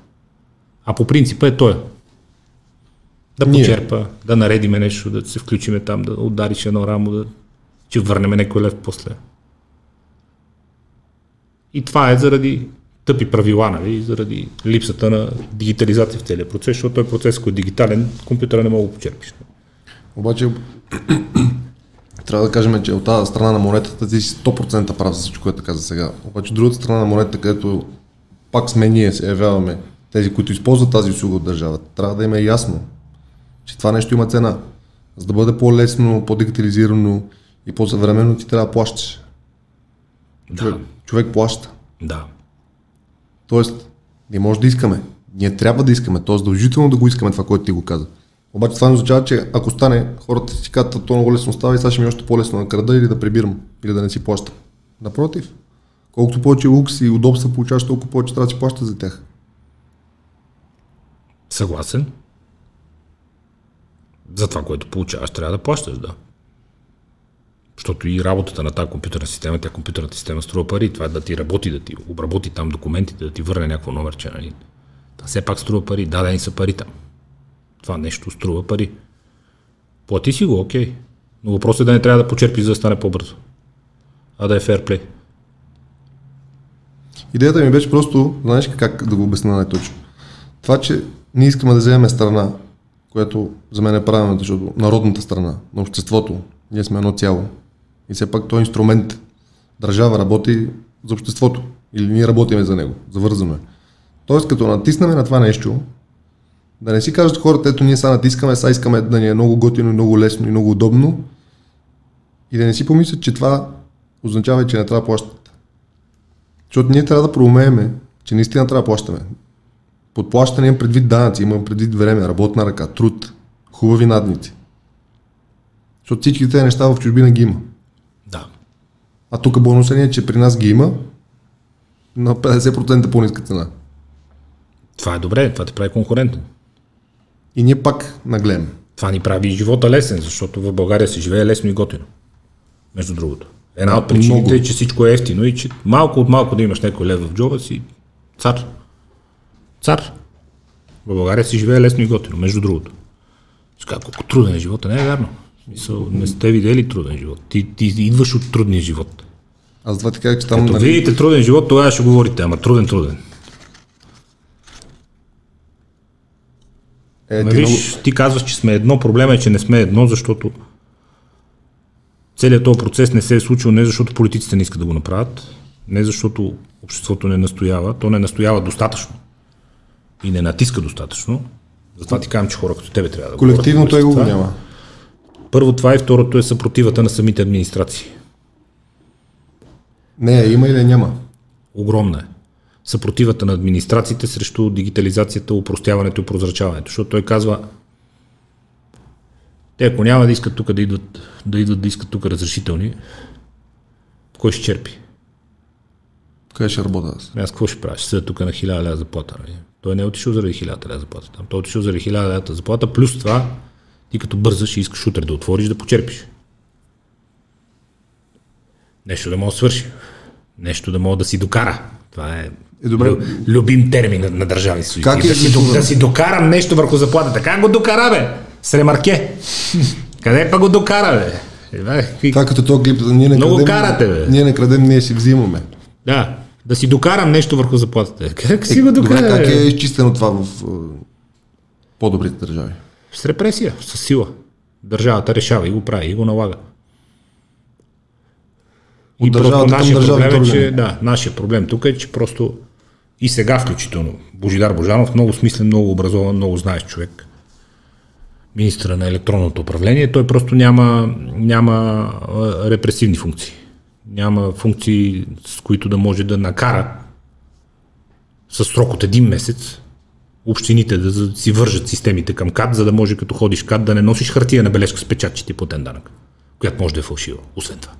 А по принципа е той. Да Ние. почерпа, да наредиме нещо, да се включиме там, да удариш едно рамо, да че върнем някой лев после. И това е заради тъпи правила, нали, заради липсата на дигитализация в целия процес, защото той процес, който е дигитален, компютъра не мога да почерпиш. Обаче трябва да кажем, че от тази страна на монетата ти си 100% прав за всичко, което каза сега. Обаче другата страна на монетата, където пак сме ние, се явяваме тези, които използват тази услуга от държавата, трябва да им е ясно, че това нещо има цена. За да бъде по-лесно, по-дигитализирано и по-съвременно ти трябва да плащаш. Човек, човек плаща. Да. Тоест, не може да искаме. Ние трябва да искаме. Тоест, дължително да го искаме това, което ти го каза. Обаче това не означава, че ако стане, хората си казват, то много лесно става и сега ще ми е още по-лесно да крада или да прибирам, или да не си плащам. Напротив, колкото повече лукс и удобства получаваш, толкова повече трябва да си плащаш за тях. Съгласен. За това, което получаваш, трябва да плащаш, да. Защото и работата на тази компютърна система, тя компютърната система струва пари. Това е да ти работи, да ти обработи там документите, да ти върне някакво номерче. Нали? Та все пак струва пари. Дадени са пари там. Това нещо струва пари. Плати си го, окей. Но въпросът е да не трябва да почерпиш, за да стане по-бързо. А да е ферплей. Идеята ми беше просто, знаеш как да го обясня най-точно. Това, че ние искаме да вземем страна, което за мен е правилно, защото народната страна, на обществото, ние сме едно цяло. И все пак този инструмент, държава работи за обществото. Или ние работиме за него. Завързано е. Тоест, като натиснем на това нещо, да не си кажат хората, ето ние сега натискаме, сега искаме да ни е много готино, много лесно и много удобно. И да не си помислят, че това означава, че не трябва да плащат. Защото ние трябва да проумееме, че наистина трябва да плащаме. Под плащане имам предвид данъци, имам предвид време, работна ръка, труд, хубави надници. Защото всички тези неща в чужбина ги има. А тук бонусът ни е, че при нас ги има на 50% по-ниска цена. Това е добре, това те прави конкурентен. И ние пак нагледаме. Това ни прави и живота лесен, защото в България се живее лесно и готино. Между другото. Една от причините Много. е, че всичко е ефтино и че малко от малко да имаш някой лев в джоба си цар. Цар. В България се живее лесно и готино, между другото. Сега, колко труден е живота, не е вярно. Смисъл, не сте видели труден живот. Ти, ти идваш от трудния живот. Аз това ти казах, че там... Като нали, видите труден живот, тогава ще говорите, ама труден, труден. е, ти много... виж, ти казваш, че сме едно. Проблема е, че не сме едно, защото целият този процес не се е случил не защото политиците не искат да го направят, не защото обществото не настоява, то не настоява достатъчно и не натиска достатъчно. Затова ти казвам, че хора като тебе трябва да Колективното говорят его го това. няма. Първо това и второто е съпротивата на самите администрации. Не, има или няма. Огромна е. Съпротивата на администрациите срещу дигитализацията, упростяването и прозрачаването. Защото той казва, те ако няма да искат тук да идват, да идват да искат тук разрешителни, кой ще черпи? Къде ще работя аз? Аз какво ще правя? Ще седа тук на 1000 лева заплата. Нали? Той не е отишъл заради 1000 лева заплата. Там. Той е отишъл заради 1000 лева заплата, плюс това ти като бързаш и искаш утре да отвориш, да почерпиш. Нещо да мога да свърши. Нещо да мога да си докара. Това е Е, добре. Лю- Любим термин на, на държавни служители. Как е да, си, измислено? да си докарам нещо върху заплатата. Как го докара, бе? С ремарке. Къде па го докара, бе? Е, Това като този клип, ние не Много крадем, карате, бе. Ние не крадем, ние си взимаме. Да, да си докарам нещо върху заплатата. Как си го Добре, докара? как бе? е изчистено това в е, по-добрите държави? С репресия, с сила. Държавата решава и го прави, и го налага. От и просто държавата към нашия проблем е, че, да, нашия проблем тук е, че просто и сега включително Божидар Божанов, много смислен, много образован, много знаещ човек, министра на електронното управление, той просто няма, няма репресивни функции. Няма функции, с които да може да накара с срок от един месец общините да си вържат системите към КАД, за да може като ходиш КАД да не носиш хартия на бележка с печат, че ти платен данък, която може да е фалшива, освен това.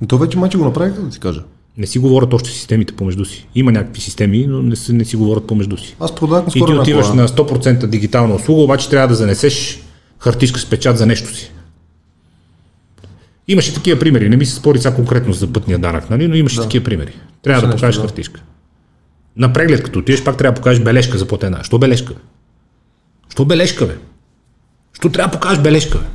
Но То вече маче го направиха, да ти кажа. Не си говорят още системите помежду си. Има някакви системи, но не, си- не си говорят помежду си. Аз продавах И скоро ти една отиваш на 100% дигитална услуга, обаче трябва да занесеш хартишка с печат за нещо си. Имаше такива примери. Не ми се спори сега конкретно за пътния данък, нали? но имаше такива примери. Трябва да нещо, покажеш да. хартишка. На преглед, като отидеш, пак трябва да покажеш бележка за платена. Що бележка? Бе? Що бележка, бе? Що трябва да покажеш бележка, бе?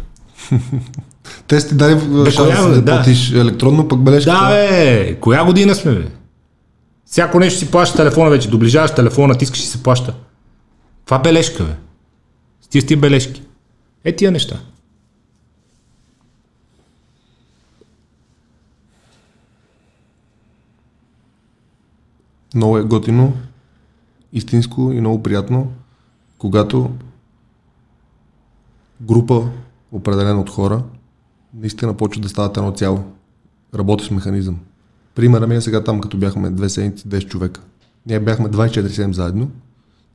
Те сте дали Бе, шанс коя, бе, да, да. платиш електронно, пък бележка. Да, бе! Коя година сме, бе? Всяко нещо си плаща телефона вече. Доближаваш телефона, натискаш и се плаща. Това бележка, бе. С тия с тия бележки. Е тия неща. Много е готино, истинско и много приятно, когато група, определена от хора, наистина почва да стават едно цяло. Работещ механизъм. Примера ми е сега там, като бяхме две седмици, 10 човека. Ние бяхме 24-7 заедно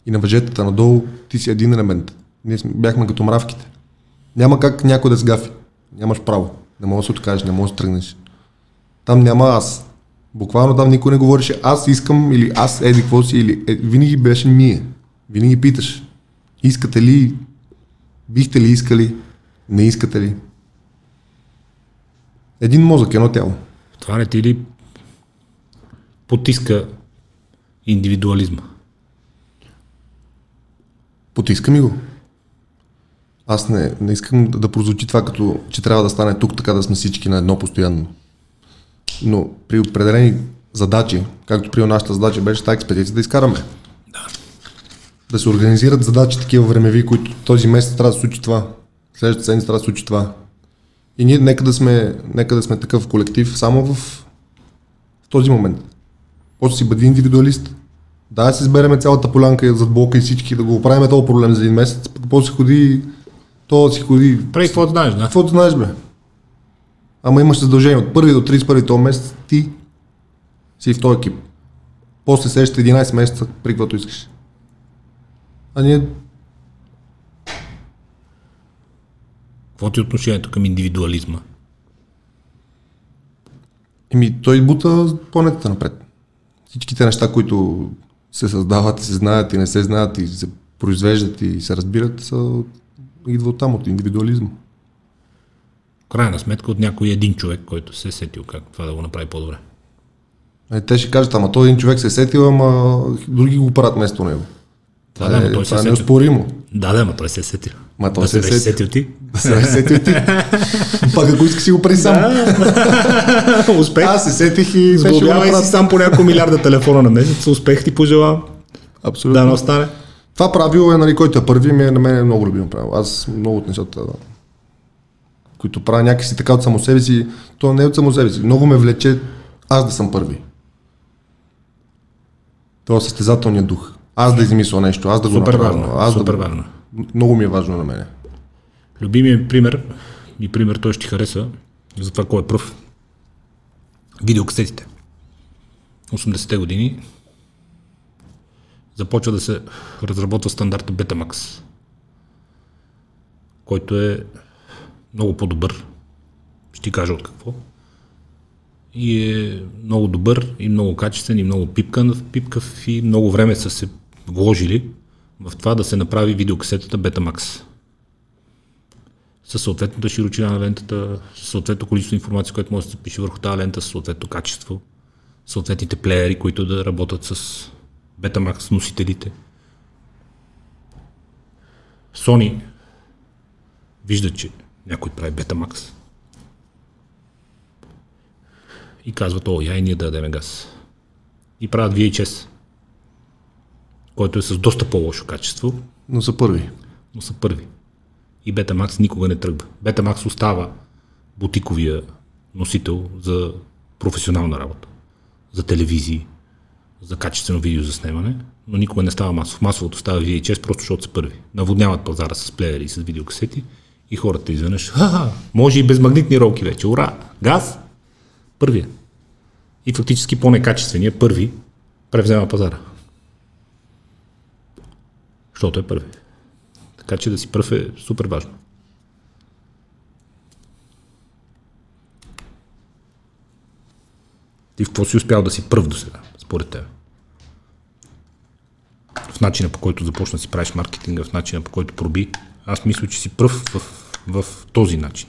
и на въжетата надолу ти си един елемент. Ние бяхме като мравките. Няма как някой да сгафи. Нямаш право. Не можеш да се откажеш, не можеш да тръгнеш. Там няма аз. Буквално там никой не говореше аз искам или аз еди какво си или е, винаги беше ние. Винаги питаш. Искате ли? Бихте ли искали? Не искате ли? Един мозък, едно тяло. Това не ти ли потиска индивидуализма? Потиска ми го. Аз не, не искам да, да прозвучи това като, че трябва да стане тук така да сме всички на едно постоянно. Но при определени задачи, както при нашата задача беше тази експедиция, да изкараме. Да. Да се организират задачи такива времеви, които този месец трябва да случи това. Следващата седмица трябва да случи това. И ние нека да сме, нека да сме такъв колектив само в, в този момент. После си бъди индивидуалист. Да, да си избереме цялата полянка зад блока и всички да го оправим този проблем за един месец, пък после ходи, то си ходи, Прави какво знаеш, да? каквото знаеш бе. Ама имаш задължение от първи до 31 този месец, ти си в този екип. После следващите 11 месеца, при каквото искаш. А ние Какво ти е отношението към индивидуализма? Еми, той бута планетата напред. Всичките неща, които се създават, се знаят и не се знаят и се произвеждат и се разбират, са, идва от там, от индивидуализма. Крайна сметка от някой един човек, който се е сетил как това да го направи по-добре. Е, те ще кажат, ама той един човек се е сетил, ама други го правят вместо него. Да, да, е, той се това е е сетил. неоспоримо. Да, да, ма той се е сетил. Ма той да се е се беше сетил. ти. Да се е сетил ти. Пак ако искаш си го прави сам. Успех. Аз се сетих и Сглобявай си сам по няколко милиарда телефона на месец. Успех ти пожелавам. Абсолютно. Да не остане. Това правило е, нали, който е първи, ми е на мен е много любимо правило. Аз много от нещата, които правя някакси така от само себе си, то не е от само себе си. Много ме влече аз да съм първи. Това е състезателният дух. Аз да измисля нещо, аз да го Супер направя. Аз Супер да... важно. Много ми е важно на мене. Любимият ми пример, и пример той ще ти хареса, за това кой е пръв. Видеокасетите. 80-те години започва да се разработва стандарта Betamax, който е много по-добър. Ще ти кажа от какво. И е много добър, и много качествен, и много пипкав, пипкав и много време са се вложили в това да се направи видеокасетата Betamax със съответната широчина на лентата, със съответно количество информация, което може да се пише върху тази лента, със съответно качество. съответните плеери, които да работят с Betamax носителите. Sony вижда, че някой прави Betamax и казват, о, я и ние да дадем газ. И правят VHS, който е с доста по-лошо качество, Но са първи. но са първи. И Betamax никога не тръгва. Betamax остава бутиковия носител за професионална работа, за телевизии, за качествено видео за снимане, но никога не става масов. Масовото става VHS, просто защото са първи. Наводняват пазара с плеери и с видеокасети и хората изведнъж, ха може и без магнитни ролки вече, ура, газ, първия. И фактически по-некачествения първи превзема пазара. Защото е първи. Така че да си пръв е супер важно. Ти в какво си успял да си пръв до сега, според теб? В начина по който започна да си правиш маркетинга, в начина по който проби. Аз мисля, че си пръв в, в този начин.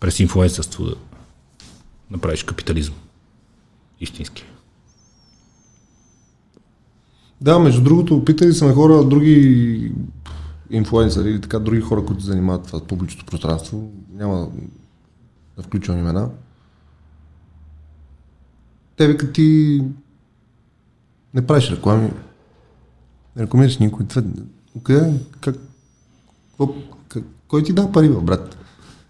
През инфлуенсърство да направиш капитализъм. Истински. Да, между другото, питали са ме хора, други инфлуенсъри или така, други хора, които занимават с публичното пространство. Няма да включвам имена. Те викат ти не правиш реклами, не рекламираш никой. Това, къде, как, кой ти дава пари, бе, брат?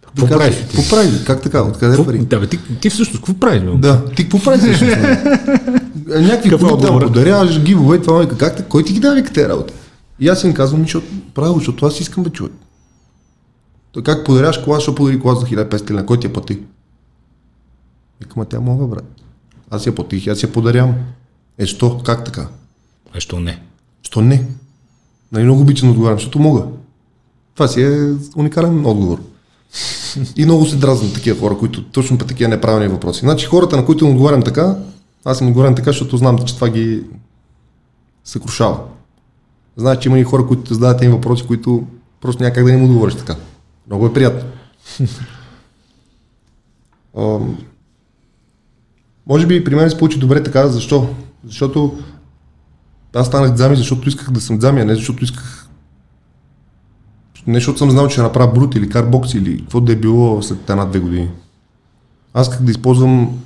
Какво Как- правиш? Какво правиш? Как така? Откъде Какво, пари? да, бе, ти, ти всъщност какво правиш? Бе? Да, ти какво правиш всъщност? Е, Някакви е там отговорът? подаряваш, гивове, това вика, как кой ти ги дава вика тези работи? И аз им казвам, защото, правило, защото аз искам да човек. Той как подаряваш кола, защото подари кола за 1500 лена, кой ти я плати? Викам, тя мога, брат. Аз я платих, аз я подарявам. Е, що? Как така? А що не? Що не? Нали много обичам да отговарям, защото мога. Това си е уникален отговор. И много се дразнат такива хора, които точно по такива неправилни въпроси. Значи хората, на които им отговарям така, аз им отговарям така, защото знам, че това ги съкрушава. Знаеш, че има и хора, които те задават им въпроси, които просто някак да не им отговориш така. Много е приятно. Ам, може би при мен се получи добре така, защо? Защото аз станах дзами, защото исках да съм дзами, а не защото исках не защото съм знал, че ще направя брут или карбокс или какво да е било след една-две години. Аз исках да използвам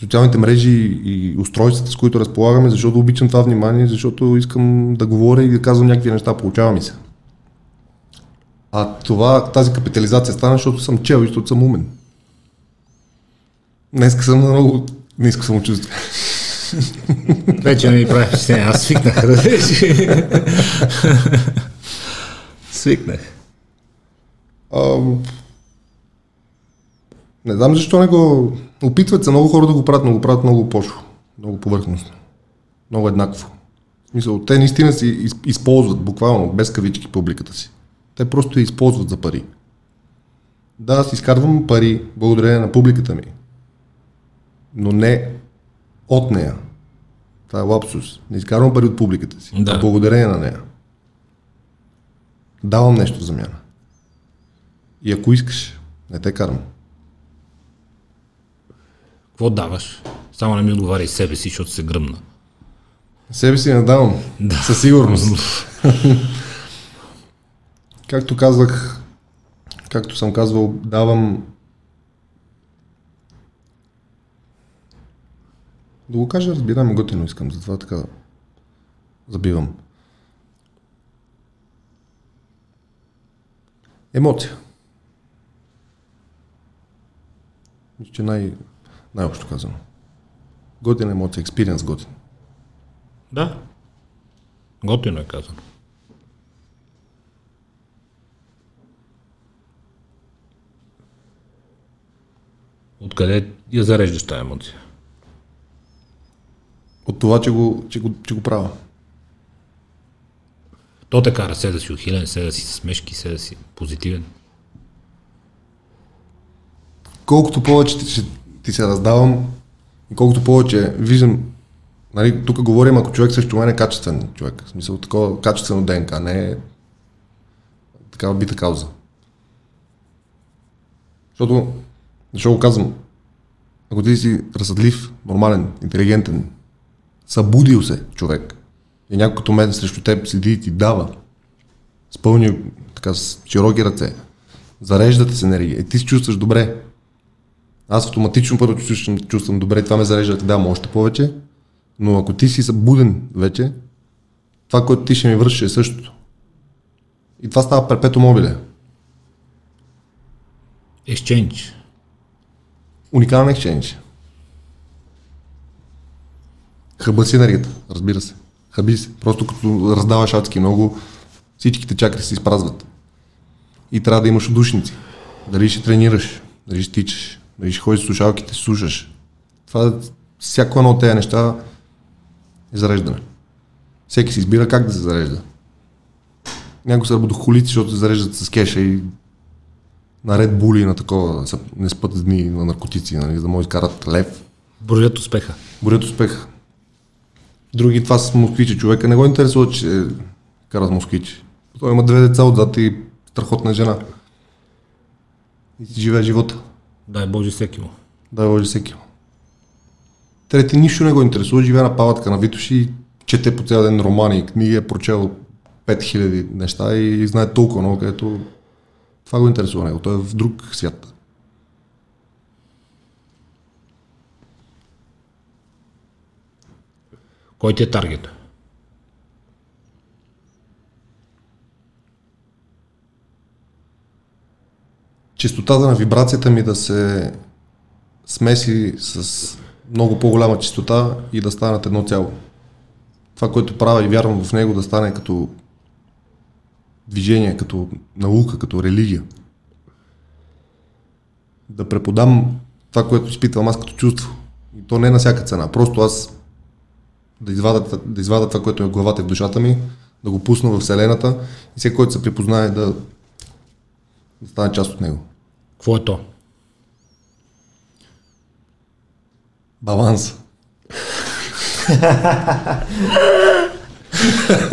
социалните мрежи и устройствата, с които разполагаме, защото обичам това внимание, защото искам да говоря и да казвам някакви неща, получава ми се. А това, тази капитализация стана, защото съм чел и защото съм умен. Днеска съм много ниско самочувствие. Вече не ми прави впечатление. Аз свикнах да вече. свикнах. Ам, не знам защо не го... Опитват се много хора да го правят, но го правят много пошо. Много повърхностно. Много еднакво. В смисъл, те наистина си из- използват буквално, без кавички, публиката си. Те просто я използват за пари. Да, аз изкарвам пари благодарение на публиката ми. Но не от нея. Това е лапсус. Не изкарвам пари от публиката си. Да. А благодарение на нея. Давам нещо в замяна. И ако искаш, не те карам. Какво даваш? Само не ми отговаряй себе си, защото се гръмна. Себе си не давам. Да. Със сигурност. както казах, както съм казвал, давам Да го кажа, разбирам, готино искам, затова така забивам. Емоция. Мисля, че най- най-общо казано. Готина емоция, експириенс готин. Да. Готино е казано. Откъде я зареждаш тази емоция? От това, че го, че го, че го правя. То те кара се да си ухилен, се да си смешки, се да си позитивен. Колкото повече ти, ще- ти се раздавам колкото повече виждам, нали, тук говорим, ако човек срещу мен е качествен човек. В смисъл, такова качествено ДНК, не е такава бита кауза. Защото, защо го казвам? ако ти си разсъдлив, нормален, интелигентен, събудил се човек и някой като мен срещу теб седи и ти дава, с пълни, така, с широки ръце, зареждате с енергия и ти се чувстваш добре. Аз автоматично първо чувствам, чувствам добре, това ме зарежда да ти давам още повече, но ако ти си събуден вече, това, което ти ще ми вършиш е същото. И това става перпето мобиле. Exchange. Уникален екшенж. Хъба си енергията, разбира се. Хъби се. Просто като раздаваш адски много, всичките чакри се изпразват. И трябва да имаш удушници. Дали ще тренираш, дали ще тичаш, дали ще ходиш с слушалките, слушаш. Това, всяко едно от тези неща е зареждане. Всеки си избира как да се зарежда. Някои са работохолици, защото се зареждат с кеша и на Red Bull и на такова, не спът дни на наркотици, нали, за да може да изкарат лев. Броят успеха. Борят успех. Други това с москвичи. Човека не го интересува, че кара с москвичи. Той има две деца отзад и страхотна жена. И си живее живота. Дай Боже всеки му. Да води всеки. Трети нищо не го интересува, живее на палатка на Витош и чете по цял ден романи и книги, е прочел 5000 неща и знае толкова много, където това го интересува него. Той е в друг свят. Кой ти е таргет? чистотата на вибрацията ми да се смеси с много по-голяма чистота и да станат едно цяло. Това, което правя и вярвам в него, да стане като движение, като наука, като религия. Да преподам това, което изпитвам аз като чувство. И то не на всяка цена. Просто аз да извада, да извада това, което е в главата и в душата ми, да го пусна в Вселената и всеки, който се припознае да, да стане част от него. Какво е то? Баланс.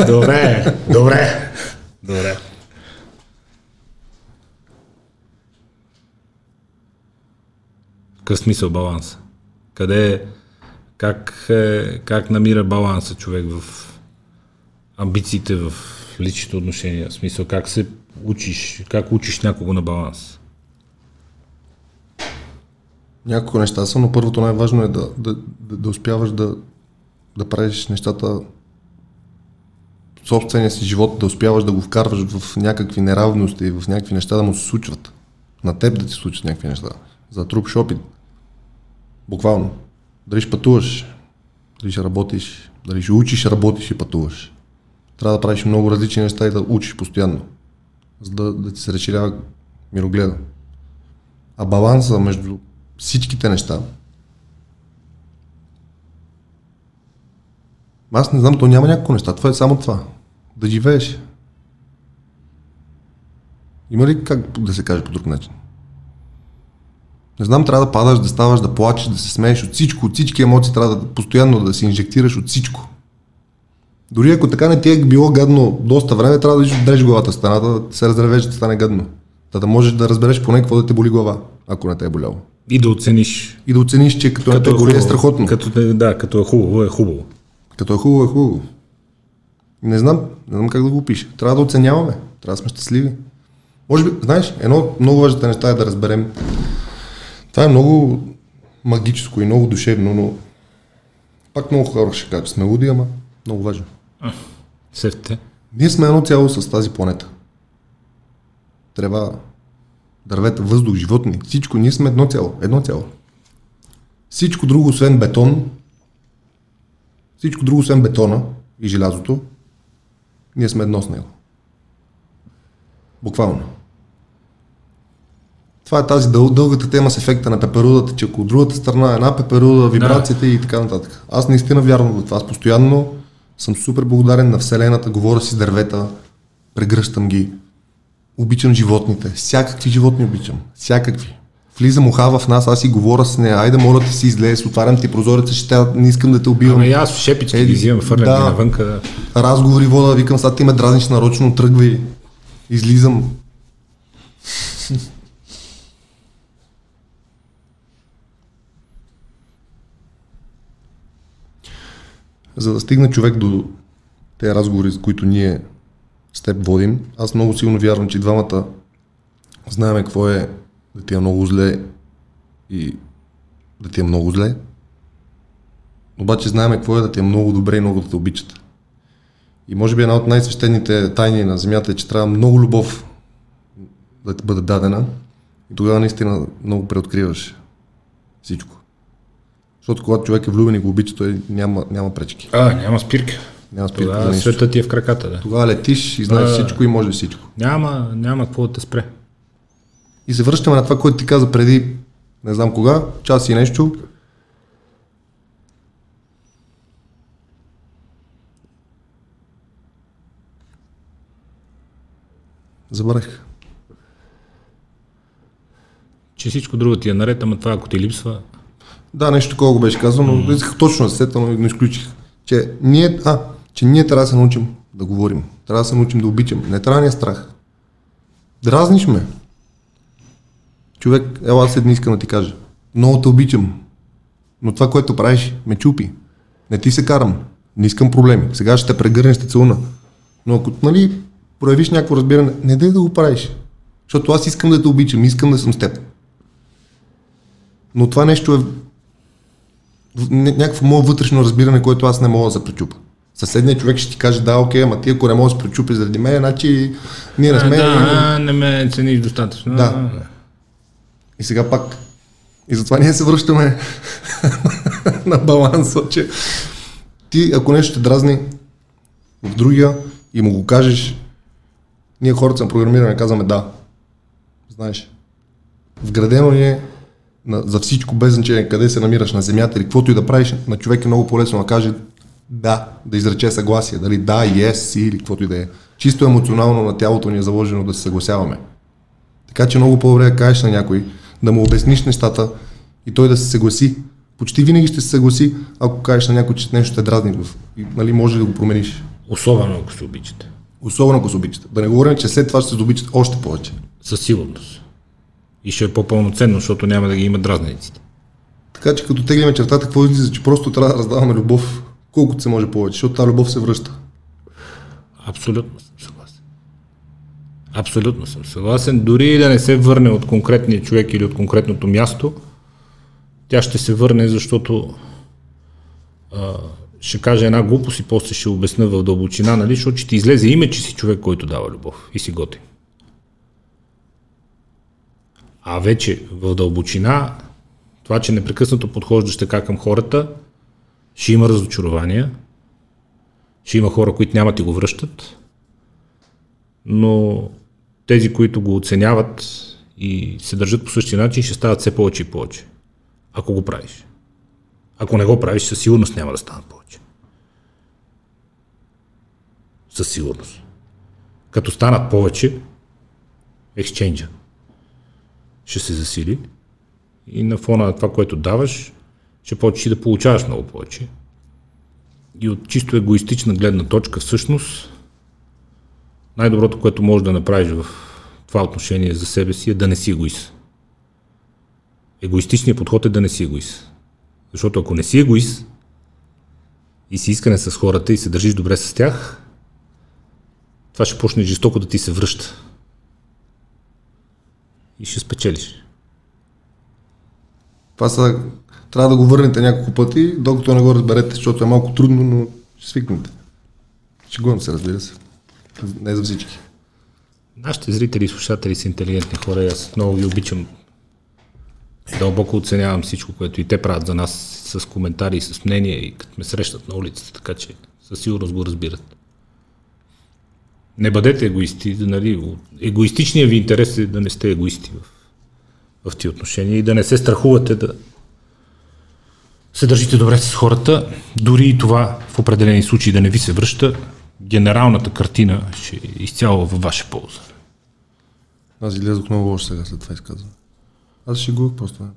Добре, добре. Добре. Какъв смисъл баланс? Къде е, как, е, как намира баланса човек в амбициите в личните отношения? В смисъл как се учиш, как учиш някого на баланс? Няколко неща са, но първото най-важно е да, да, да, да успяваш да, да правиш нещата собствения си живот, да успяваш да го вкарваш в някакви неравности и в някакви неща да му се случват. На теб да ти случат някакви неща. За да трупиш опит. Буквално. Дали ще пътуваш, дали ще работиш, дали ще учиш, работиш и пътуваш. Трябва да правиш много различни неща и да учиш постоянно, за да, да ти се разширява мирогледа. А баланса между всичките неща, аз не знам, то няма някакво неща. Това е само това. Да живееш. Има ли как да се каже по друг начин? Не знам, трябва да падаш, да ставаш, да плачеш, да се смееш от всичко, от всички емоции трябва да постоянно да се инжектираш от всичко. Дори ако така не ти е било гадно доста време, трябва да дреш главата в стената, да се разревеш, да стане гадно. Да, да можеш да разбереш поне какво да те боли глава, ако не те е боляло. И да оцениш. И да оцениш, че като, като не те боли е страхотно. Като, да, като е хубаво, е хубаво. Като е хубаво, е хубаво. Не знам, не знам как да го пиша. Трябва да оценяваме, трябва да сме щастливи. Може би, знаеш, едно от много важните неща е да разберем. Това е много магическо и много душевно, но пак много хора ще кажат, сме луди, ама много важно. Севте. Ние сме едно цяло с тази планета. Трева, дървета, въздух, животни, всичко. Ние сме едно цяло. Едно цяло. Всичко друго, освен бетон, всичко друго, освен бетона и желязото, ние сме едно с него. Буквално. Това е тази дъл, дългата тема с ефекта на пеперудата, че ако от другата страна е една пеперуда, вибрацията и така нататък. Аз наистина вярвам в това. Аз постоянно съм супер благодарен на Вселената, говоря си с дървета, прегръщам ги. Обичам животните. Всякакви животни обичам. Всякакви. Влиза муха в нас, аз си говоря с нея. Айде, моля ти си излез, отварям ти прозореца, ще тя, не искам да те убивам. Ама и аз шепички ги взимам, фърлям Да. навънка. Да. Разговори вода, викам, сега ти ме дразниш нарочно, тръгвай. Излизам. За да стигне човек до тези разговори, за които ние с теб водим, аз много силно вярвам, че двамата знаем какво е да ти е много зле и да ти е много зле. Обаче знаем какво е да ти е много добре и много да те обичат. И може би една от най-свещените тайни на Земята е, че трябва много любов да ти бъде дадена и тогава наистина много преоткриваш всичко. Защото когато човек е влюбен и го обича, той няма, няма пречки. А, няма спирка. Няма спирка за Тогава нищо. света ти е в краката, да. Тогава летиш и знаеш А. всичко и може всичко. Няма, няма какво да те спре. И се връщаме на това, което ти каза преди, не знам кога, час и нещо. Забравих. Че всичко друго ти е наред, ама това ако ти липсва, Да, нещо такова го беше казано, но исках точно да се сета, но изключих. Че ние, а, че ние трябва да се научим да говорим. Трябва да се научим да обичам. Не трябва да ни е страх. Дразниш ме. Човек, ела седни искам да ти кажа. Много те обичам. Но това, което правиш, ме чупи. Не ти се карам. Не искам проблеми. Сега ще те прегърне, ще целуна. Но ако, нали, проявиш някакво разбиране, не дай да го правиш. Защото аз искам да те обичам, искам да съм с теб. Но това нещо е някакво мое вътрешно разбиране, което аз не мога да се пречупа. Съседният човек ще ти каже, да, окей, ама ти ако не можеш да се пречупи заради мен, значи ние не сме... да, не ме цениш достатъчно. Да. И сега пак. И затова ние се връщаме на баланса, че ти, ако нещо те дразни в другия и му го кажеш, ние хората сме програмирани да казваме да. Знаеш. Вградено ни е на, за всичко, без значение къде се намираш на земята или каквото и да правиш, на човек е много по-лесно да каже да, да изрече съгласие, дали да, yes, или каквото и да е. Чисто емоционално на тялото ни е заложено да се съгласяваме. Така че много по-добре да кажеш на някой, да му обясниш нещата и той да се съгласи. Почти винаги ще се съгласи, ако кажеш на някой, че нещо те дразни и нали, може да го промениш. Особено ако се обичате. Особено ако се обичате. Да не говорим, че след това ще се обичат още повече. Със сигурност. И ще е по-пълноценно, защото няма да ги има дразниците. Така че като теглиме чертата, какво излиза, че просто трябва да раздаваме любов колкото се може повече, защото тази любов се връща. Абсолютно съм съгласен. Абсолютно съм съгласен. Дори и да не се върне от конкретния човек или от конкретното място, тя ще се върне, защото а, ще каже една глупост и после ще обясна в дълбочина, нали? защото ще ти излезе име, че си човек, който дава любов и си готин. А вече в дълбочина, това, че непрекъснато подхождаш така към хората, ще има разочарования, ще има хора, които няма ти го връщат, но тези, които го оценяват и се държат по същия начин, ще стават все повече и повече. Ако го правиш. Ако не го правиш, със сигурност няма да станат повече. Със сигурност. Като станат повече, ексченджа ще се засили и на фона на това, което даваш, ще почнеш да получаваш много повече. И от чисто егоистична гледна точка, всъщност, най-доброто, което можеш да направиш в това отношение за себе си е да не си егоист. Егоистичният подход е да не си егоист. Защото ако не си егоист и си искане с хората и се държиш добре с тях, това ще почне жестоко да ти се връща. И ще спечелиш. Това са, трябва да го върнете няколко пъти, докато не го разберете, защото е малко трудно, но ще свикнете. Шегувам се, разбира се. Не за всички. Нашите зрители и слушатели са интелигентни хора и аз много ги обичам. Дълбоко оценявам всичко, което и те правят за нас с коментари и с мнения и като ме срещат на улицата, така че със сигурност го разбират. Не бъдете егоисти, нали? Егоистичният ви интерес е да не сте егоисти в, в тия отношения и да не се страхувате да се държите добре с хората, дори и това в определени случаи да не ви се връща, генералната картина ще е изцяло във ваша полза. Аз излезох много лошо сега след това изказване. Аз ще го просто.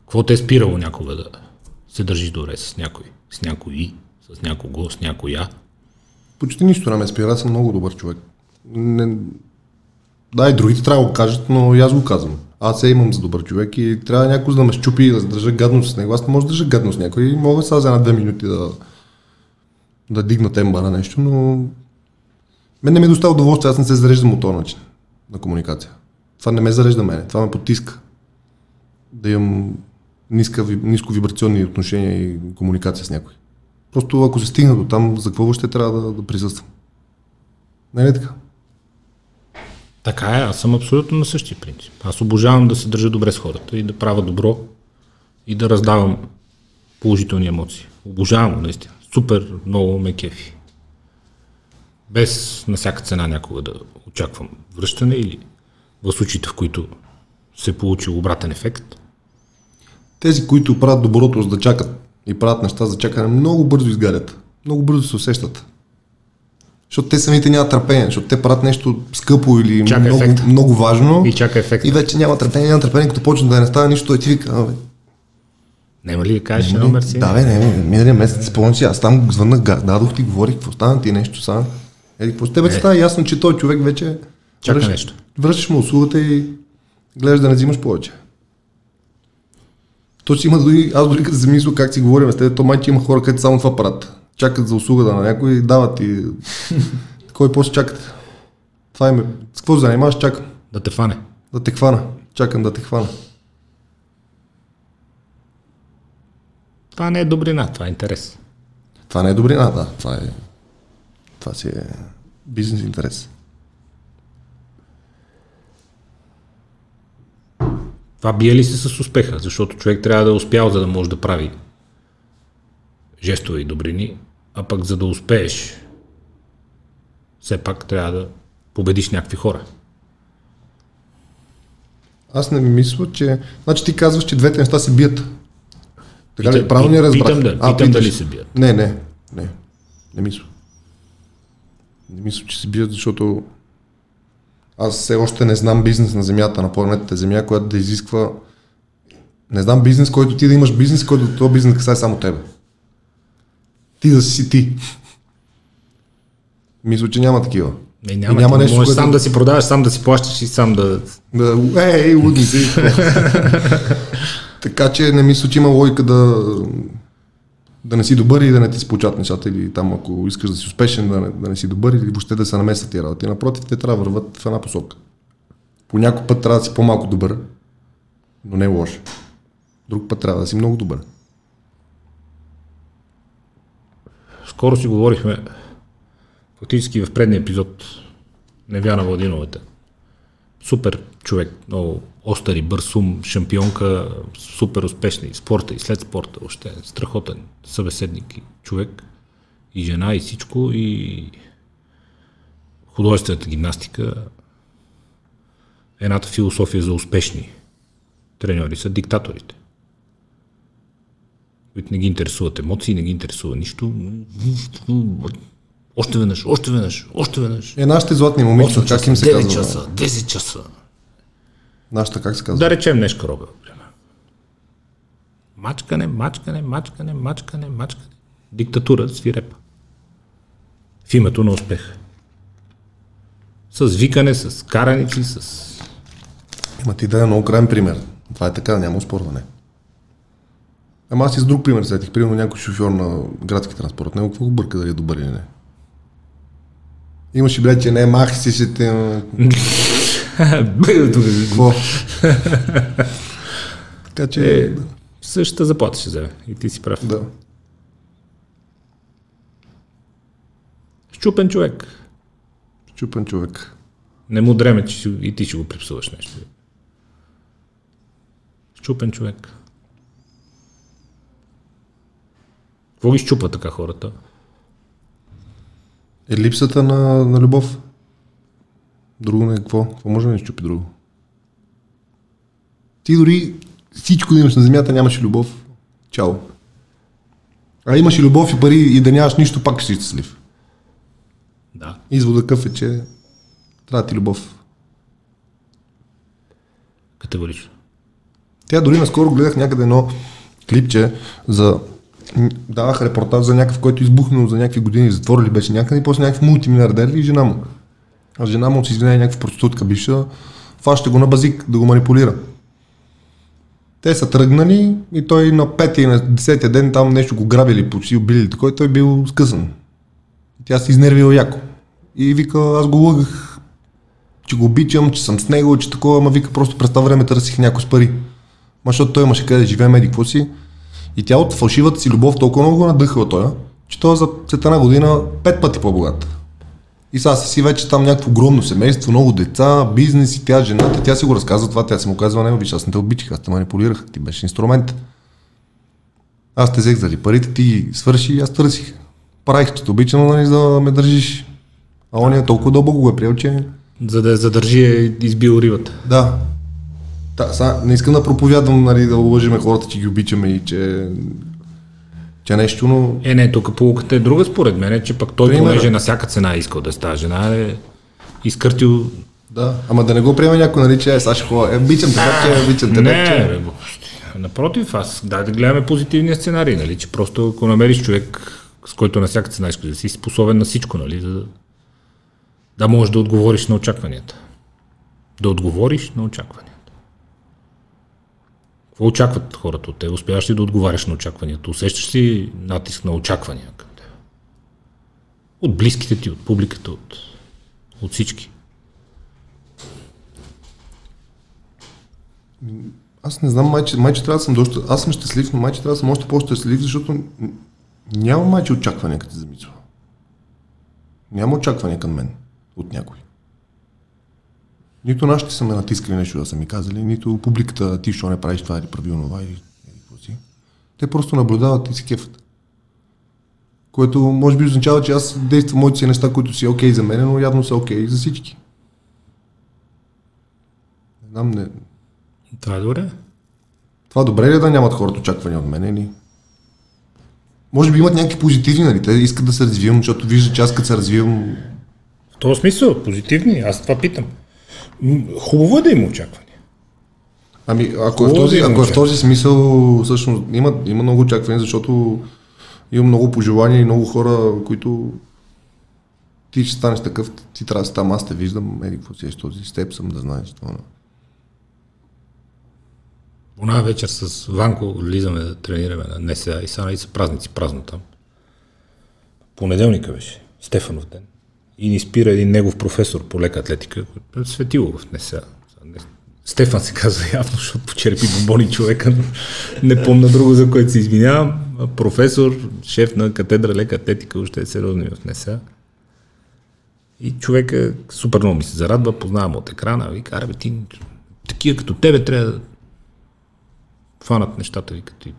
Какво те е спирало някога да се държиш добре с някой? С някой, с някого, с някоя? Почти нищо не ме спира, аз съм много добър човек. Не... Да, и другите трябва да го кажат, но и аз го казвам. Аз се имам за добър човек и трябва някой да ме щупи и да държа гадност с него. Аз не мога да държа гадност с някой и мога сега за една-две минути да, да дигна темба на нещо, но мен не ми доставя удоволствие, аз не се зареждам от този начин на комуникация. Това не ме зарежда мене, това ме потиска. Да имам ниска, вибрационни отношения и комуникация с някой. Просто ако се стигна до там, за какво ще трябва да, да присъствам? Не е ли така? Така е, аз съм абсолютно на същия принцип. Аз обожавам да се държа добре с хората и да правя добро и да раздавам положителни емоции. Обожавам наистина. Супер много ме кефи. Без на всяка цена някога да очаквам връщане или в случаите, в които се получи обратен ефект. Тези, които правят доброто за да чакат и правят неща за чакане, много бързо изгарят. Много бързо се усещат. Защото те самите нямат търпение, защото те правят нещо скъпо или Чака много, ефект. много важно. И чака ефекта. И вече няма търпение, няма търпение, като почне да не става нищо, той ти вика, абе, Няма ли да кажеш едно мерси? да бе, не, миналия месец спомням си, аз там звъннах, дадох ти, говорих, какво стана ти нещо са. Еди, какво с тебе Е. става ясно, че той човек вече Чака връщ- нещо. Връщаш му услугата и гледаш да не взимаш повече. То има дори, аз дори като се замисля как си говорим с теб, то майче има хора, където само това правят. Чакат за услугата на някой дават и... Кой после чакат? Това е. С какво занимаваш? Чакам. Да те фане. Да те хвана. Чакам да те хвана. Това не е добрина, това е интерес. Това не е добрина, да. Това е... Това си е бизнес интерес. Това бие ли се с успеха? Защото човек трябва да е успял, за да може да прави жестове и добрини, а пък за да успееш, все пак трябва да победиш някакви хора. Аз не мисля, че... Значи ти казваш, че двете неща се бият. Така Питам- ли? Правилно ли разбрах? питам да- питам питаш. дали се бият. Не, не, не. Не мисля. Не мисля, че се бият, защото аз все още не знам бизнес на земята, на планетата Земя, която да изисква... Не знам бизнес, който ти да имаш бизнес, който този бизнес касае само тебе. Ти да си ти. Мисля, че няма такива. Не, И няма, няма няма нещо, можеш което- сам да си продаваш, сам да си плащаш и сам да... Да, е, е, лудни си. така че не мисля, че има логика да, да не си добър и да не ти се получат нещата или там ако искаш да си успешен да не, да не си добър или въобще да се намесят тия работи. Напротив, те трябва да върват в една посока. По път трябва да си по-малко добър, но не лош. Друг път трябва да си много добър. Скоро си говорихме фактически в предния епизод Невяна Владиновата. Супер човек, много остър и бърз ум, шампионка, супер успешна и спорта, и след спорта, още страхотен събеседник и човек, и жена, и всичко, и художествената гимнастика. Едната философия за успешни треньори са диктаторите които не ги интересуват емоции, не ги интересува нищо. Още веднъж, още веднъж, още веднъж. Е, нашите златни момичета, как им се 9 казва? часа, 10 часа. Нашата как се казва? Да речем днешка роба. Мачкане, мачкане, мачкане, мачкане, мачкане. Диктатура свирепа. В името на успех. С викане, с караници, с... Ма ти даде много крайен пример. Това е така, няма оспорване. Ама аз и с друг пример сетих. Примерно някой шофьор на градски транспорт. Него какво го бърка дали е добър или не? Имаш и блядь, че не, махи си си те... Така че... е, същата заплата ще вземе. И ти си прав. Да. Щупен човек. Чупен човек. Не му дреме, че и ти ще го припсуваш нещо. Щупен човек. Какво ги щупа така хората? Е липсата на, на любов. Друго не е какво? Какво може да не щупи друго? Ти дори всичко да имаш на земята, нямаш и любов. Чао. А имаш и любов и пари и да нямаш нищо, пак ще си щастлив. Да. Извода къв е, че трябва ти любов. Категорично. Тя дори наскоро гледах някъде едно клипче за м, даваха репортаж за някакъв, който е избухнал за някакви години в затвора ли беше някъде и после някакъв мултимилиардер и жена му. А жена му се извинява някаква проститутка бивша, фаща го на базик да го манипулира. Те са тръгнали и той на петия и на десетия ден там нещо го грабили, почти убили, такой той бил скъсан. Тя се изнервила яко. И вика, аз го лъгах, че го обичам, че съм с него, че такова, ама вика, просто през това време търсих някой с пари. Ма защото той имаше къде да живее, еди си. И тя от фалшивата си любов толкова много го надъхва той, че той за след една година пет пъти по-богат. И сега си вече там някакво огромно семейство, много деца, бизнес и тя жената, тя си го разказва това, тя си му казва, не, виж, аз не те обичах, аз те манипулирах, ти беше инструмент. Аз те взех заради парите, ти ги свърши аз търсих. Правих, че те обичам, нали, за да ме държиш. А он е толкова дълбоко го е приел, че... За да задържи е избил рибата. Да. Та, са, не искам да проповядвам, нали, да лъжиме хората, че ги обичаме и че че нещо, но... Е, не, тук полуката е друга според мен, че пък той, Примерно. понеже на всяка цена е искал да става жена, е изкъртил... Да, ама да не го приема някой, нали, че е, сега ще ходя. Е, обичам те, че обичам те, не, че... бе, напротив, аз дай да гледаме позитивния сценарий, нали, че просто ако намериш човек, с който на всяка цена искаш да си способен на всичко, нали, за да можеш да отговориш на очакванията. Да отговориш на очакванията. Какво очакват хората от теб? Успяваш ли да отговаряш на очакванията? Усещаш ли натиск на очаквания към теб? От близките ти, от публиката, от, от всички. Аз не знам, майче, майче трябва да съм доста... Аз съм щастлив, но майче трябва да съм още по-щастлив, защото няма майче очаквания, като замисля. Няма очаквания към мен от някой. Нито нашите са ме натискали нещо да са ми казали, нито публиката ти що не правиш това или прави онова или какво си. Те просто наблюдават и се кефат. Което може би означава, че аз действам моите си неща, които си окей за мен, но явно са окей за всички. Не знам, не, Това е добре. това добре ли е да нямат хората очаквания от мен или? Може би имат някакви позитивни, нали? Те искат да се развивам, защото виждат, че аз като се развивам... В този смисъл, позитивни, аз това питам. Хубаво е да има очаквания. Ами, ако е в този, да има ако е в този смисъл, всъщност има, има много очаквания, защото има много пожелания и много хора, които ти ще станеш такъв, ти трябва да си там, аз те виждам, еди, какво си е с този, с теб съм да знаеш това. Она вечер с Ванко влизаме да тренираме на НСА и сега нали са празници, празно там. Понеделника беше, Стефанов ден. И ни спира един негов професор по лека атлетика, е светило в НСА. Стефан се казва явно, защото почерпи бомбони човека, но не помна друго, за което се извинявам. Професор, шеф на катедра лека атлетика, още е сериозно и в НСА. И човека супер много ми се зарадва, познавам от екрана, вика, аре бе, ти, такива като тебе трябва да фанат нещата, вика ти.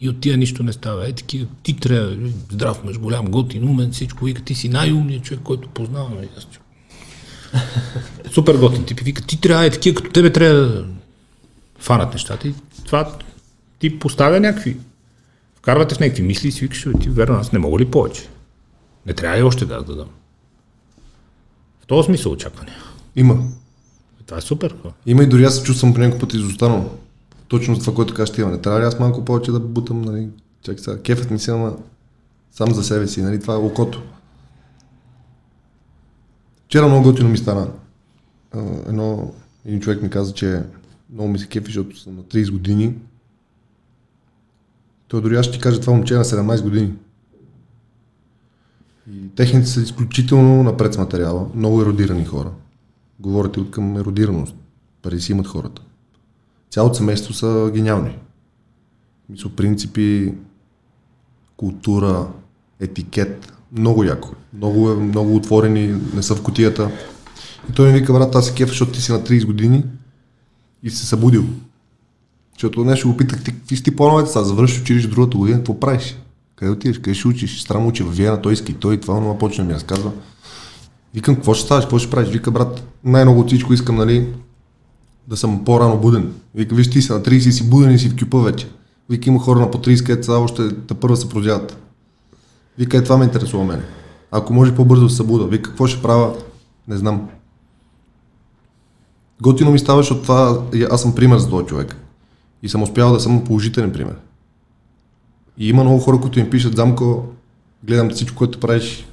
И от тия нищо не става. Е, такива, ти трябва, е, здрав мъж, голям, готин, умен, всичко. Вика, ти си най-умният човек, който познавам. И аз чу- Супер готин тип. Вика, ти трябва, е, такива като тебе трябва да фанат нещата. И това ти поставя някакви. Вкарвате в някакви мисли и си викаш, «Бе, ти верно, аз не мога ли повече? Не трябва ли още да аз да дам? В този смисъл очакване. Има. Това е супер. бе. Има и дори аз се чувствам по някой път изостанал. Точно това, което кажеш ти, не трябва ли аз малко повече да бутам, нали? Чакай сега, кефът ми се, ама сам за себе си, нали? Това е окото. Вчера много готино ми стана. Едно, един човек ми каза, че много ми се кефи, защото съм на 30 години. Той дори аз ще ти кажа, това момче е на 17 години. И техните са изключително напред с материала. Много еродирани хора. Говорите от към еродираност. Пари си имат хората. Цялото семейство са гениални. Мисля, принципи, култура, етикет. Много яко. Много, е- много отворени, не са в котията. И той ми вика, брат, аз се кефа, защото ти си на 30 години и си се събудил. Защото нещо го питах, ти какви си ти плановете сега, завършиш училище другата година, какво правиш? Къде отидеш? Къде ще учиш? Сестра му учи в Виена, той иска и той, това, но почна ми разказва. Викам, какво ще ставаш, какво ще правиш? Вика, брат, най-много от всичко искам, нали, да съм по-рано буден. Вика, виж, ти си на 30 и си буден и си в кюпа вече. Вика, има хора на по 30, където са още да първа се продяват. Вика, е това ме интересува мене. Ако може по-бързо да се събуда. Вика, какво ще правя? Не знам. Готино ми става, защото това, и аз съм пример за този човек. И съм успял да съм положителен пример. И има много хора, които ми пишат, Замко, гледам всичко, което правиш,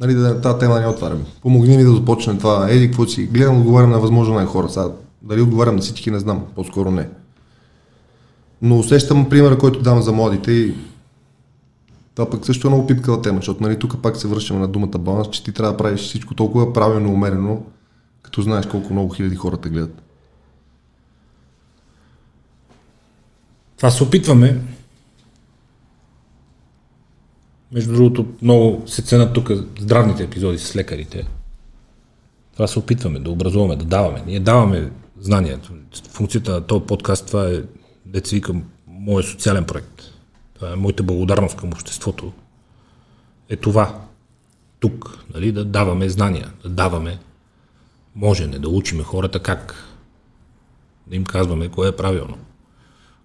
нали, да тази тема не отварям. Помогни ми да започне това, еди, какво си, гледам, отговарям на възможно най хора. Сега, дали отговарям на всички, не знам, по-скоро не. Но усещам примера, който дам за младите и това пък също е много пипкава тема, защото нали, тук пак се връщаме на думата баланс, че ти трябва да правиш всичко толкова правилно, умерено, като знаеш колко много хиляди хора те гледат. Това се опитваме. Между другото, много се ценят тук здравните епизоди с лекарите. Това се опитваме да образуваме, да даваме. Ние даваме знания. Функцията на този подкаст, това е, деца викам, моят социален проект. Това е моята благодарност към обществото. Е това. Тук, нали, да даваме знания, да даваме можене, да учиме хората как да им казваме кое е правилно,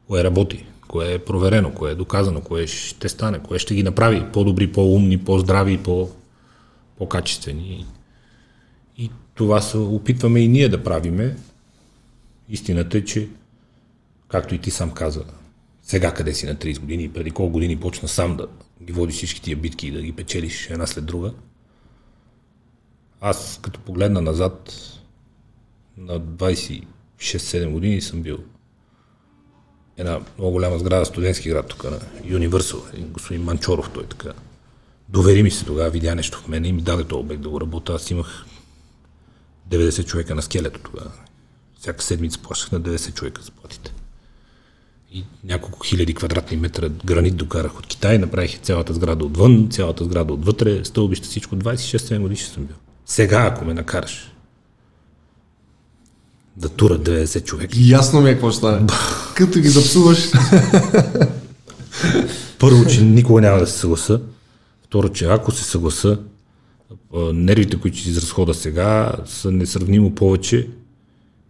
кое работи, кое е проверено, кое е доказано, кое ще стане, кое ще ги направи по-добри, по-умни, по-здрави, по- по-качествени. И това се опитваме и ние да правиме. Истината е, че, както и ти сам каза, сега къде си на 30 години, преди колко години почна сам да ги водиш всички тия битки и да ги печелиш една след друга. Аз като погледна назад, на 26-7 години съм бил една много голяма сграда, студентски град тук на Universal, господин Манчоров, той така. Довери ми се тогава, видя нещо в мен и ми даде този обект да го работя. Аз имах 90 човека на скелето тогава. Всяка седмица плащах на 90 човека заплатите. И няколко хиляди квадратни метра гранит докарах от Китай, направих цялата сграда отвън, цялата сграда отвътре, стълбища, всичко. 26 годишни съм бил. Сега, ако ме накараш да тура 90 човека, Ясно ми е какво ще стане. Като ги запсуваш. Първо, че никога няма да се съгласа. Второ, че ако се съгласа, нервите, които ще изразхода сега, са несравнимо повече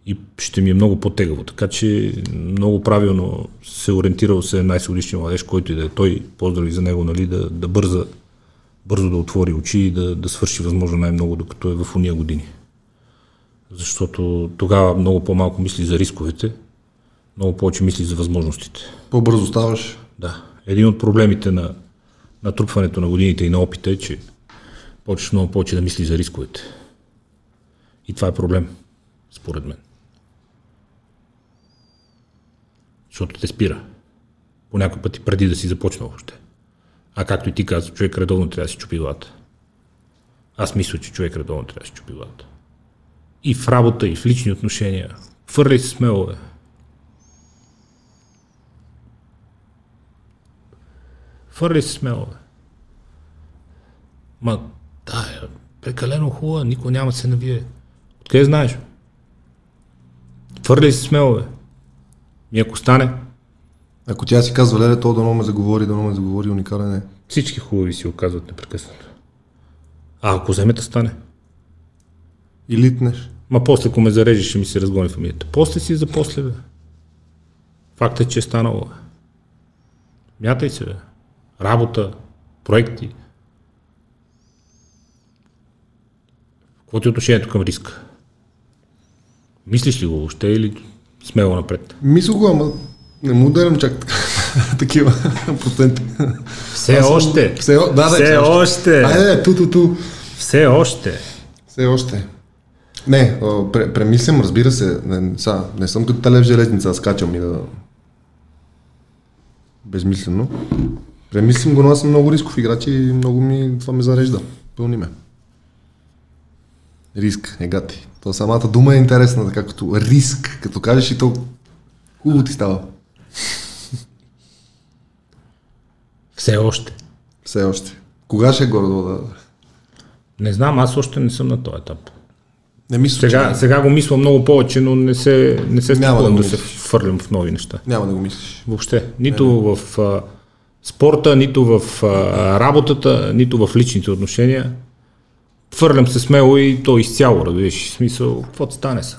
и ще ми е много по-тегаво. Така че много правилно се ориентирал се 17 годишния младеж, който и да е той, поздрави за него, нали, да, да бърза, бързо да отвори очи и да, да свърши възможно най-много, докато е в уния години. Защото тогава много по-малко мисли за рисковете, много повече мисли за възможностите. По-бързо ставаш. Да. Един от проблемите на натрупването на годините и на опита е, че почваш много повече да мисли за рисковете. И това е проблем, според мен. Защото те спира. По някой пъти преди да си започнал още. А както и ти каза, човек редовно трябва да си чупи главата. Аз мисля, че човек редовно трябва да си чупи главата. И в работа, и в лични отношения. Фърляй се смело, бе. Фърли се смело, бе. Ма, да, е прекалено хубава, никой няма да се навие. Откъде знаеш? Фърли се смело, бе. И ако стане, Ако тя си казва, леле, то дано ме заговори, дано ме заговори, уникален е. всички хубави си оказват непрекъснато. А ако вземете стане? И литнеш. Ма после, ако ме зарежеш, ще ми се разгони фамилията. После си за после, бе. Факт е, че е станало. Мятай се, бе. Работа, проекти. Какво ти е отношението към риска? Мислиш ли го въобще или смело напред? Мисля го, ама не му ударям чак такива проценти. Все Аз съм- още. Все, да, да, Все още. Айде, ту, ту, ту. Все още. Все още. Не, а, пре, премислям, разбира се. Не, са, не съм като талев железница, аз скачам и да... Безмислено. Премислям го, но аз съм много рисков играч и много ми, това ме зарежда. Пълни ме. Риск, е гати. То самата дума е интересна, така като риск. Като кажеш и то хубаво ти става. Все още. Все още. Кога ще е горе да... Не знам, аз още не съм на този етап. Не мисля, Сега, че... сега го мисля много повече, но не се, не се Няма да да, се фърлям в нови неща. Няма да го мислиш. Въобще. Нито в а, спорта, нито в а, работата, нито в личните отношения. Фърлям се смело и то изцяло, разбираш. Смисъл, каквото стане са.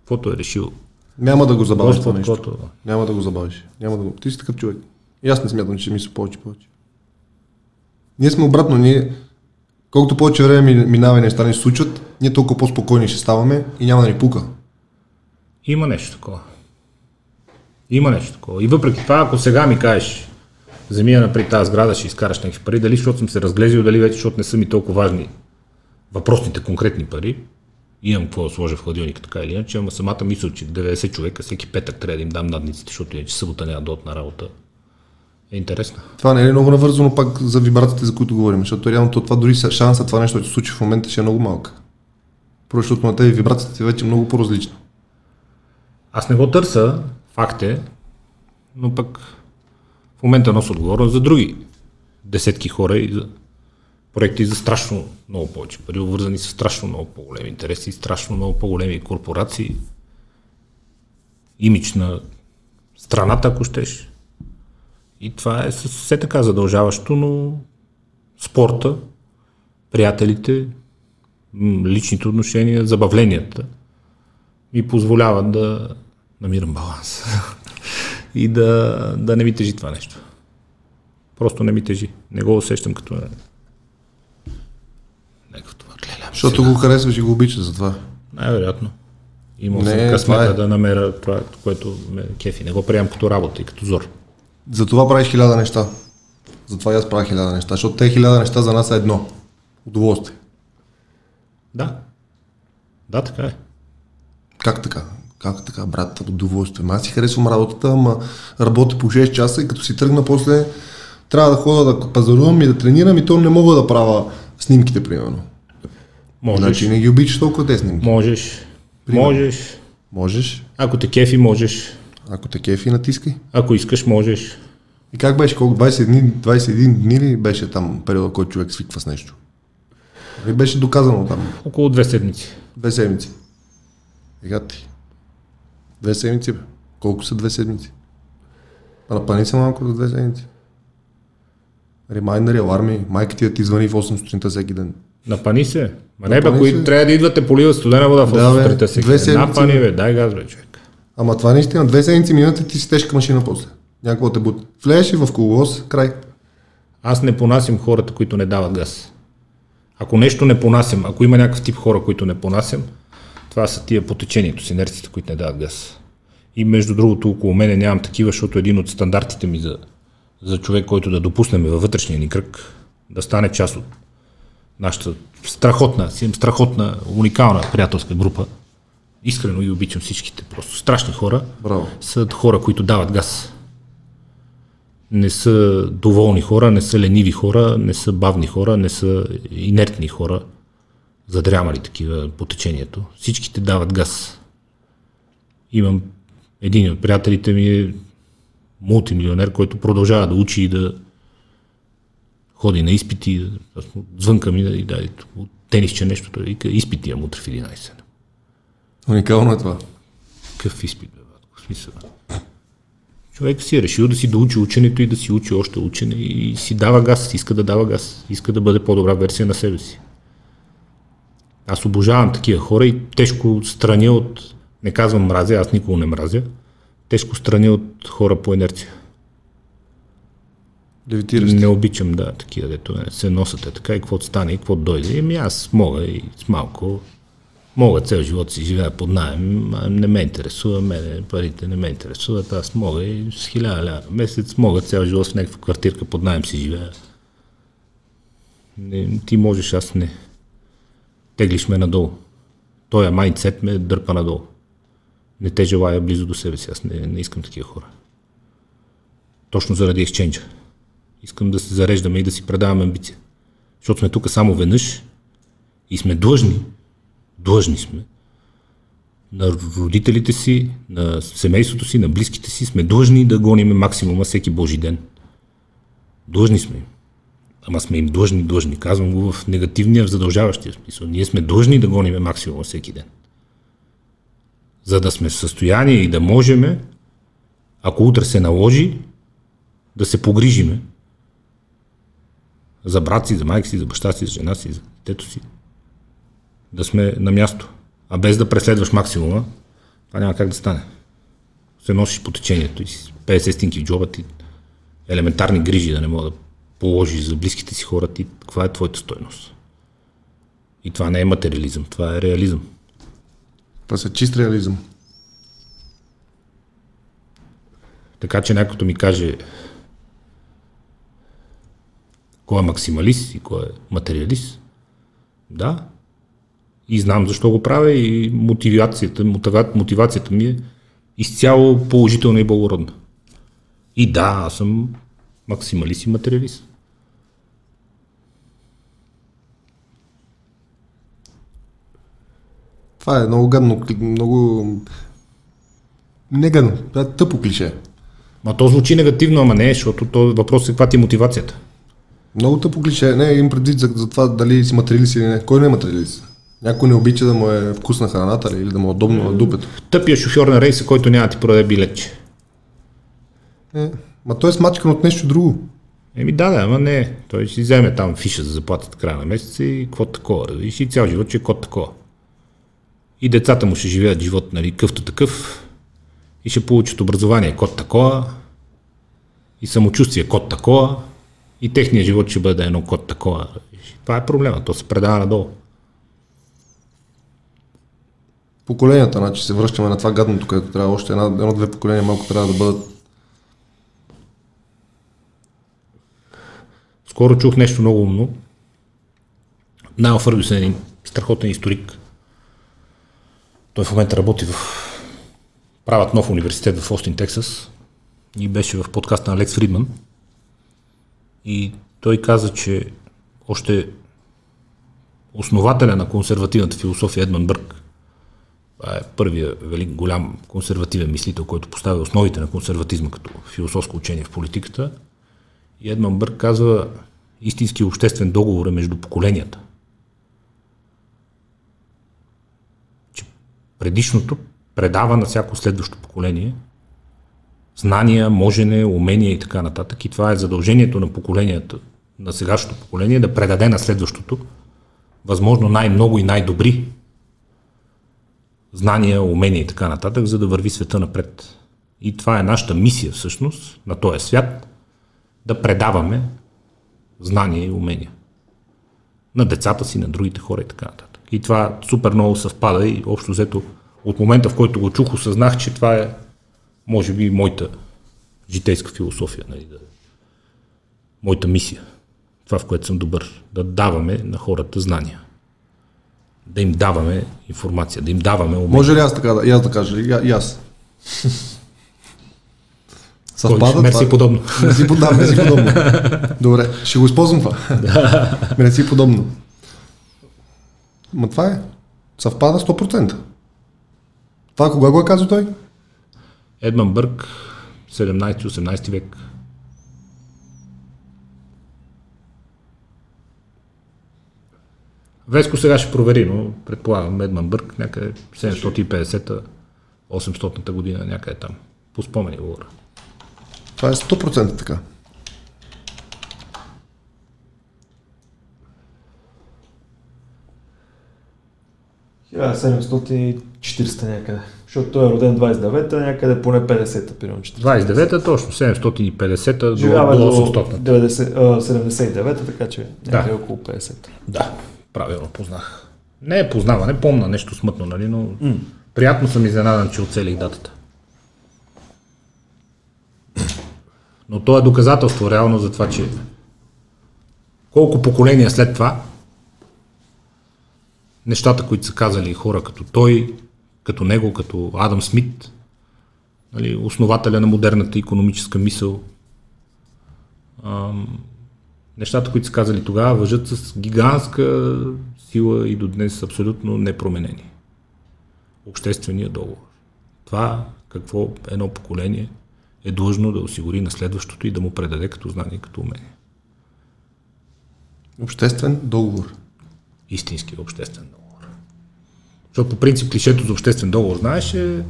Каквото е решил. Няма да го забавиш това нещо. каквото... Няма да го забавиш. Няма да го... Ти си такъв човек. И аз не смятам, че ще мисля повече повече. Ние сме обратно. Ние, колкото повече време ми- минава и неща не се случват, ние толкова по-спокойни ще ставаме и няма да ни пука. Има нещо такова. Има нещо такова. И въпреки това, ако сега ми кажеш, вземи я напред тази сграда, ще изкараш някакви пари, дали защото съм се разглезил, дали вече защото не са ми толкова важни въпросните конкретни пари, Имам какво да сложа в хладилника, така или иначе, ама самата мисъл, че 90 човека всеки петък трябва да им дам надниците, защото иначе събота няма да на работа, е интересна. Това не е много навързано пак за вибрациите, за които говорим, защото реално това дори са- шанса това нещо да се случи в момента ще е много малка. Просто защото на тези вибрациите вече е много по-различно. Аз не го търся, факт е, но пък в момента нося отговорност за други десетки хора и за проекти за страшно много повече пари, обвързани с страшно много по-големи интереси, страшно много по-големи корпорации, имидж на страната, ако щеш. И това е все така задължаващо, но спорта, приятелите, личните отношения, забавленията ми позволяват да намирам баланс и да, да не ми тежи това нещо. Просто не ми тежи. Не го усещам като Защото го харесваш и го обичаш за това. Най-вероятно. Имал Не, съм късмета е. да намеря това, което ме кефи. Не го приемам като работа и като зор. За това правиш хиляда неща. Затова и аз правя хиляда неща, защото те хиляда неща за нас са едно. Удоволствие. Да. Да, така е. Как така? Как така, брат, удоволствие? Аз си харесвам работата, ама работя по 6 часа и като си тръгна после, трябва да ходя да пазарувам и да тренирам и то не мога да правя снимките, примерно. Можеш. Значи не ги обичаш толкова тези снимки. Можеш. Можеш. Можеш, Ако те кефи, можеш. ако те кефи, натискай. Ако искаш, можеш. И как беше? Колко? 20 дни, 21 дни ли беше там периода, който човек свиква с нещо? Или беше доказано там? Около две седмици. Две седмици. Ега ти. Две седмици, бе. Колко са две седмици? Напани се малко за две седмици. Ремайнери, аларми, майка ти да ти звъни в 8 сутринта всеки ден. Напани се. Ма не, бе, Напани кои се. трябва да идвате поливат студена вода в Да, две ден. седмици, Напани, бе. дай газ, бе, човек. Ама това наистина, две седмици минат и ти си тежка машина после. Някакво те бута. Влезеш и в коловоз, край. Аз не понасям хората, които не дават газ. Ако нещо не понасям, ако има някакъв тип хора, които не понасям, това са тия по течението с инерциите, които не дават газ. И между другото, около мене нямам такива, защото един от стандартите ми за, за човек, който да допуснем във вътрешния ни кръг, да стане част от нашата страхотна, страхотна, уникална приятелска група. Искрено и обичам всичките, просто страшни хора, Браво. са хора, които дават газ. Не са доволни хора, не са лениви хора, не са бавни хора, не са инертни хора, задрямали такива по течението. Всичките дават газ. Имам един от приятелите ми е мултимилионер, който продължава да учи и да ходи на изпити. Звънка ми и дай тенисче нещо. Той вика, изпити имам утре в 11. Уникално е това. Какъв изпит, бе, батко? Смисъл. Човек си е решил да си доучи ученето и да си учи още учене и си дава газ, иска да дава газ, иска да бъде по-добра версия на себе си. Аз обожавам такива хора и тежко страня от, не казвам мразя, аз никога не мразя, тежко страня от хора по инерция. Левитираш. Не обичам, да, такива, дето се носят е така и каквото стане и каквото дойде. Еми аз мога и с малко, мога цел живот си живея под найем, не ме интересува, мене парите не ме интересуват, аз мога и с хиляда на месец, мога цял живот в някаква квартирка под найем си живея. Не, ти можеш, аз не. Теглиш ме надолу. Тоя майндсет ме дърпа надолу. Не те желая близо до себе си, аз не, не искам такива хора. Точно заради екченджа. Искам да се зареждаме и да си предаваме амбиция. Защото сме тук само веднъж и сме длъжни, длъжни сме, на родителите си, на семейството си, на близките си, сме длъжни да гоним максимума всеки Божи ден. Длъжни сме им. Ама сме им длъжни, длъжни. Казвам го в негативния, в задължаващия смисъл. Ние сме длъжни да гоним максимума всеки ден. За да сме в състояние и да можем, ако утре се наложи, да се погрижиме за брат си, за майка си, за баща си, за жена си, за детето си. Да сме на място. А без да преследваш максимума, това няма как да стане. Се носиш по течението и си 50 стинки в джоба ти, елементарни грижи да не мога да положиш за близките си хора ти, каква е твоята стойност. И това не е материализъм, това е реализъм. Това са чист реализъм. Така че някой като ми каже кой е максималист и кой е материалист, да, И знам защо го правя и мотивацията, мотива- мотивацията ми е изцяло положителна и благородна. И да, аз съм максималист и материалист. Това е много гадно, много... Не гадно, това е тъпо клише. Ма то звучи негативно, ама не, защото то въпрос е каква ти е мотивацията. Много тъпо клише. Не, им предвид за, за това дали си материалист или не. Кой не е материалист? Някой не обича да му е вкусна храната ли, или да му е удобно на дупето. Тъпия шофьор на рейса, който няма да ти продаде билетче. Е, ма той е смачкан от нещо друго. Еми да, да, ама не. Той ще си вземе там фиша за заплатата края на месеца и какво такова. Разбираш, и цял живот ще е код такова. И децата му ще живеят живот, нали, къвто такъв. И ще получат образование код такова. И самочувствие код такова. И техният живот ще бъде едно код такова. Това е проблема. То се предава надолу. Поколенията, значи се връщаме на това гадното, където трябва още една, едно-две поколения малко трябва да бъдат. Скоро чух нещо много умно. Найл Фъргюсън е един страхотен историк. Той в момента работи в правят нов университет в Остин, Тексас и беше в подкаста на Лекс Фридман. И той каза, че още основателя на консервативната философия Едман Бърк, това е първия велик голям консервативен мислител, който поставя основите на консерватизма като философско учение в политиката, и Едман Бърк казва, истински обществен договор е между поколенията. Че предишното предава на всяко следващо поколение знания, можене, умения и така нататък. И това е задължението на поколенията, на сегашното поколение, да предаде на следващото възможно най-много и най-добри знания, умения и така нататък, за да върви света напред. И това е нашата мисия всъщност на този свят – да предаваме знания и умения на децата си, на другите хора и така нататък. И това супер много съвпада и общо взето от момента, в който го чух, осъзнах, че това е може би моята житейска философия, нали, да, моята мисия. Това, в което съм добър. Да даваме на хората знания. Да им даваме информация, да им даваме умения. Може ли аз така да, и аз да кажа? И, и аз. Кой? Мерси подобно. Мерси подобно. Мерси подобно. Добре, ще го използвам това. Мерси подобно. Ма това е. Съвпада 100%. Това кога го е казал той? Едман Бърк, 17-18 век. Веско сега ще провери, но предполагам Едман Бърк някъде 750-та, 800-та година, някъде там. По спомени говоря. Това е 100% така. Хиляда 740 някъде. Защото той е роден 29-та, някъде поне 50-та, примерно 40. 29-та, точно 750-та до, Живява до до 800-та. 90, а, 79-та, така че някъде Да. около 50-та. Да, правилно познах. Не е познаване, помна нещо смътно, нали, но приятно съм изненадан, че оцелих датата. Но то е доказателство реално за това, че колко поколения след това нещата, които са казали хора като той, като него, като Адам Смит, нали, основателя на модерната економическа мисъл, ам, нещата, които са казали тогава, въжат с гигантска сила и до днес абсолютно непроменени. Обществения договор. Това какво едно поколение е длъжно да осигури на следващото и да му предаде като знание, като умение. Обществен договор. Истински обществен договор. Защото по принцип клишето за обществен договор, знаеш, е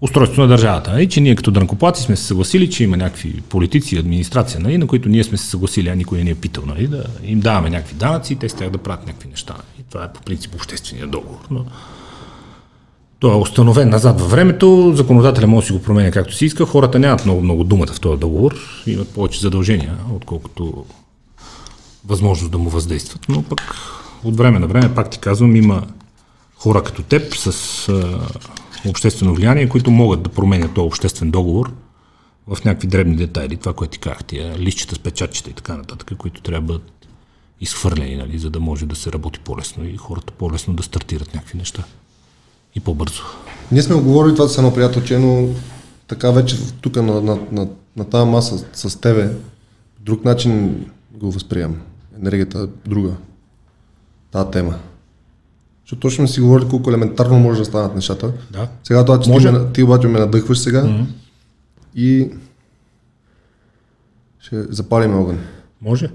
устройство на държавата. Нали? Че ние като дънкоплаци сме се съгласили, че има някакви политици и администрация, нали? на които ние сме се съгласили, а никой не ни е питал, нали? да им даваме някакви данъци и те с тях да правят някакви неща. И това е по принцип обществения договор. Но той е установен назад във времето, законодателя може да си го променя както си иска, хората нямат много, много думата в този договор, имат повече задължения, отколкото възможност да му въздействат, но пък от време на време, пак ти казвам, има хора като теб с а, обществено влияние, които могат да променят този обществен договор в някакви дребни детайли, това, което ти казах, тия листчета с печатчета и така нататък, които трябва да бъдат изхвърлени, нали, за да може да се работи по-лесно и хората по-лесно да стартират някакви неща. И по-бързо. Ние сме го говорили това с едно приятелче, но така вече тук на, на, на, на тази маса с тебе, по друг начин го възприемам. Енергията е друга. Тази тема. Защото точно сме си говорили колко елементарно може да станат нещата. Да. Сега това, че Може. ти, ме, ти обаче ме надъхваш сега Мгм. и ще запалим огън. Може.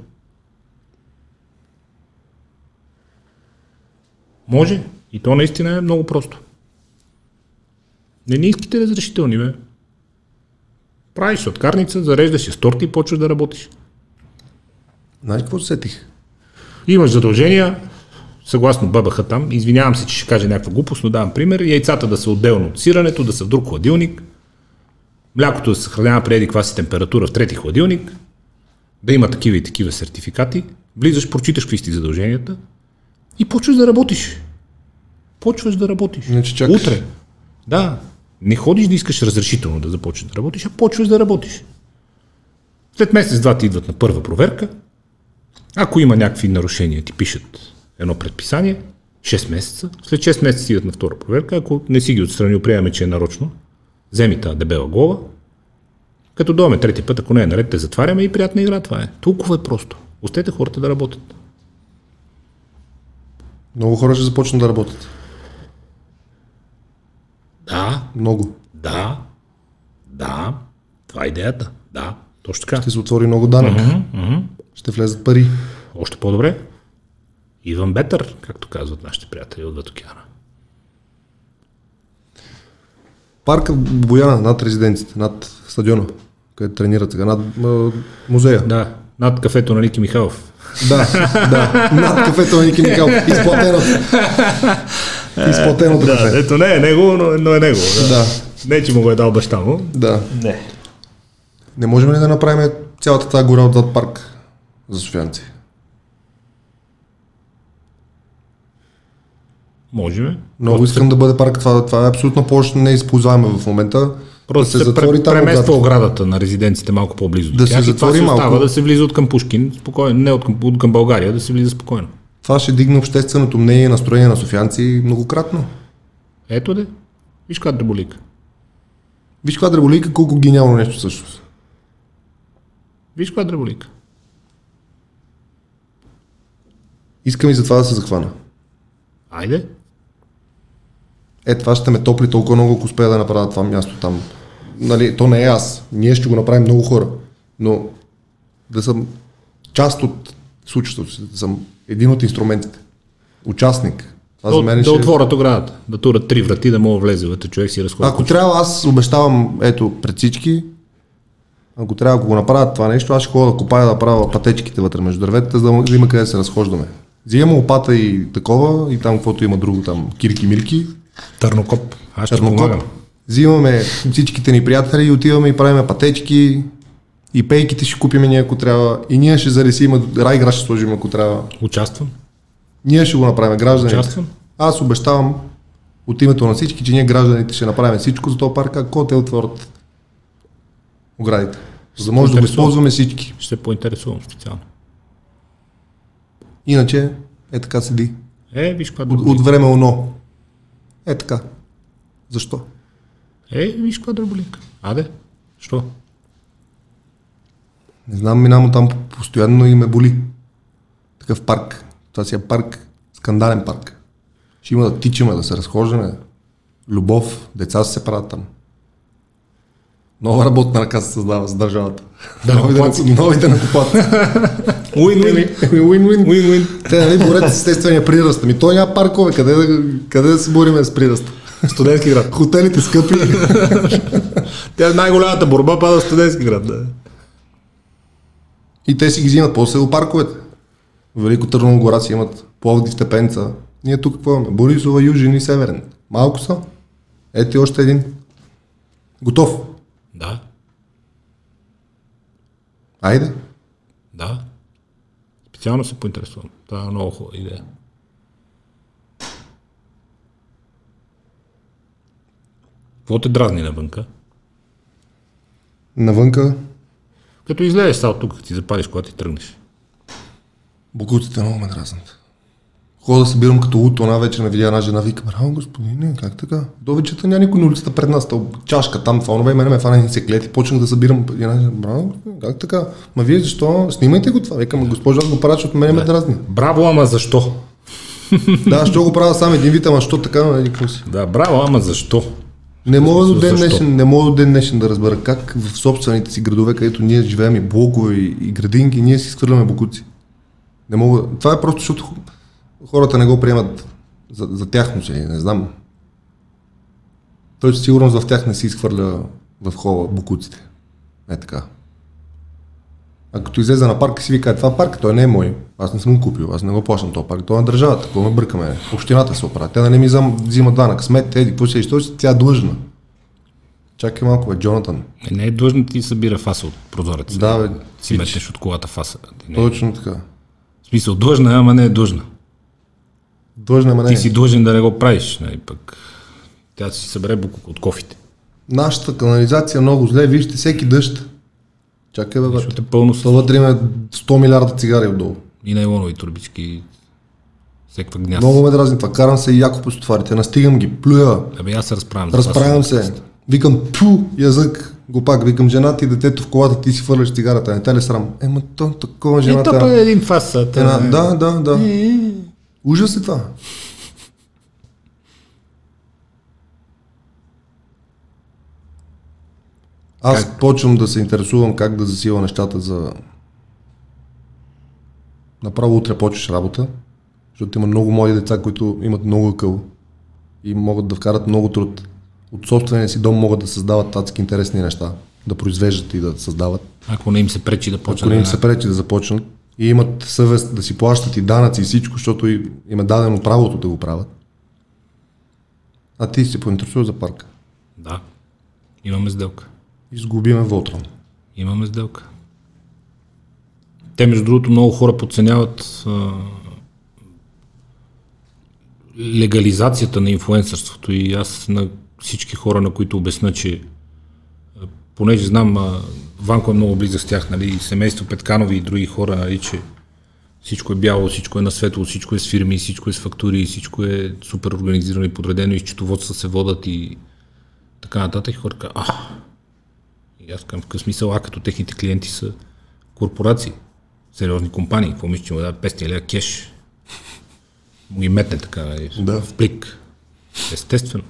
Може. И то наистина е много просто. Не не искате разрешителни, бе. Правиш сладкарница, зареждаш с торти и почваш да работиш. Знаеш какво се сетих? Имаш задължения, съгласно ББХ там, извинявам се, че ще кажа някаква глупост, но давам пример, яйцата да са отделно от сирането, да са в друг хладилник, млякото да се съхранява при еди си температура в трети хладилник, да има такива и такива сертификати, влизаш, прочиташ какви си задълженията и почваш да работиш. Почваш да работиш. Иначе чакаш. Утре. Да. Не ходиш да искаш разрешително да започнеш да работиш, а почваш да работиш. След месец-два ти идват на първа проверка, ако има някакви нарушения, ти пишат едно предписание, 6 месеца, след 6 месеца идват на втора проверка, ако не си ги отстранил, приемаме, че е нарочно, вземи тази дебела глава, като дойме трети път, ако не е наред, те затваряме и приятна игра, това е. Толкова е просто. Остете хората да работят. Много хора ще започнат да работят. Да, Много. да, да, това е идеята. Да, точно така. Ще се отвори много данък. Ще влезат пари. Още по-добре. Even better, както казват нашите приятели от Ватокеана. Парка Бояна над резиденците, над стадиона, където тренират сега, над музея. Да, над кафето на Ники Михайлов. Да, да. Над кафето на Ники Михал. Изплатеното. Изплатеното Да, кафе. ето не е него, но, но е него. Да. Да, Не, че му го е дал баща му. да. Не. Не можем ли да направим цялата тази гора отзад парк за софианци? Можем. Много искам да бъде парк. Това, това е абсолютно повече неизползваемо в момента. Просто да се затвори там премества оградата на резиденците малко по-близо. Да се затвори това се малко. остава да се влиза от към Пушкин, спокойно, не от към, от към България, да се влиза спокойно. Това ще дигне общественото мнение и настроение на софианци многократно. Ето де. Виж каква дреболика. Виж каква дреболийка, колко гениално нещо всъщност. Виж каква дреболика. Искам и за това да се захвана. Айде. Е, това ще ме топли толкова много, ако успея да направя това място там. Нали, то не е аз. Ние ще го направим много хора. Но да съм част от случващото се, да съм един от инструментите. Участник. Това Да, за мен да ще... отворят оградата, да турят три врати, да мога влезе вътре човек си разходи. Ако трябва, аз обещавам, ето, пред всички, ако трябва, ако го направят това нещо, аз ще ходя да копая да правя пътечките вътре между дърветата, за да, да има къде да се разхождаме. Взимам опата и такова, и там каквото има друго, там кирки-мирки, Търнокоп. Аз ще Чернокоп. помагам. Взимаме всичките ни приятели и отиваме и правиме пътечки, и пейките ще купиме ние, ако трябва, и ние ще заресим, райгра ще сложим, ако трябва. Участвам. Ние ще го направим, гражданите. Участвам. Аз обещавам от името на всички, че ние гражданите ще направим всичко за този парк, ако те отворят оградите. За да може да го използваме всички. Ще се поинтересувам специално. Иначе е така седи. Е, виж От, от време оно. Е така. Защо? Е, виж каква дреболика. Аде. Що? Не знам, минавам там постоянно и ме боли. Такъв парк. Това си е парк, скандален парк. Ще има да тичаме, да се разхождаме. Любов, деца се правят там. Нова работна ръка се създава за държавата. Да, нови, да, нови да накупат. Уин-уин. Уин-уин. Уин-уин. Те нали борят с естествения прираст. Ами той няма паркове. Къде, да- къде да се бориме с прираст? Студентски град. Хотелите скъпи. Тя е най-голямата борба пада в студентски град. Да. И те си ги взимат после парковете. Велико Търново гора си имат Пловдив, Степенца. Ние тук какво имаме? Борисова, Южен и Северен. Малко са. Ето и още един. Готов. Да. Айде. Специално се поинтересувам. Това е много хубава идея. Какво те дразни навънка? Навънка. Като излезеш са от тук, като ти запалиш колата и тръгнеш. Букуците много ме дразнат. Хода да събирам като луто, една вечер не видя една жена, вика, браво господине, как така? До вечерта няма никой на улицата пред нас, то чашка там, това, и мене ме фана се клети, почнах да събирам една жена, браво, как така? Ма вие защо? Снимайте го това. Викам, госпожо, аз го правя, защото мене ме дразни. Браво, ама защо? Да, що го правя сам един вид, ама що така, нали, какво си? Да, браво, ама защо? Не мога до ден днешен, не мога до ден днешен да разбера как в собствените си градове, където ние живеем и блокове и, и градинки, ние си изхвърляме букуци. Не мога. Това е просто защото хората не го приемат за, за тяхно си, не знам. Той със сигурност в тях не си изхвърля в хола букуците. Е така. А като излезе на парка си вика, «Е, това парк, той не е мой. Аз не съм го купил, аз не го плащам този парк. Той е на държавата, какво ме бърка мене. Общината се оправя. Тя не ми взема, взима данък. Смет, еди, какво е, си, тя е длъжна. Чакай малко, бе, Джонатан. Е, Не е длъжно ти събира фаса от прозореца. Да, бе, Си метнеш от колата фаса. Не, Точно така. в смисъл, длъжна е, ама не е длъжна. Длъжна е. Ти си длъжен да не го правиш. Нали, пък тя си събере буклук от кофите. Нашата канализация е много зле, вижте всеки дъжд. Чакай, бе, бе. Е пълно Това вътре има 100 милиарда цигари отдолу. и найлонови турбички. Всеква гняз. Много ме дразни това. Карам се и яко по стоварите. Настигам ги, плюя, Абе аз се разправям. разправям с- се. Викам, пу, язък. Го пак, викам жената и детето в колата, ти си фърляш цигарата. Не те ли срам? Ема то, такова Е, жената. то пък е един фас. а, Една, да, да, да. Ужас е това. Аз Как? почвам да се интересувам как да засила нещата за... Направо утре почваш работа, защото има много млади деца, които имат много къл и могат да вкарат много труд. От собствения си дом могат да създават адски интересни неща, да произвеждат и да създават. Ако не им се пречи да почне. Ако не им се пречи да започнат и имат съвест да си плащат и данъци и всичко, защото им е дадено правото да го правят. А ти се поинтересува за парка. Да. Имаме сделка. Изгубиме Волтрон. Имаме сделка. Те, между другото, много хора подценяват а, легализацията на инфлуенсърството и аз на всички хора, на които обясна, че понеже знам, а, Ванко е много близък с тях, нали, и семейство Петканови и други хора, нали, че всичко е бяло, всичко е на светло, всичко е с фирми, всичко е с фактури, всичко е супер организирано и подредено и счетоводства се водат и така нататък. Казват, а, и аз към какъв смисъл, а като техните клиенти са корпорации, сериозни компании, какво мисля, че му даде 500 лева кеш, му ги метне така нали, Да. в плик. Естествено.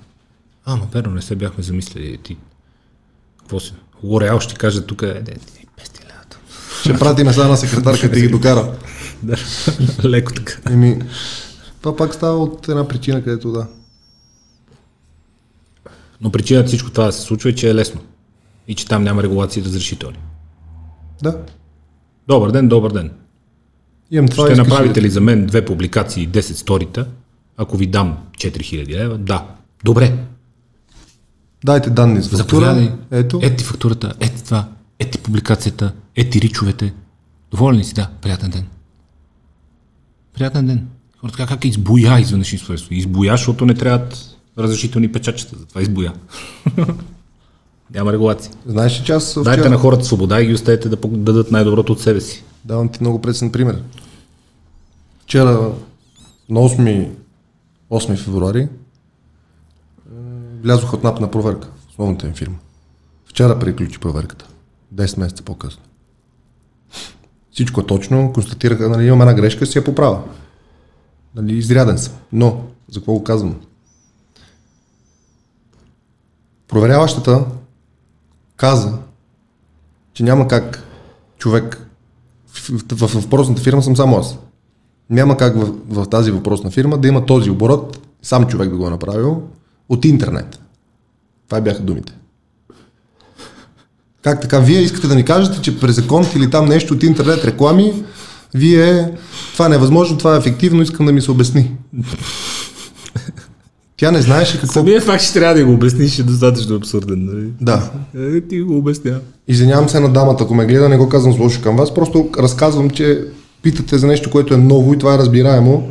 А, ма верно, не се бяхме замислили. Ти, какво си? Лореал ще каже тук, е, де, ти, 500 лева. там. Ще пратиме сега на секретарка да ги докара. Да, леко така. Еми, това пак става от една причина, където да. Но причината всичко това да се случва е, че е лесно. И че там няма регулации и разрешителни. Да. Добър ден, добър ден. Имам това Ще направите ли за мен две публикации и 10 сторита, ако ви дам 4000 лева? Да. Добре. Дайте данни за фактура. Заповядай. Ето. Ето ти фактурата, ето това, ето ти публикацията, ето ти ричовете. Доволен ли си? Да. Приятен ден. Приятен ден. Хората така как избоя изведнъж инфлуенсър. Избоя, защото не трябват разрешителни печатчета. Затова избоя. Няма регулации. Знаеш ли, че аз Дайте вчера... на хората свобода и ги оставете да дадат най-доброто от себе си. Давам ти много пресен пример. Вчера, на 8, 8 февруари, влязох от НАП на проверка основната им фирма. Вчера приключи проверката. 10 месеца по-късно. Всичко е точно, констатираха, нали, имам една грешка, си я поправя. Нали, изряден съм. Но, за какво го казвам? Проверяващата каза, че няма как човек в, в въпросната фирма съм само аз. Няма как в, в тази въпросна фирма да има този оборот, сам човек да го е направил, от интернет. Това бяха думите. Как така? Вие искате да ни кажете, че през закон или там нещо от интернет реклами, вие, това не е възможно, това е ефективно, искам да ми се обясни. Тя не знаеше какво... Самия факт, че трябва да го обясниш е достатъчно абсурден. Нали? Да. Е, ти го обясня. Извинявам се на дамата, ако ме гледа, не го казвам злошо към вас, просто разказвам, че питате за нещо, което е ново и това е разбираемо.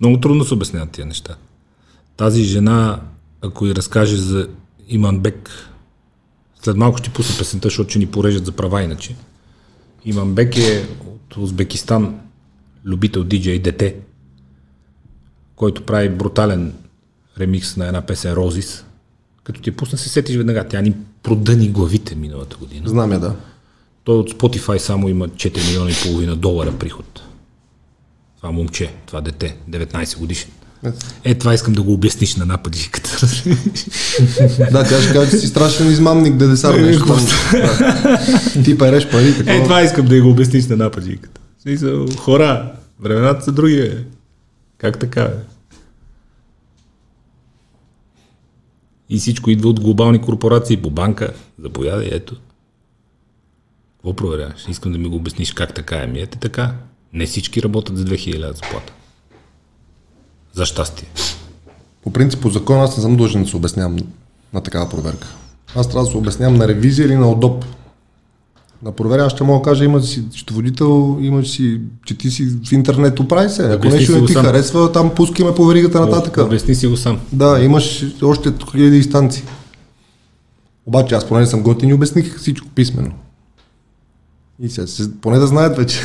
Много трудно се обясняват тия неща. Тази жена, ако й разкаже за Иман Бек, след малко ще пусна песента, защото ще ни порежат за права иначе. Имамбек е от Узбекистан, любител диджей дете, който прави брутален ремикс на една песен Розис. Като ти пусна, се сетиш веднага. Тя ни продъни главите миналата година. Знам я, да. Той от Spotify само има 4 милиона и половина долара приход. Това момче, това дете, 19 годишен. Е, това искам да го обясниш на нападжиката. Да, тя ще каже, че си страшен измамник, да десар нещо. Да. Ти переш пари, такова. Е, това искам да го обясниш на Смисъл, хора, времената са други, бе. Как така, бе? И всичко идва от глобални корпорации по банка. Заповядай, ето. Какво проверяваш? Искам да ми го обясниш как така е. Ми ете така. Не всички работят за 2000 лева заплата. За щастие. По принцип, по закон аз не съм длъжен да се обяснявам на такава проверка. Аз трябва да се обяснявам на ревизия или на ОДОП. На проверя, ще мога да кажа, имаш си счетоводител, имаш си, че ти си в интернет, оправи се. Ако нещо не ти сам. харесва, там пускаме по веригата нататък. Обясни си го сам. Да, имаш още хиляди инстанции. Обаче аз поне не съм готин и обясних всичко писменно. И сега, се- поне да знаят вече.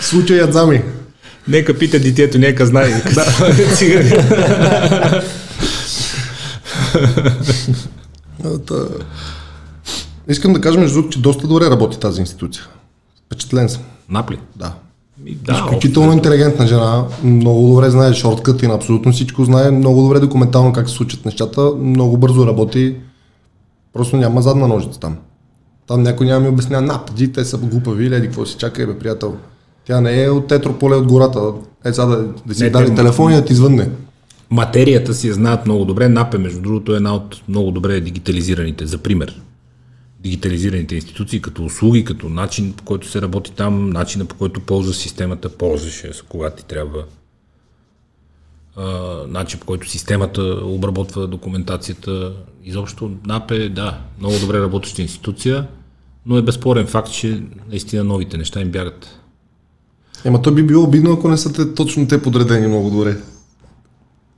Случаят зами. Нека пита детето, нека знае. Искам да кажа, между другото, че доста добре работи тази институция. Впечатлен съм. Напли. Да. Ми, Да, Изключително интелигентна жена, много добре знае шорткът и на абсолютно всичко знае, много добре документално как се случат нещата, много бързо работи, просто няма задна ножица там. Там някой няма ми обяснява, напади, те са глупави, или еди, какво си чакай, бе, приятел. Тя не е от Тетрополе от гората. Е, сега да, да си Не, дали те- телефон и да ти звънне. Материята си я знаят много добре. НАП е, между другото, една от много добре дигитализираните, за пример. Дигитализираните институции, като услуги, като начин по който се работи там, начина по който ползва системата, ползваше, когато ти трябва. Начин по който системата обработва документацията. Изобщо НАП е, да, много добре работеща институция, но е безспорен факт, че наистина новите неща им бягат. Ема то би било обидно, ако не са те, точно те подредени много добре.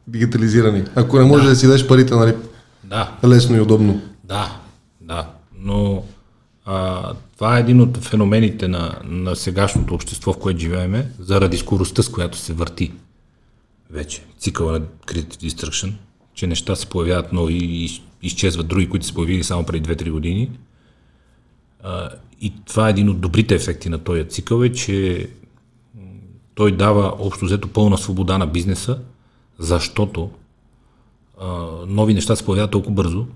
Дигитализирани. Ако не може да, да си дадеш парите, нали, Да, лесно и удобно. Да, да. Но а, това е един от феномените на, на сегашното общество, в което живееме, заради скоростта, с която се върти вече цикъла на Creative Destruction, че неща се появяват нови и из- изчезват други, които се появили само преди 2-3 години. А, и това е един от добрите ефекти на този цикъл е, че той дава общо взето пълна свобода на бизнеса, защото а, нови неща се появяват толкова бързо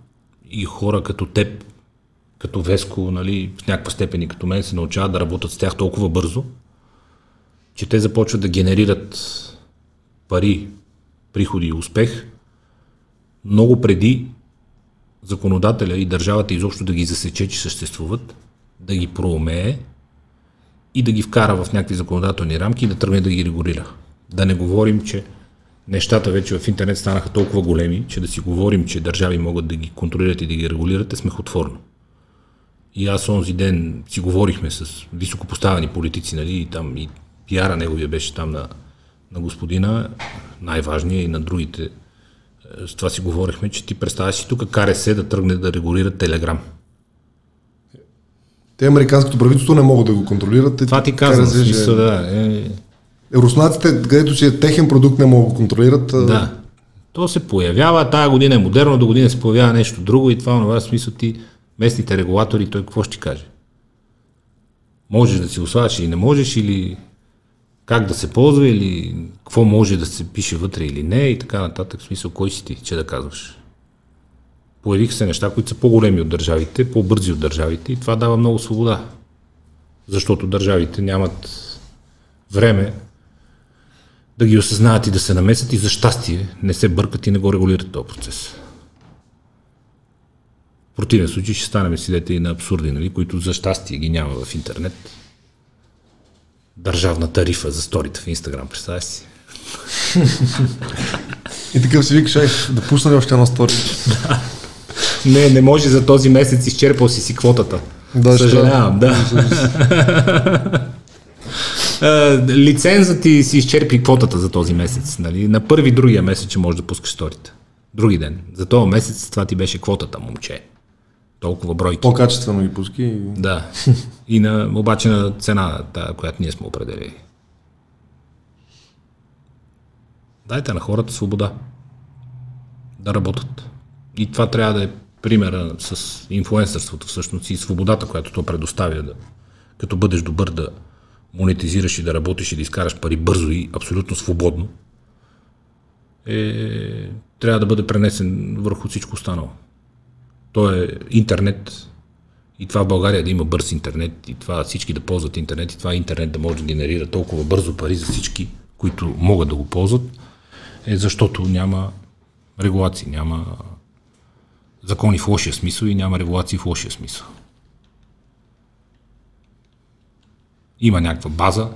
и хора като теб, като Веско, нали, в някаква степен и като мен се научават да работят с тях толкова бързо, че те започват да генерират пари, приходи и успех много преди законодателя и държавата изобщо да ги засече, че съществуват, да ги проумее и да ги вкара в някакви законодателни рамки и да тръгне да ги регулира. Да не говорим, че нещата вече в интернет станаха толкова големи, че да си говорим, че държави могат да ги контролират и да ги регулират е смехотворно. И аз онзи ден си говорихме с високопоставени политици, нали, и там и пиара неговия беше там на, на господина, най-важния и на другите. Е, С това си говорихме, че ти представяш си тук КРС да тръгне да регулира Телеграм. Те американското правителство не могат да го контролират. Това ти казвам, да се- смисъл, да. Е, Руснаците, където си е техен продукт, не могат да го контролират. Да. То се появява, тая година е модерно, до година се появява нещо друго и това, това смисъл ти местните регулатори, той какво ще каже? Можеш да си го слагаш или не можеш, или как да се ползва, или какво може да се пише вътре или не и така нататък. В смисъл, кой си ти, че да казваш? Появиха се неща, които са по-големи от държавите, по-бързи от държавите и това дава много свобода. Защото държавите нямат време да ги осъзнават и да се намесят и за щастие не се бъркат и не го регулират този процес. В противен случай ще станем свидетели на абсурди, нали, които за щастие ги няма в интернет. Държавна тарифа за сторите в Инстаграм, представяш си? И такъв си викаш, ей, да пусна ли още едно стори? Не, не може за този месец, изчерпал си си квотата. Да, ще Съжалявам, да. Лицензът ти си изчерпи квотата за този месец. Нали? На първи другия месец, че можеш да пускаш сторите. Други ден. За този месец това ти беше квотата, момче. Толкова бройки. По-качествено ги пуски. Да. И на, обаче на цена, тая, която ние сме определили. Дайте на хората свобода да работят. И това трябва да е примера с инфлуенсърството всъщност и свободата, която то предоставя да, като бъдеш добър да монетизираш и да работиш и да изкараш пари бързо и абсолютно свободно, е, трябва да бъде пренесен върху всичко останало. То е интернет и това в България да има бърз интернет и това всички да ползват интернет и това интернет да може да генерира толкова бързо пари за всички, които могат да го ползват, е защото няма регулации, няма закони в лошия смисъл и няма регулации в лошия смисъл. Има някаква база,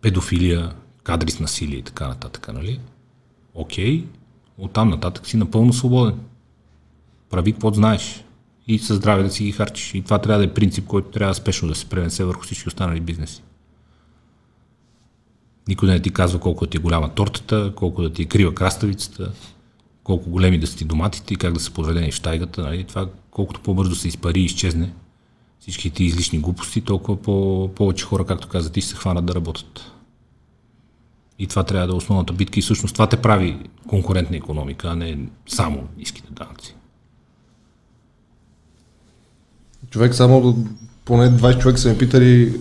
педофилия, кадри с насилие и така нататък, нали? Окей, оттам нататък си напълно свободен. Прави каквото знаеш и със здраве да си ги харчиш. И това трябва да е принцип, който трябва спешно да се пренесе върху всички останали бизнеси. Никой не ти казва колко да ти е голяма тортата, колко да ти е крива краставицата, колко големи да са ти доматите и как да са подредени в штайгата. Нали? Това колкото по-бързо се изпари и изчезне всички ти излишни глупости, толкова по- повече хора, както каза ти, ще се хванат да работят. И това трябва да е основната битка и всъщност това те прави конкурентна економика, а не само ниските данъци. Човек само, поне 20 човека са ме питали,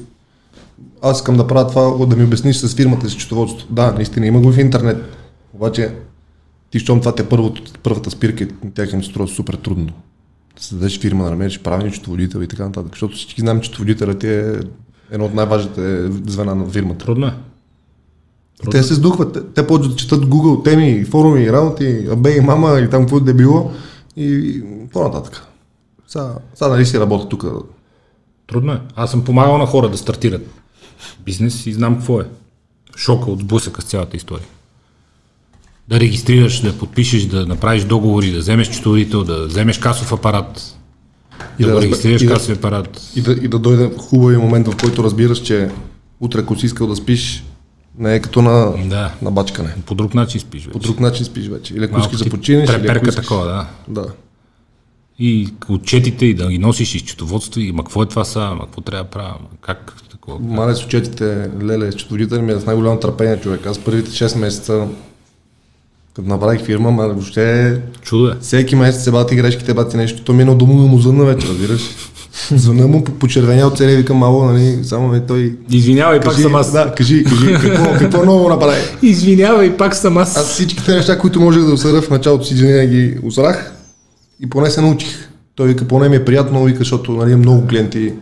аз искам да правя това, да ми обясниш с фирмата с счетоводство. Да, наистина, има го и в интернет. Обаче, ти щом това те е първото, първата спирка, и тях им се струва супер трудно. Да създадеш фирма, да намериш правилен счетоводител и така нататък. Защото всички знаем, че счетоводителят е едно от най-важните звена на фирмата. Трудно е. И те се сдухват. Те, те почват да четат Google теми, форуми, работи, абе и мама или там какво да е било и по-нататък. Сега, сега нали си работя тук. Трудно е. Аз съм помагал на хора да стартират бизнес и знам какво е. Шока от сблъсъка с цялата история. Да регистрираш, да подпишеш, да направиш договори, да вземеш счетоводител, да вземеш касов апарат, И да, да регистрираш и да- касов апарат. И да, и да дойде хубавия момент, в който разбираш, че утре, ако си искал да спиш, не е като на, Да. на бачкане. По друг начин спиш вече. По друг начин спиш вече. Или ако искаш да починеш, или ако Треперка искаш... такова, да. Да. И отчетите и да ги носиш и счетоводство и ма какво е това сега, ма какво трябва да правя, ма как такова. Мале с отчетите, леле, счетоводител ми е с най-голямо търпение човек. Аз първите 6 месеца, като направих фирма, ма въобще Чудо е. всеки месец се бати грешките, бати нещо. То ми е да му звънна вече, разбираш. Звънна му, почервеня от целия, викам мало, нали, само ме той... Извинявай, пак Кажи, съм аз. да, кажи, кажи, какво, какво ново направи? Извинявай, пак съм аз. Аз всичките неща, които можех да усъря в началото си, извиня, ги усрах и поне се научих. Той вика, поне ми е приятно, вика, защото нали, много клиенти,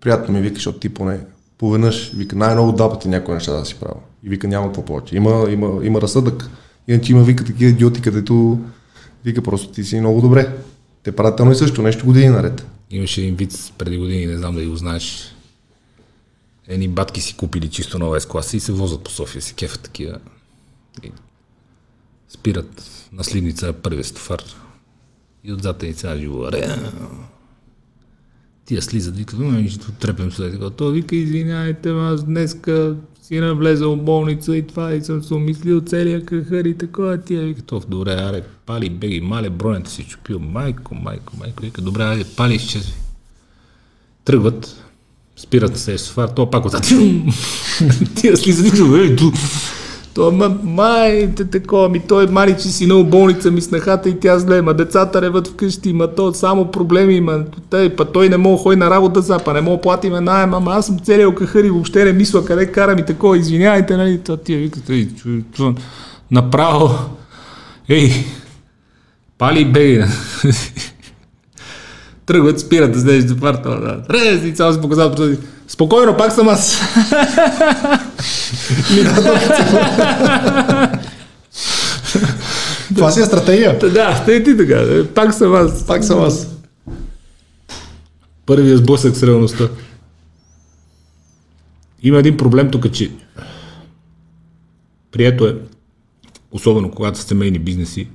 приятно ми вика, защото ти поне поведнъж, вика, най-много два пъти някои неща да си правя. И вика, няма какво повече. Има, има, има разсъдък. Иначе има, вика, такива идиоти, където вика, просто ти си много добре. Те правят едно и също, нещо години наред. Имаше един вид преди години, не знам дали го знаеш. Едни батки си купили чисто нова S-класа и се возят по София, се кефат такива. И спират на сливница на първия стофар. И отзад е цяла живо. Аре, Тия слизат, и ще трепем това. Той вика, извиняйте, ма, аз днеска си навлезал в болница и това, и съм се умислил целия кахър и такова. Тия вика, то добре, аре, пали, беги, мале, бронята си чупил. Майко, майко, майко. Вика, добре, аре, пали, изчезви. Тръгват, спират се софар, то пак отзад. Тия слизат, вика, ей, ту. То, ма, май, такова, ми той маничи си на болница ми снахата и тя зле, ма децата реват вкъщи, ма то само проблеми, има. Тъй, па той не мога ходи на работа са, па не мога платиме найем, ама аз съм целият кахър и въобще не мисля къде карам и такова, извинявайте, нали, то тия викат, ей, направо, ей, пали беги, Тръгват, спират да седеш до парта. Да. Рез, и Спокойно, пак съм аз. Това си е стратегия. да, и ти така. Пак съм аз. Пак съм аз. Първия сблъсък с реалността. Има един проблем тук, че прието е, особено когато са семейни бизнеси,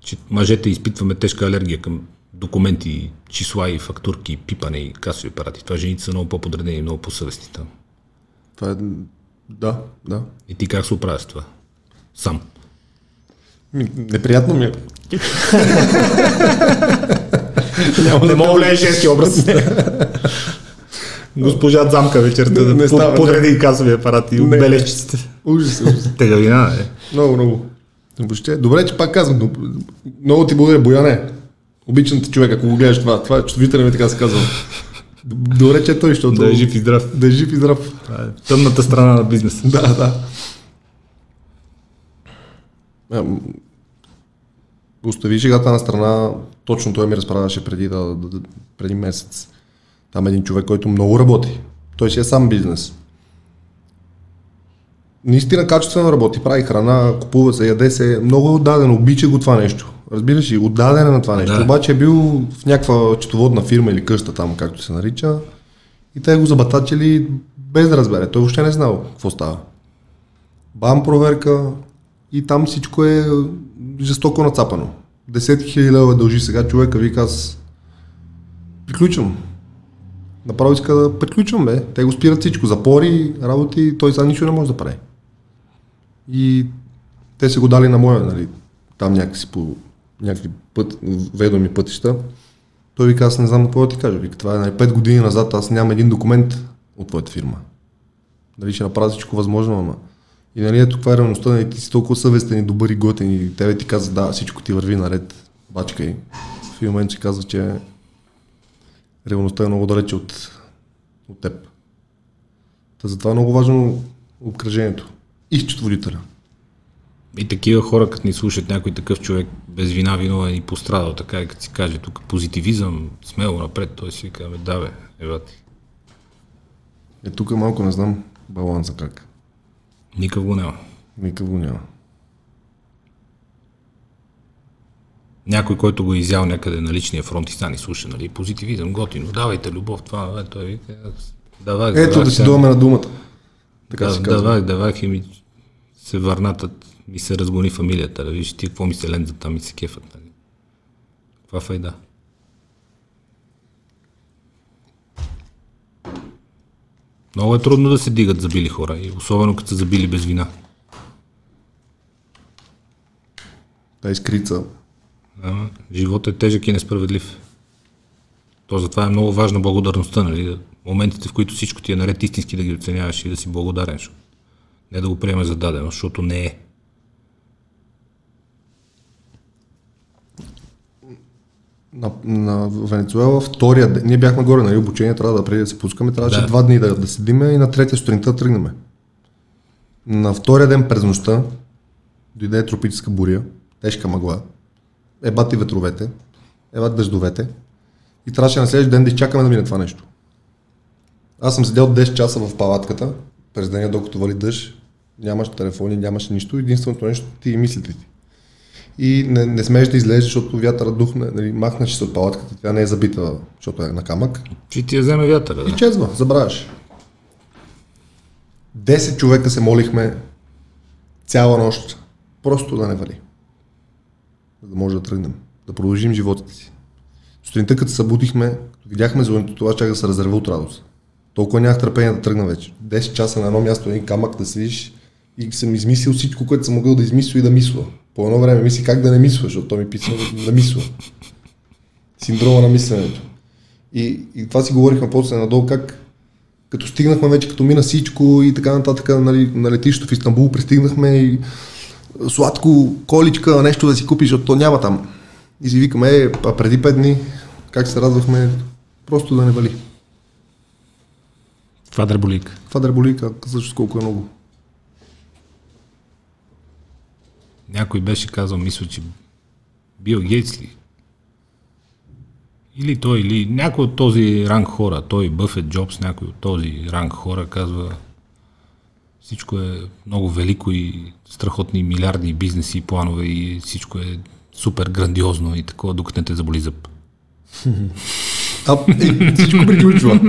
че мъжете изпитваме тежка алергия към документи, числа и фактурки, пипане и касови апарати. Това жените са много по-подредени и много по-съвестни там. Това е... Да, да. И ти как се оправяш с това? Сам. Неприятно ми е. не мога да влезе женски образ. Госпожа Замка вечерта Не, не да става, по- подреди касови апарати и бележчиците. Ужас, ужас. Тегавина, е. Много, много. Въобще, добре, че пак казвам. но Много ти благодаря, Бояне. Обичам те човек, ако го гледаш това. Това е чувствителен ми така се казвам. Добре, че е той, защото... Да е жив и здрав. Да е жив и здрав. Това е Тъмната страна на бизнеса. Да, да. Остави шегата на страна, точно той ми разправяше преди, да, да, да, преди месец. Там един човек, който много работи. Той си е сам бизнес. Наистина качествено работи, прави храна, купува се, яде се, много отдаден, обича го това нещо. Разбираш ли, отдаден е на това нещо. Да. Обаче е бил в някаква четоводна фирма или къща там, както се нарича. И те го забатачили без да разбере. Той въобще не е знал какво става. Бам проверка и там всичко е жестоко нацапано. Десетки хиляди лева дължи сега човека, вика аз приключвам. Направо иска да приключвам, бе. Те го спират всичко. Запори, работи, той сега нищо не може да прави. И те са го дали на моя, нали, там някакси по някакви път, ведоми пътища. Той вика, аз не знам какво да ти кажа. Вика, това е нали, 5 години назад, аз нямам един документ от твоята фирма. Дали ще направя всичко възможно, ама. И нали ето каква е реалността, нали, ти си толкова съвестен и добър и готин и тебе ти казва, да, всичко ти върви наред, бачкай. В един момент се казва, че реалността е много далече от, от теб. Та затова е много важно обкръжението и счетоводителя. И такива хора, като ни слушат някой такъв човек без вина, виновен и пострадал, така и като си каже тук позитивизъм, смело напред, той си казва, да бе, евати. Е, тук малко не знам баланса как. Никак го няма. Никакъв го няма. Някой, който го е изял някъде на личния фронт и стани слуша, нали, позитивизъм, готино, давайте любов, това, е, той вика, давай, Ето давай, да си дойме на думата. Така да, се казва. давай, давай, и ми се върнатат, ми се разгони фамилията, да видиш ти какво ми се лензат там и се кефат. Нали. Каква файда? Много е трудно да се дигат забили хора, и особено като са забили без вина. Та изкрица. Ама, животът е тежък и несправедлив. То затова е много важна благодарността, нали? Моментите, в които всичко ти е наред, истински да ги оценяваш и да си благодарен. Защото не да го приемеш за дадено, защото не е. На, на Венецуела втория ден, ние бяхме горе, нали, обучение трябва да преди да се пускаме, трябваше Да. два дни да, да седиме и на третия сутринта тръгнем. На втория ден през нощта дойде тропическа буря, тежка мъгла, ебати ветровете, ебат дъждовете и трябваше на следващия ден да изчакаме да мине това нещо. Аз съм седял 10 часа в палатката, през деня докато вали дъжд, нямаш телефони, нямаш нищо, единственото нещо ти и мислите ти. И не, не смееш да излезеш, защото вятъра духне, нали, махнеш се от палатката, тя не е забита, защото е на камък. Че ти я вземе вятъра. И Да. чезва, забравяш. Десет човека се молихме цяла нощ, просто да не вали. За да може да тръгнем, да продължим животите си. Сутринта, като се събудихме, като видяхме зеленото, това чак да се разрева от радост. Толкова нямах търпение да тръгна вече. 10 часа на едно място, един камък да седиш и съм измислил всичко, което съм могъл да измисля и да мисля. По едно време мисли как да не мисля, защото то ми писва да, мисля. Синдрома на мисленето. И, и това си говорихме после надолу, как като стигнахме вече, като мина всичко и така нататък, нали, на летището в Истанбул пристигнахме и сладко, количка, нещо да си купиш, защото то няма там. И си викаме, е, а преди 5 дни, как се радвахме, просто да не вали. Това дреболик. Това също колко е много. Някой беше казал, мисля, че Бил Гейтс ли? Или той, или някой от този ранг хора, той Бъфет Джобс, някой от този ранг хора казва всичко е много велико и страхотни милиарди бизнеси и планове и всичко е супер грандиозно и такова, докато не те заболи зъб. А, е, всичко приключва.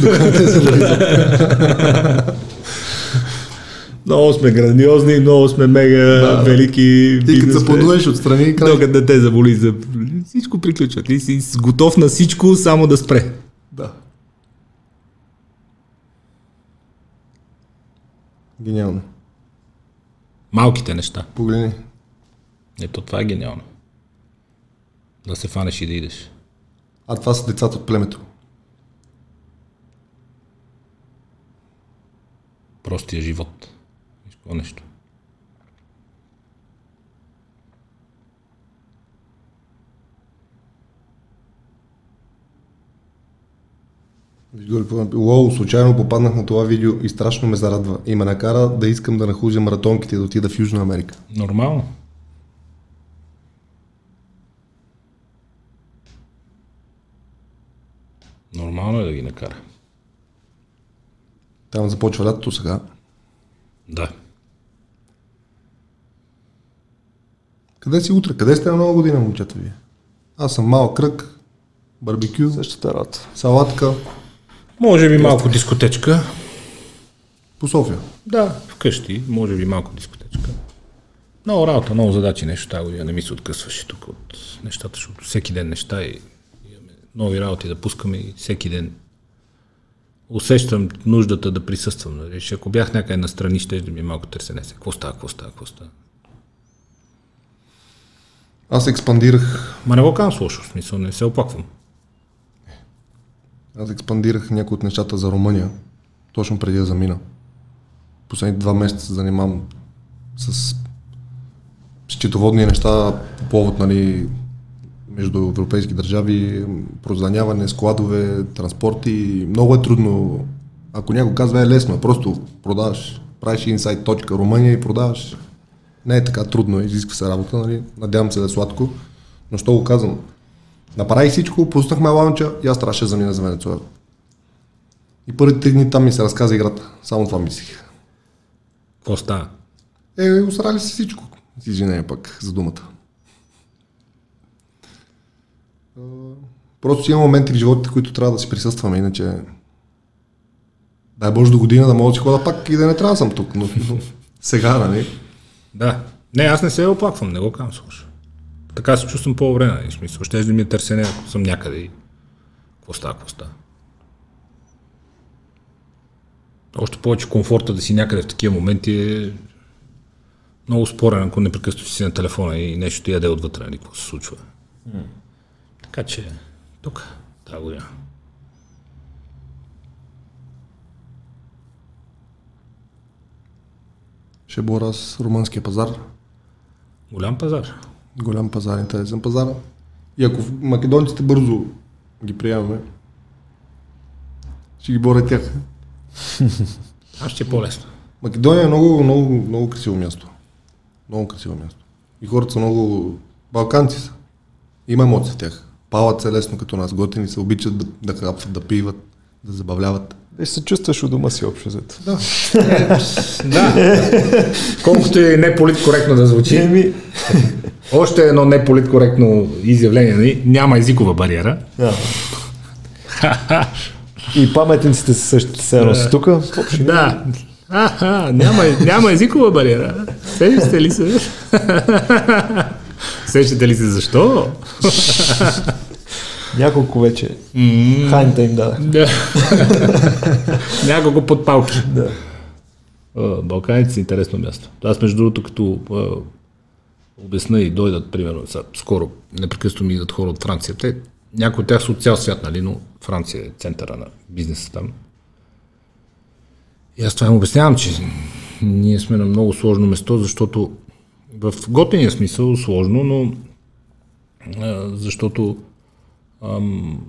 Докато те се вали. Много сме грандиозни, много сме мега Да. велики Ти като се подуеш отстрани, край. Докато не те заболи зъб. Всичко приключва. Ти си готов на всичко, само да спре. Да. Гениално. Малките неща. Погледни. Ето това е гениално. Да се фанеш и да идеш. А това са децата от племето. Простия живот. Какво нещо. Лоу, случайно попаднах на това видео и страшно ме зарадва. И ме накара да искам да нахузя маратонките и да отида в Южна Америка. Нормално. Нормално е да ги накара. Там започва лятото сега. Да. Къде си утре? Къде сте на нова година, момчета ви? Аз съм малък кръг, барбекю, Същата работа. салатка Може би малко дискотечка. по София. Да, вкъщи, може би малко дискотечка. Много работа, много задачи, нещо тази година не ми се откъсваше тук от нещата, защото всеки ден неща и имаме нови работи да пускаме и всеки ден усещам нуждата да присъствам. Нали? Ще ако бях някъде на страни, ще да ми е малко търсене. се. Какво става, какво става, какво става? Аз експандирах, Ма не го казвам лошо, в смисъл, не се оплаквам. аз експандирах някои от нещата за Румъния, точно преди да замина. Последните два месеца се занимавам с счетоводни неща по повод, нали, между европейски държави, прозданяване, складове, транспорти. Много е трудно. Ако някой казва е лесно, е просто продаваш, правиш инсайт точка Румъния и продаваш. Не е така трудно, изисква се работа, нали? Надявам се да е сладко. Но що го казвам? Направих всичко, пуснахме лаунча и аз трябваше да замина за Венецуела. И първите три дни там ми се разказа играта. Само това мислих. Какво става? Е, усрали се всичко. С Извинение пък за думата. Просто си има моменти в живота, които трябва да си присъстваме, иначе дай Боже до година да мога да си хода пак и да не трябва да съм тук, но, но сега, нали? Да. Не, аз не се оплаквам, не го казвам с лошо. Така се чувствам по-добре, нали? В смисъл, ще да ми е търсене, ако съм някъде и какво става, какво става. Още повече комфорта да си някъде в такива моменти е много спорен, ако непрекъснато си на телефона и нещо ти яде отвътре, нали, какво се случва. Така че, тук, тази година. Ще боря с румънския пазар. Голям пазар. Голям пазар, интересен пазар. И ако македонците бързо ги приемаме, ще ги боря тях. А ще е по-лесно. Македония е много, много, много красиво място. Много красиво място. И хората са много... Балканци са. Има емоции в тях. Палат се лесно като нас. Готини се обичат да, да хапват, да пиват, да забавляват. И се чувстваш у дома си общо взето. Да. Да. Колкото и неполиткоректно да звучи, Еми, Още едно неполиткоректно изявление, нали? няма езикова бариера. да. И паметниците са същите. Все едно си тук. Да. Аха, няма, няма езикова бариера. Сещате ли се? Сещате ли се защо? Няколко вече. Хайнта им даде. Да. Няколко подпалки. Да. Балканите са интересно място. Аз между другото, като а, обясна и дойдат, примерно, са, скоро непрекъснато ми идват хора от Франция. Те, някои от тях са от цял свят, нали, но Франция е центъра на бизнеса там. И аз това им обяснявам, че ние сме на много сложно место, защото в готиния смисъл сложно, но а, защото ам,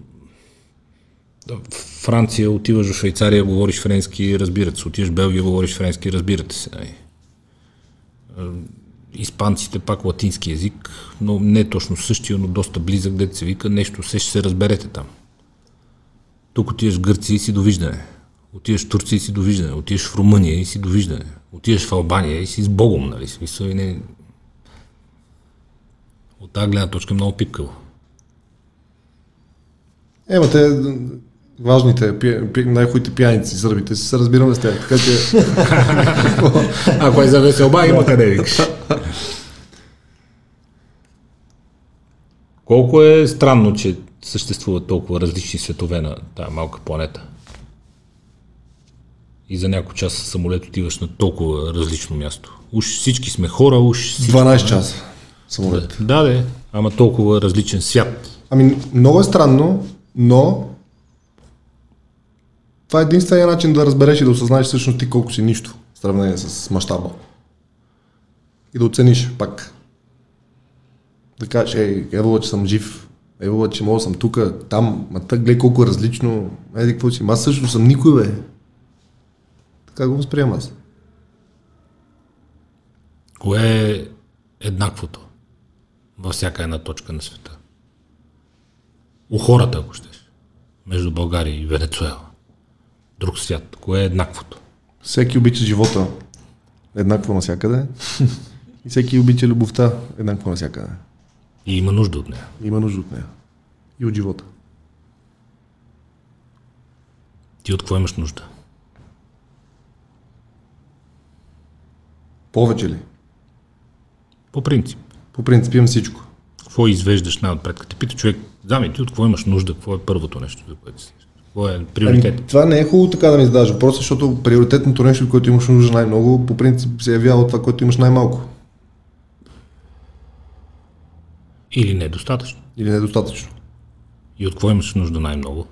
Франция отиваш в Швейцария, говориш френски, разбират се. Отиваш в Белгия, говориш френски, разбирате се. Нали. Испанците пак латински язик, но не точно същия, но доста близък, дете се вика, нещо се ще се разберете там. Тук отиваш в Гърция и си довиждане. Отиваш в Турция и си довиждане. Отиваш в Румъния и си довиждане. Отиваш в Албания и си с Богом, нали? Смисъл и не... От тази гледна точка е много пипкаво. Ема те важните, пи, пи, най-хубавите пияници, сърбите, се разбираме с тях, така че Ако е за веселба, има къде викаш. Колко е странно, че съществуват толкова различни светове на тази малка планета. И за няколко часа самолет отиваш на толкова различно място. Уж всички сме хора, уж всички... 12 часа самолет. Да, де. Ама толкова различен свят. Ами, много е странно, но това е единствения начин да разбереш и да осъзнаеш всъщност ти колко си нищо в сравнение с мащаба. И да оцениш пак. Да кажеш, ей, ево, че съм жив, ево, че мога съм тук, там, ма тък, гледай колко е различно, еди какво си, аз също съм никой, бе. Така го възприемам аз. Кое е еднаквото във всяка една точка на света? У хората, ако щеш. Между България и Венецуела. Друг свят. Кое е еднаквото? Всеки обича живота еднакво навсякъде и всеки обича любовта еднакво навсякъде. И има нужда от нея. Има нужда от нея. И от живота. Ти от какво имаш нужда? Повече ли? По принцип. По принцип имам всичко. Какво извеждаш най-отпред? Като те пита човек, дами, ти от какво имаш нужда? Какво е първото нещо, за което си? Какво е приоритет? Ами, това не е хубаво така да ми задаваш въпроса, защото приоритетното нещо, което имаш нужда най-много, по принцип се явява от това, което имаш най-малко. Или недостатъчно? Или недостатъчно. И от какво имаш нужда най-много?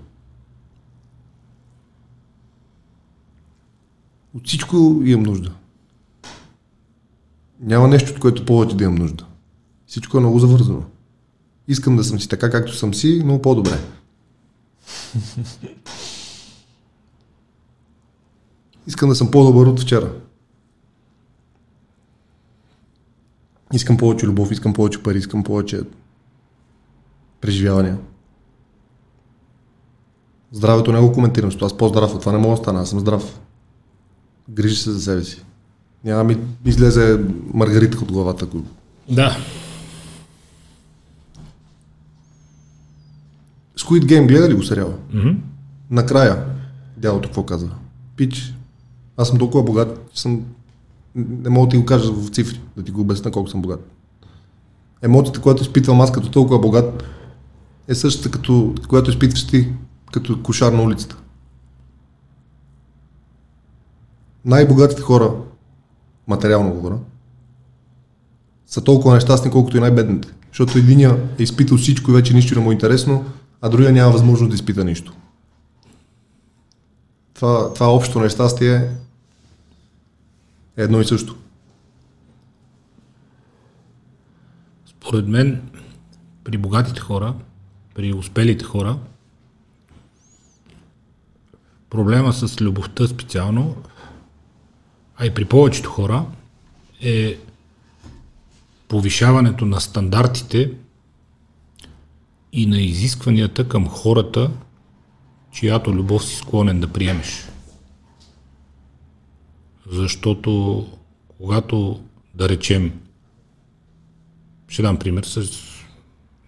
От всичко имам нужда. Няма нещо, от което повече да имам нужда. Всичко е много завързано. Искам да съм си така, както съм си, но по-добре. Искам да съм по-добър от вчера. Искам повече любов, искам повече пари, искам повече преживявания. Здравето не го коментирам, защото аз по-здрав от това не мога да стана, аз съм здрав. Грижи се за себе си. Няма ми излезе маргаритка от главата. ако- Да. Squid Game гледа ли го сериала? Мгм. Накрая, дядото какво казва? Пич, аз съм толкова богат, че съм... Не мога да ти го кажа в цифри, да ти го обясня колко съм богат. Емоцията, която изпитвам аз като толкова богат, е същата като която изпитваш ти, като кошар на улицата. Най-богатите хора, материално говоря, са толкова нещастни, колкото и най-бедните. Защото единия е изпитал всичко и вече нищо не му е интересно, а другия няма възможност да изпита нищо. Това, това общо нещастие е едно и също. Според мен, при богатите хора, при успелите хора, проблема с любовта специално, а и при повечето хора, е повишаването на стандартите и на изискванията към хората, чиято любов си склонен да приемеш. Защото когато, да речем, ще дам пример с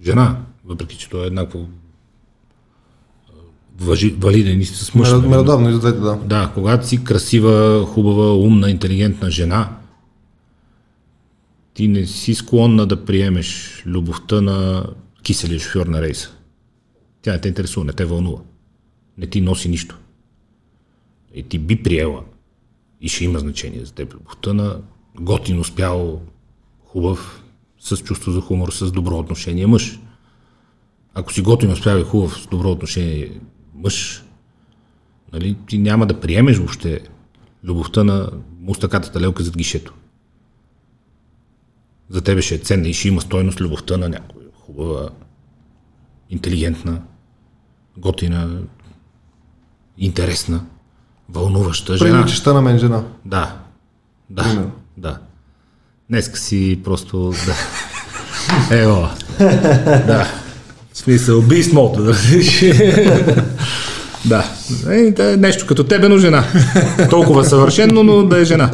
жена, въпреки че той е еднакво въжи, валиден и с мъж. Меродавно и двете, да. Да, когато си красива, хубава, умна, интелигентна жена, ти не си склонна да приемеш любовта на киселия шофьор на рейса. Тя не те интересува, не те вълнува. Не ти носи нищо. И ти би приела и ще има значение за теб любовта на готин, успял, хубав, с чувство за хумор, с добро отношение мъж. Ако си готин, успял и хубав, с добро отношение мъж, нали, ти няма да приемеш въобще любовта на мустакатата лелка зад гишето. За тебе ще е ценна и ще има стойност любовта на някоя хубава, интелигентна, готина, интересна, вълнуваща жена. Приличаща на мен жена. Да. Да. Примерно. Да. Днеска си просто да. Ево. Да. В смисъл, beast mode, да. Е, да, е нещо като тебе, но жена. Толкова съвършено, но да е жена.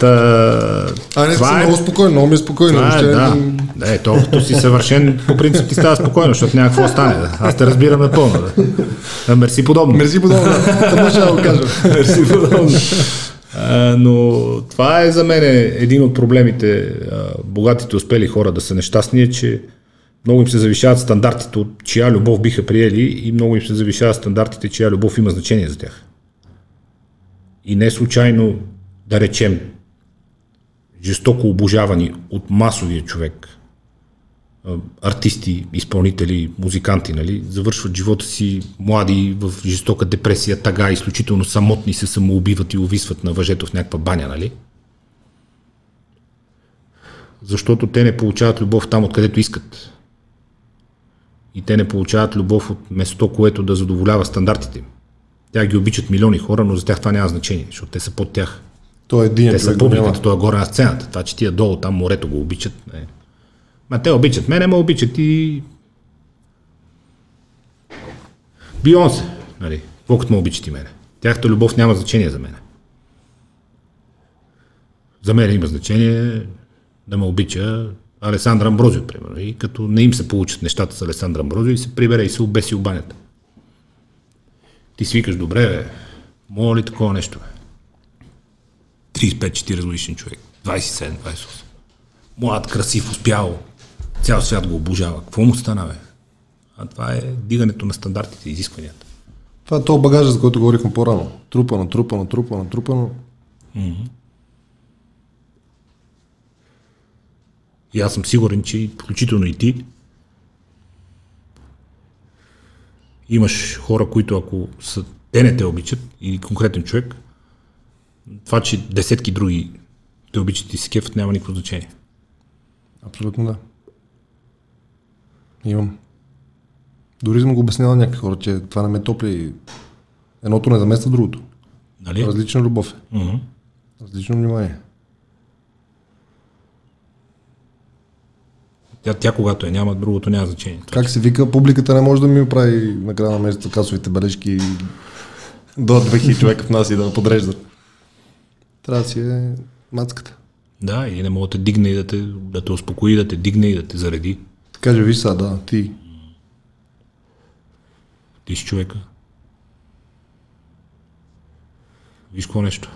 Та, А, не, това е- много спокойно, много ми е спокойно. това е, да. Да, е, толкова си съвършен, по принцип ти става спокойно, защото няма какво стане. Да. Аз те разбирам напълно. Да. А, мерси подобно. Мерси подобно. Това ще го кажа. Мерси подобно. А, но това е за мен един от проблемите. А, богатите успели хора да са нещастни, е, че много им се завишават стандартите от чия любов биха приели и много им се завишават стандартите, чия любов има значение за тях. И не случайно, да речем, жестоко обожавани от масовия човек, артисти, изпълнители, музиканти, нали, завършват живота си млади в жестока депресия, тага, изключително самотни се самоубиват и увисват на въжето в някаква баня, нали? Защото те не получават любов там, откъдето искат. И те не получават любов от место, което да задоволява стандартите им. Тя ги обичат милиони хора, но за тях това няма значение, защото те са под тях. Той е един Те са публиката, той е горе на сцената. Това, че тия долу там морето го обичат. Не. Ма те обичат мене, ма обичат и Бионсе, нали, колкото ме обичат и мене. Тяхната любов няма значение за мене. За мен има значение да ме обича Алесандра Амброзио, примерно. И като не им се получат нещата с Алесандра Амброзио и се прибере и се обеси в банята. Ти свикаш, добре, бе, мога ли такова нещо, бе? 35-40 годишен човек, 27-28. Млад, красив, успял. Цял свят го обожава. Какво му стана, бе? А това е дигането на стандартите изискванията. Това е то багажа, за който говорихме по-рано. Трупано, трупано, трупано, трупано. И аз съм сигурен, че включително и ти имаш хора, които ако са, те не те обичат и конкретен човек, това, че десетки други те обичат и се кефът, няма никакво значение. Абсолютно да. Имам. Дори съм го обяснявал на някакви хора, че това не ме топли едното не замества другото. Нали? Различна любов е. Мгм. Различно внимание. Тя, тя, когато я няма, другото няма значение. Как се вика, публиката не може да ми прави на края на месеца касовите бележки и до 2000 човека в нас и да подреждат. Трябва да си е мацката. Да, и не мога да те дигне и да те, да те успокои, да те дигне и да те зареди. Каже, виж сега, да, ти. Ти си човека. Виж какво нещо.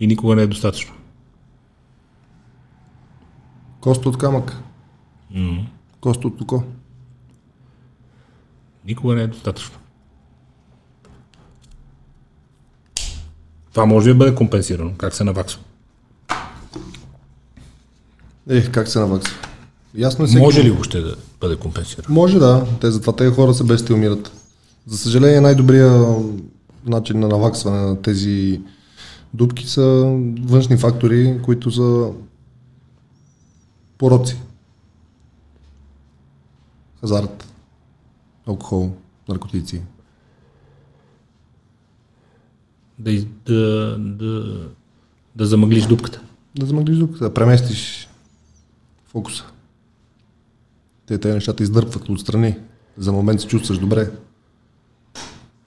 И никога не е достатъчно. Кост от камък. Кост от око. Никога не е достатъчно. Това може да бъде компенсирано? Как се наваксва? Ех, как се наваксва? Ясно е всеки. Може ли въобще да бъде компенсирано? Може да, те затова тези хора се умират. За съжаление най-добрият начин на наваксване на тези дупки са външни фактори, които са пороци. Хазарт, алкохол, наркотици. Да, да, да, да замъглиш дупката. Да замъглиш дупката, да преместиш фокуса. Те тези нещата издърпват отстрани. За момент се чувстваш добре.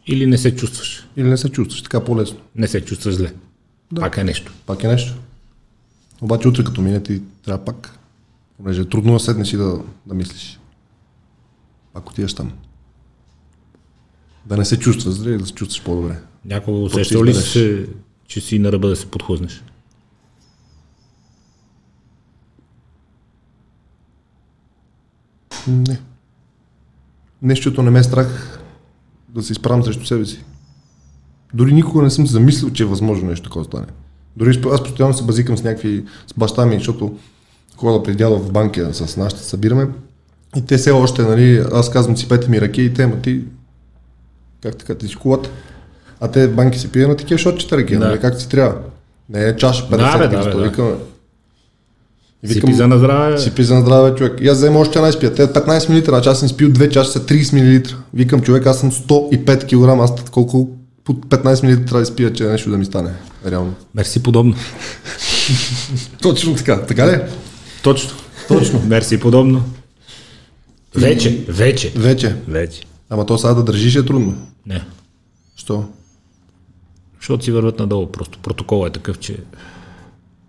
Или не се чувстваш. Или не се чувстваш така по-лесно. Не се чувстваш зле. Да. Пак е нещо. Пак е нещо. Обаче утре като мине ти трябва пак. Понеже е трудно да седнеш и да, да мислиш. Пак отиваш там. Да не се чувстваш зле и да се чувстваш по-добре. Някога усещал ли се, че си на ръба да се подхлъзнеш? Не. Нещото не ме е страх да се изправям срещу себе си. Дори никога не съм замислил, че е възможно нещо такова стане. Дори аз постоянно се базикам с някакви, с баща ми, защото хода при дядо в банка с нашите събираме. И те все още, нали, аз казвам си пете ми ръке и те, ма ти, как така, ти си колата. А те банки си пият на такива шотчета ръке, Да. нали, как си трябва. Не е чаша 50 Да, бе, да, да, викаме. И Сипи за на здраве. си пи за здраве човек. И аз взема още една изпия. Те 15 мл, значи аз съм спил 2 чаша са 30 мл. Викам човек, аз съм 105 кг, аз колко по 15 мл трябва да изпия, че нещо да ми стане. Реално. Мерси подобно. Точно така. Така ли? Точно. Точно. Мерси подобно. Вече, вече. Вече. Вече. Ама то сега да държиш е трудно. Не. Що? Защото си върват надолу. Просто протокол е такъв, че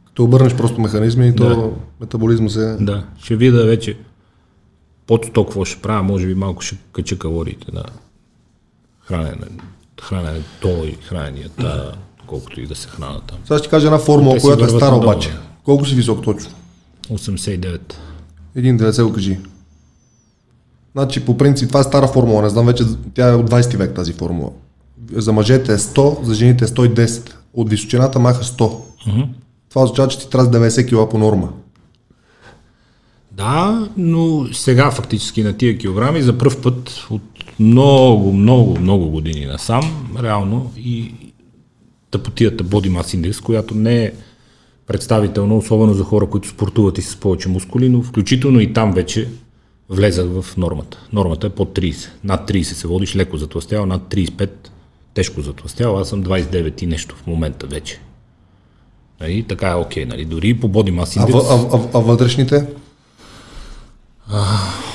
Като обърнеш просто механизми и то Да. метаболизма се... да, ще видя вече под 100 какво ще правя, може би малко ще кача калориите на хранене, храненето и храненията, колкото и да се храна там. Сега ще кажа една формула, Те която е стара обаче. Колко си висок точно? 89. Един да не се го кажи. Значи, по принцип, това е стара формула, не знам вече, тя е от 20 век тази формула. За мъжете е 100, за жените е 110. От височината маха 100. Това означава, че ти трябва с 90 кг по норма. Да, но сега фактически на тия килограми за първ път от много, много, много години насам, реално и тъпотията Body Mass Index, която не е представителна, особено за хора, които спортуват и с повече мускули, но включително и там вече влезах в нормата. Нормата е под 30. Над 30 се водиш леко затластял, над 35 тежко затластял. Аз съм 29 и нещо в момента вече. Нали, така е окей, нали? Дори по Body Mass А, Index... а, а, а вътрешните?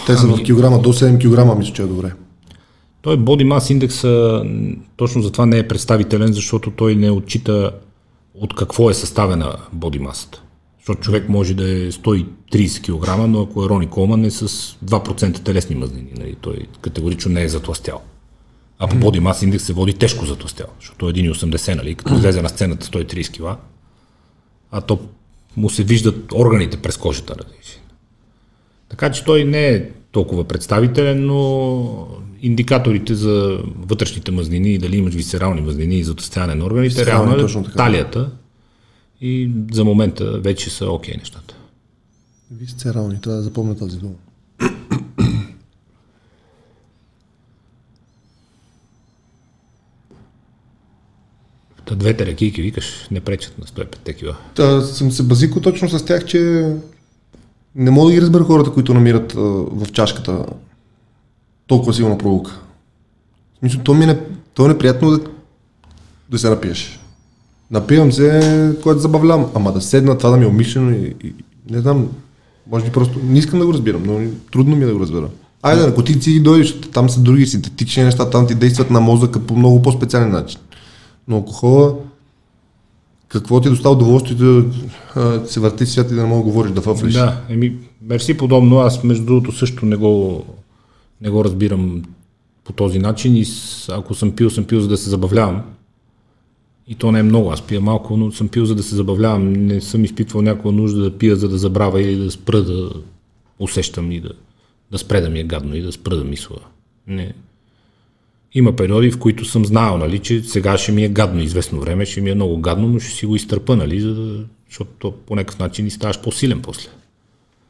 Те са в килограма, до 7 килограма, мисля, че е добре. Той Body Mass Index а, точно затова не е представителен, защото той не отчита от какво е съставена Body Mass. Защото човек може да е 130 кг, но ако е Рони Колман е с 2% телесни мазнини. Нали? Той категорично не е затластял. А по Body Mass Index се води тежко затластял, защото е 1,80, нали? като излезе на сцената 130 кг, а то му се виждат органите през кожата. Нали? Така че той не е толкова представителен, но индикаторите за вътрешните мазнини и дали имаш висерални мазнини и затъстяване на органите, реално е талията и за момента вече са окей нещата. Висцерални, трябва да запомня тази дума. Та двете рекийки, викаш, не пречат на 105 кила. Та, съм се базико точно с тях, че не мога да ги разбера хората, които намират а, в чашката толкова силна пролука. В смисъл, то ми е, не, то е неприятно да, да се напиеш. Напивам се, когато забавлявам, ама да седна, това да ми е умишлено и, и не знам, може би просто не искам да го разбирам, но трудно ми е да го разбера. Айде, наркотици и дойдеш, там са други синтетични неща, там ти действат на мозъка по много по-специален начин. Но алкохола, какво ти е достава удоволствие да се върти свят и да не мога да говориш, да фъфлиш? Да, еми, мерси подобно. Аз между другото също не го, не го разбирам по този начин и с, ако съм пил, съм пил за да се забавлявам. И то не е много. Аз пия малко, но съм пил за да се забавлявам. Не съм изпитвал някаква нужда да пия за да забравя или да спра да усещам и да, да спре да ми е гадно и да спра да мисля. Не. Има периоди, в които съм знаел, нали, че сега ще ми е гадно известно време, ще ми е много гадно, но ще си го изтърпа, нали, за да, защото то по някакъв начин и ставаш по-силен после.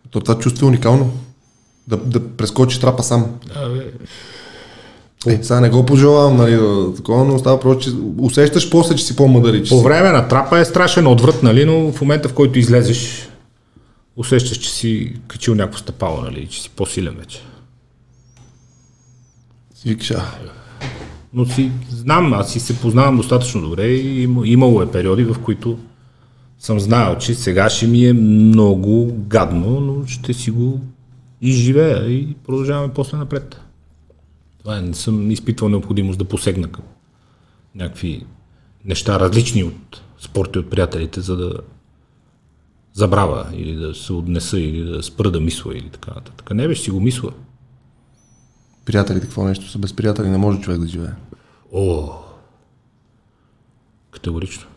То това чувство е уникално. Да, да прескочиш трапа сам. Е, сега не го пожелавам, нали, да, такова, но става просто, че усещаш после, че си по-мъдър По време на трапа е страшен отврат, нали, но в момента в който излезеш, усещаш, че си качил някакво стъпало, нали, че си по-силен вече. си викаш, Но си знам, аз си се познавам достатъчно добре и има- имало е периоди, в които съм знаел, че сега ще ми е много гадно, но ще си го изживея и продължаваме после напред. Това е, не съм изпитвал необходимост да посегна към някакви неща различни от спорта и от приятелите, за да забравя или да се отнеса или да спра да мисля или така нататък. Не беше си го мисля. приятелите, какво нещо са без приятели, не може човек да живее. О, категорично.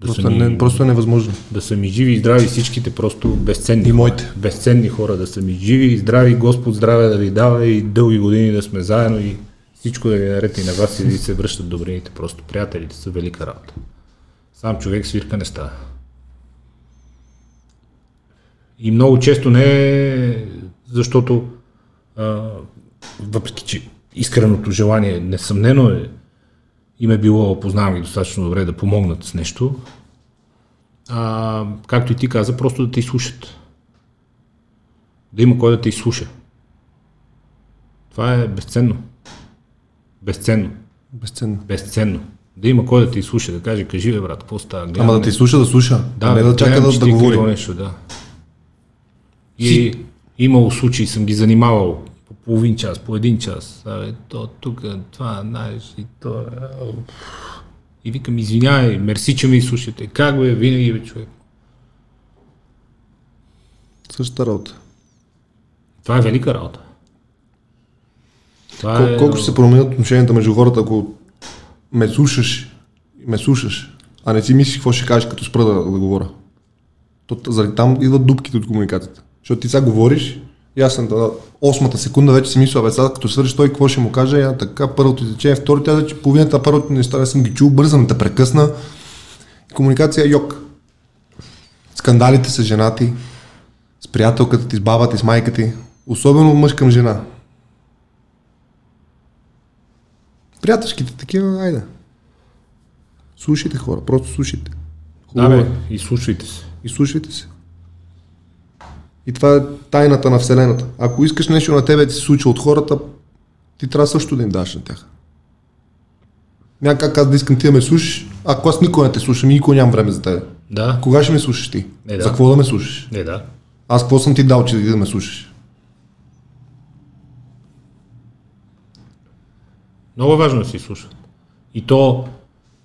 Да Просто, ми, не, просто е невъзможно. да са ми живи и здрави всичките просто безценни И хора. моите. Безценни хора да са ми живи и здрави, Господ здраве да ви дава и дълги години да сме заедно и всичко да ви наред и на вас и да ви се връщат добрините. Просто приятелите са велика работа. Сам човек свирка не става. И много често не е защото а, въпреки, че искреното желание несъмнено е им е било, познавам ги достатъчно добре, да помогнат с нещо, а, както и ти каза, просто да те изслушат. Да има кой да те изслуша. Това е безценно. Безценно. Безценно. Безценно. Да има кой да те изслуша, да каже, кажи бе, брат, какво става? Гледам Ама да те слуша, да слуша, да, а не да чака да, да говори. Нещо, да. И имало случаи, съм ги занимавал по половин час, по един час. Абе, то тук, това, знаеш, и то... уф. И викам, извинявай, мерси, че ме изслушате. Как бе, винаги бе, човек. Същата работа. Това е велика работа. Това Кол, е... колко ще се променят отношенията между хората, ако ме слушаш, ме слушаш, а не си мислиш какво ще кажеш, като спра да, да говоря. То, заради там идват дупките от комуникацията. Защото ти сега говориш, и аз съм на осмата секунда вече си мисля, бе, сега като свършиш той какво ще му каже, а така първото изречение, второто, аз вече половината първото неща не съм ги чул, бързам да прекъсна. Комуникация йок. Скандалите са женати. с приятелката ти, с баба ти, с майка ти. Особено мъж към жена. Приятелските такива, айде. Слушайте хора, просто слушайте. Да, Хубаво бе, е. и слушайте се. И слушайте се. И това е тайната на Вселената. Ако искаш нещо на тебе да се случи от хората, ти трябва също да им даш на тях. Няма как аз да искам ти да ме слушаш, ако аз никога не те слушам и никога нямам време за тебе. Да. Кога ще ме слушаш ти? Е, да. За какво да ме слушаш? Не, да. Аз какво съм ти дал, че да ме слушаш? Много е важно да си слушат. И то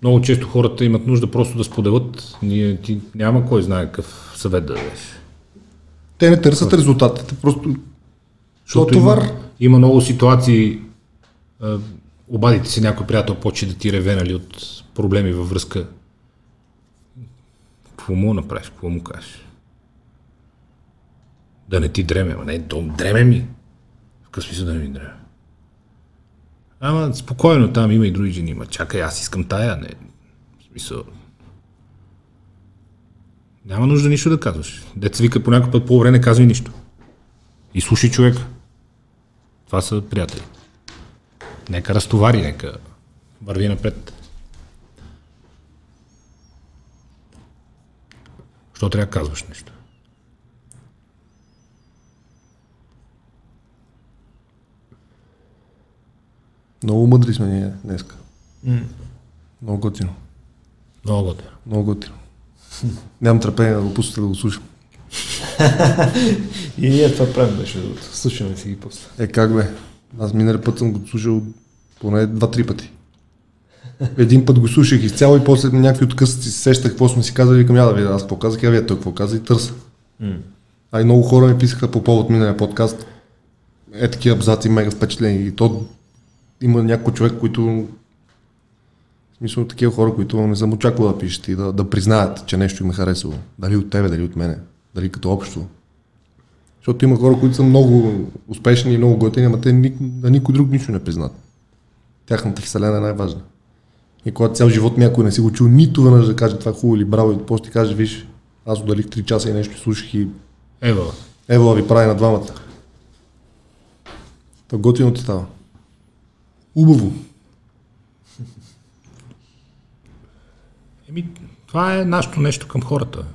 много често хората имат нужда просто да споделят. Ние, ти няма кой знае какъв съвет да дадеш. Те не търсят резултатите, просто Защото товар. Има, има много ситуации, а, обадите се някой приятел, почне да ти реве нали, от проблеми във връзка. Какво му направиш, какво му кажеш? Да не ти дреме, ама не, то дреме ми. В какъв смисъл да не ми дреме? Ама спокойно, там има и други жени. Ма чакай, аз искам тая, не. В смисъл. Няма нужда нищо да казваш. Деца вика по някой път по време не казвай нищо. И слушай човека. Това са приятели. Нека разтовари, нека върви напред. Що трябва да казваш нещо? много мъдри сме ние днеска. Много готино. Много готино. Много готино. Нямам търпение да го пуснете да го слушам. И ние това правим, беше. Слушаме си ги после. Е, как бе? Аз миналия път съм го слушал поне два-три пъти. Един път го слушах изцяло и после някакви откъсъци се сещах какво сме си казали и към я да видя аз какво казах, я вие той какво каза и търса. А и много хора ми писаха по повод миналия подкаст. Е, такива абзаци мега впечатлени. И то има някой човек, които смисъл такива хора, които не съм очаквал да пишат и да, да признаят, че нещо им е харесало. Дали от тебе, дали от мене, дали като общо. Защото има хора, които са много успешни и много готини, ама те ни, на никой друг нищо не признат. Тяхната вселена е най-важна. И когато цял живот някой не си го чул нито веднъж да каже това е хубаво или браво, и после ти каже, виж, аз отделих 3 часа и нещо слушах и Ева, Ево ви прави на двамата. Та готино ти става. Убаво. Еми, това е нашето нещо към хората.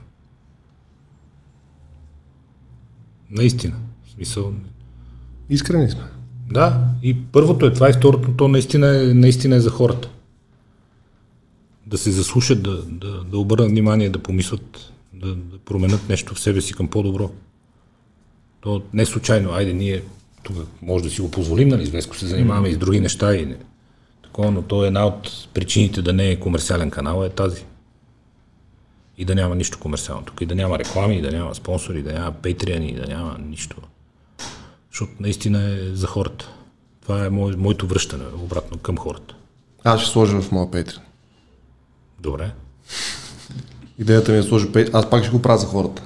Наистина. В смисъл, Искрени сме. Да, и първото е това и второто, то наистина е, наистина е за хората. Да се заслушат, да, да, да обърнат внимание, да помислят, да, да променят нещо в себе си към по-добро. То не случайно, айде ние тук може да си го позволим, нали, с се занимаваме и с други неща и. Такова, но то е една от причините да не е комерциален канал е тази. И да няма нищо комерциално тук. И да няма реклами, и да няма спонсори, и да няма патреани, и да няма нищо. Защото наистина е за хората. Това е мое, моето връщане обратно към хората. Аз ще сложа в моя Patreon. Добре. Идеята ми е да сложа. Аз пак ще го правя за хората.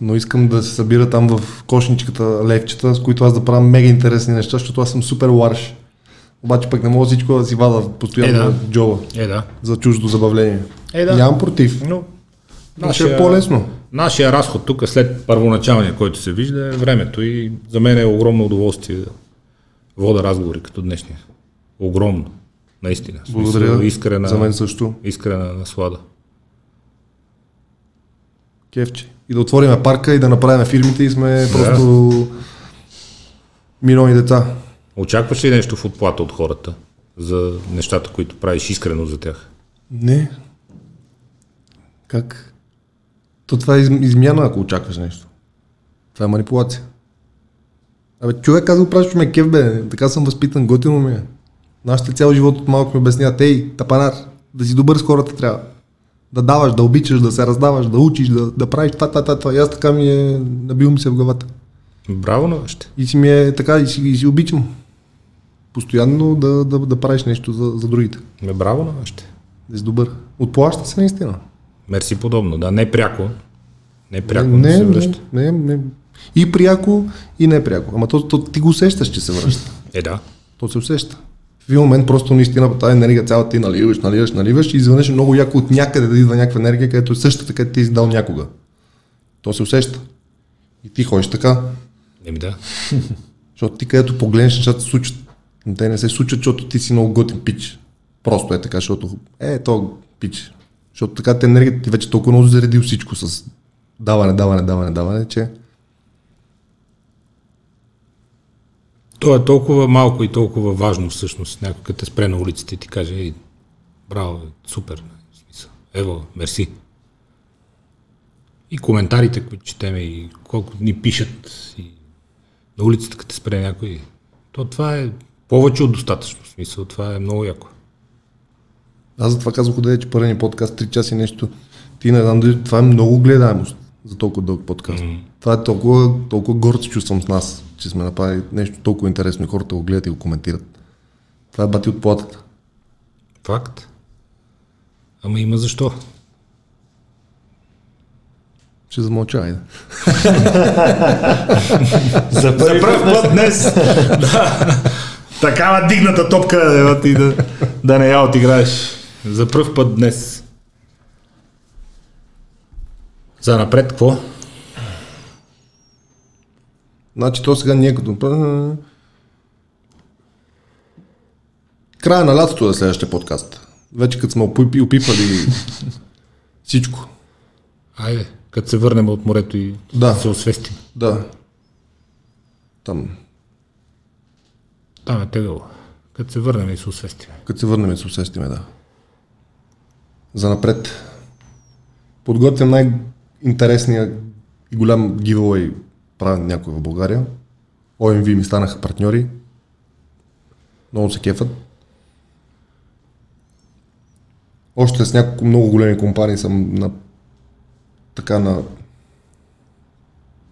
Но искам да се събира там в кошничката левчета, с които аз да правя мега интересни неща, защото аз съм супер ларш. Обаче пък не мога всичко да си вада постоянно Е, да. джоба Е, да. за чуждо забавление. Е, да. Нямам против. Но Но ще е по-лесно. Нашия разход тук след първоначалния, който се вижда, е времето и за мен е огромно удоволствие да вода разговори като днешния. Огромно. Наистина. Благодаря. Искрена, За мен също. искрена наслада. Кевче. И да отвориме парка и да направим фирмите и сме просто милиони деца. Очакваш ли нещо в отплата от хората за нещата, които правиш искрено за тях? Не. Как? То това е из- измяна, ако очакваш нещо. Това е манипулация. Абе, човек, аз го правиш, ме кев, бе. Така съм възпитан, готино ми е. Нашите цял живот от малко ми обясняват, ей, тапанар, да си добър с хората трябва. Да даваш, да обичаш, да се раздаваш, да учиш, да, да правиш това, това, това, това. И аз така ми е, набил ми се в главата. Браво на още. И си ми е така, и си, и си обичам. Постоянно да, да, да правиш нещо за, за другите. Ме браво на още. Да си добър. Отплаща се наистина. Мерси подобно. Да, не пряко. Не пряко да не, се не, връща. не, не. И пряко, и не пряко. Ама то, то, ти го усещаш, че се връща. Е, да. То се усеща. В един момент просто наистина тази енергия цялата ти наливаш, наливаш, наливаш и изведнъж е много яко от някъде да идва някаква енергия, където е същата, където ти си дал някога. То се усеща. И ти ходиш така, Еми да. защото ти където погледнеш, нещата се случат. Те не се случат, защото ти си много готин пич. Просто е така, защото е, то пич. Защото така те енергията ти вече толкова много заредил всичко с даване, даване, даване, даване, че То е толкова малко и толкова важно всъщност. Някой като те спре на улицата и ти каже, ей, браво, супер. Смисъл, Ево, мерси. И коментарите, които четеме, и колко ни пишат и на улицата, като те спре някой. То това е повече от достатъчно. В смисъл, това е много яко. аз затова казвах да че първи подкаст 3 часа и нещо. Ти не знам дали това е много гледаемост за толкова дълъг подкаст. Mm. Това е толкова, толкова горд се чувствам с нас, че сме направили нещо толкова интересно и хората го гледат и го коментират. Това е бати от платата. Факт. Ама има защо. Ще замълча, айде. За първи път път днес. да. Такава дигната топка ева ти да, да не я отиграеш. За първ път днес. За напред какво? Значи то сега ние като... Края на лятото е следващия подкаст. Вече като сме опипали всичко. Айде, като се върнем от морето и Да. се освестим. Да. Там, Там тегаво. Като се върнем и се освестим. като се върнем и се усестиме, да. За напред. Подготвям най-интересния и голям giveaway правен някой в България. OMV ми станаха партньори. Много се кефат. Още с няколко много големи компании съм на така на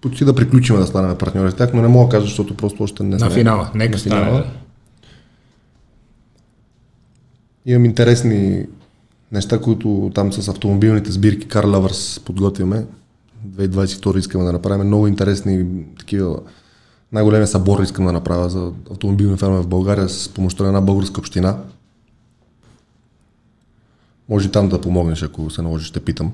почти да приключим да станем партньори с тях, но не мога да кажа, защото просто още не На сме. финала. Нека На стане. финала. да. Имам интересни неща, които там с автомобилните сбирки Car Lovers подготвяме. 2022 искаме да направим много интересни такива най-големия събор искам да направя за автомобилни ферми в България с помощта на една българска община. Може и там да помогнеш, ако се наложи, ще питам.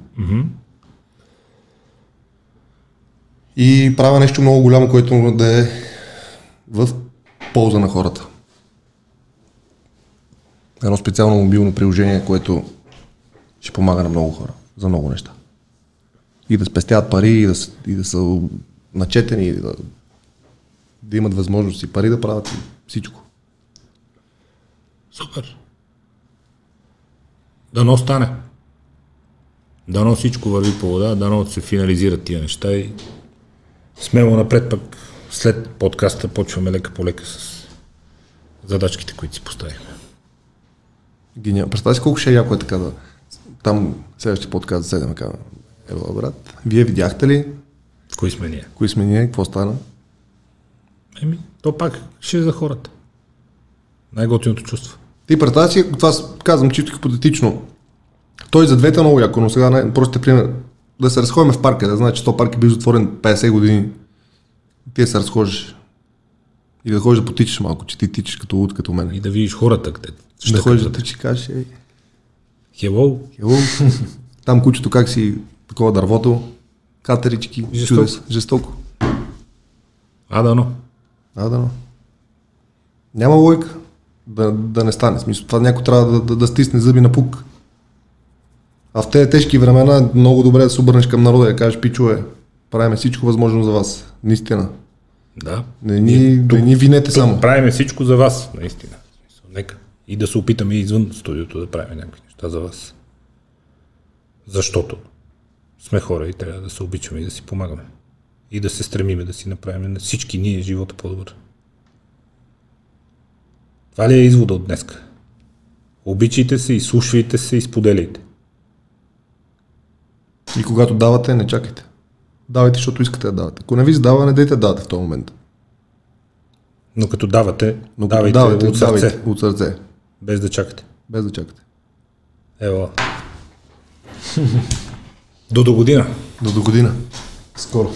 И правя нещо много голямо, което да е в полза на хората. Едно специално мобилно приложение, което ще помага на много хора, за много неща. И да спестяват пари, и да, и да са начетени, и да, да имат възможност и пари да правят и всичко. Супер. Дано стане. Дано всичко върви по вода, дано се финализират тия неща и смело напред пък след подкаста почваме лека по лека с задачките, които си поставихме. Гениално. Представя си колко ще е яко е така да... Там следващия подкаст да седем така. Ева, брат, вие видяхте ли? Кои сме ние? Кои сме ние? Какво стана? Еми, то пак ще е за хората. Най-готиното чувство. Ти представя си, това казвам чисто хипотетично. Той за двете е много яко, но сега най- просто пример. Да се разходим в парка, да знаеш, че този парк е бил затворен 50 години. Ти да се разхождаш. И да ходиш да потичаш малко, че ти тичаш като луд, като мен. И да видиш хората къде. да ходиш да тичаш кажеш, ей, Хело, хело, там кучето как си такова дървото, катерички, Жестоко. чудес, жестоко. а дано. А, да, но. Няма лойка да, да не стане. Смисъл, това някой трябва да, да, да стисне зъби на пук. А в тези тежки времена е много добре да се обърнеш към народа и да кажеш, пичове, правиме всичко възможно за вас. Наистина. Да. Не ни, не ни винете Тук само. правиме всичко за вас, наистина. Нека. И да се опитаме извън студиото да правим някакви неща за вас. Защото сме хора и трябва да се обичаме и да си помагаме. И да се стремиме да си направим на всички ние живота по-добър. Това ли е извода от днеска? Обичайте се, изслушвайте се и споделяйте. И когато давате, не чакайте. Давайте, защото искате да давате. Ако не ви задава, не дайте да давате в този момент. Но като давате, Но като давайте, давате, от сърце, давайте от сърце. без да чакате. Без да чакате. Ево. До до година. До до година. Скоро.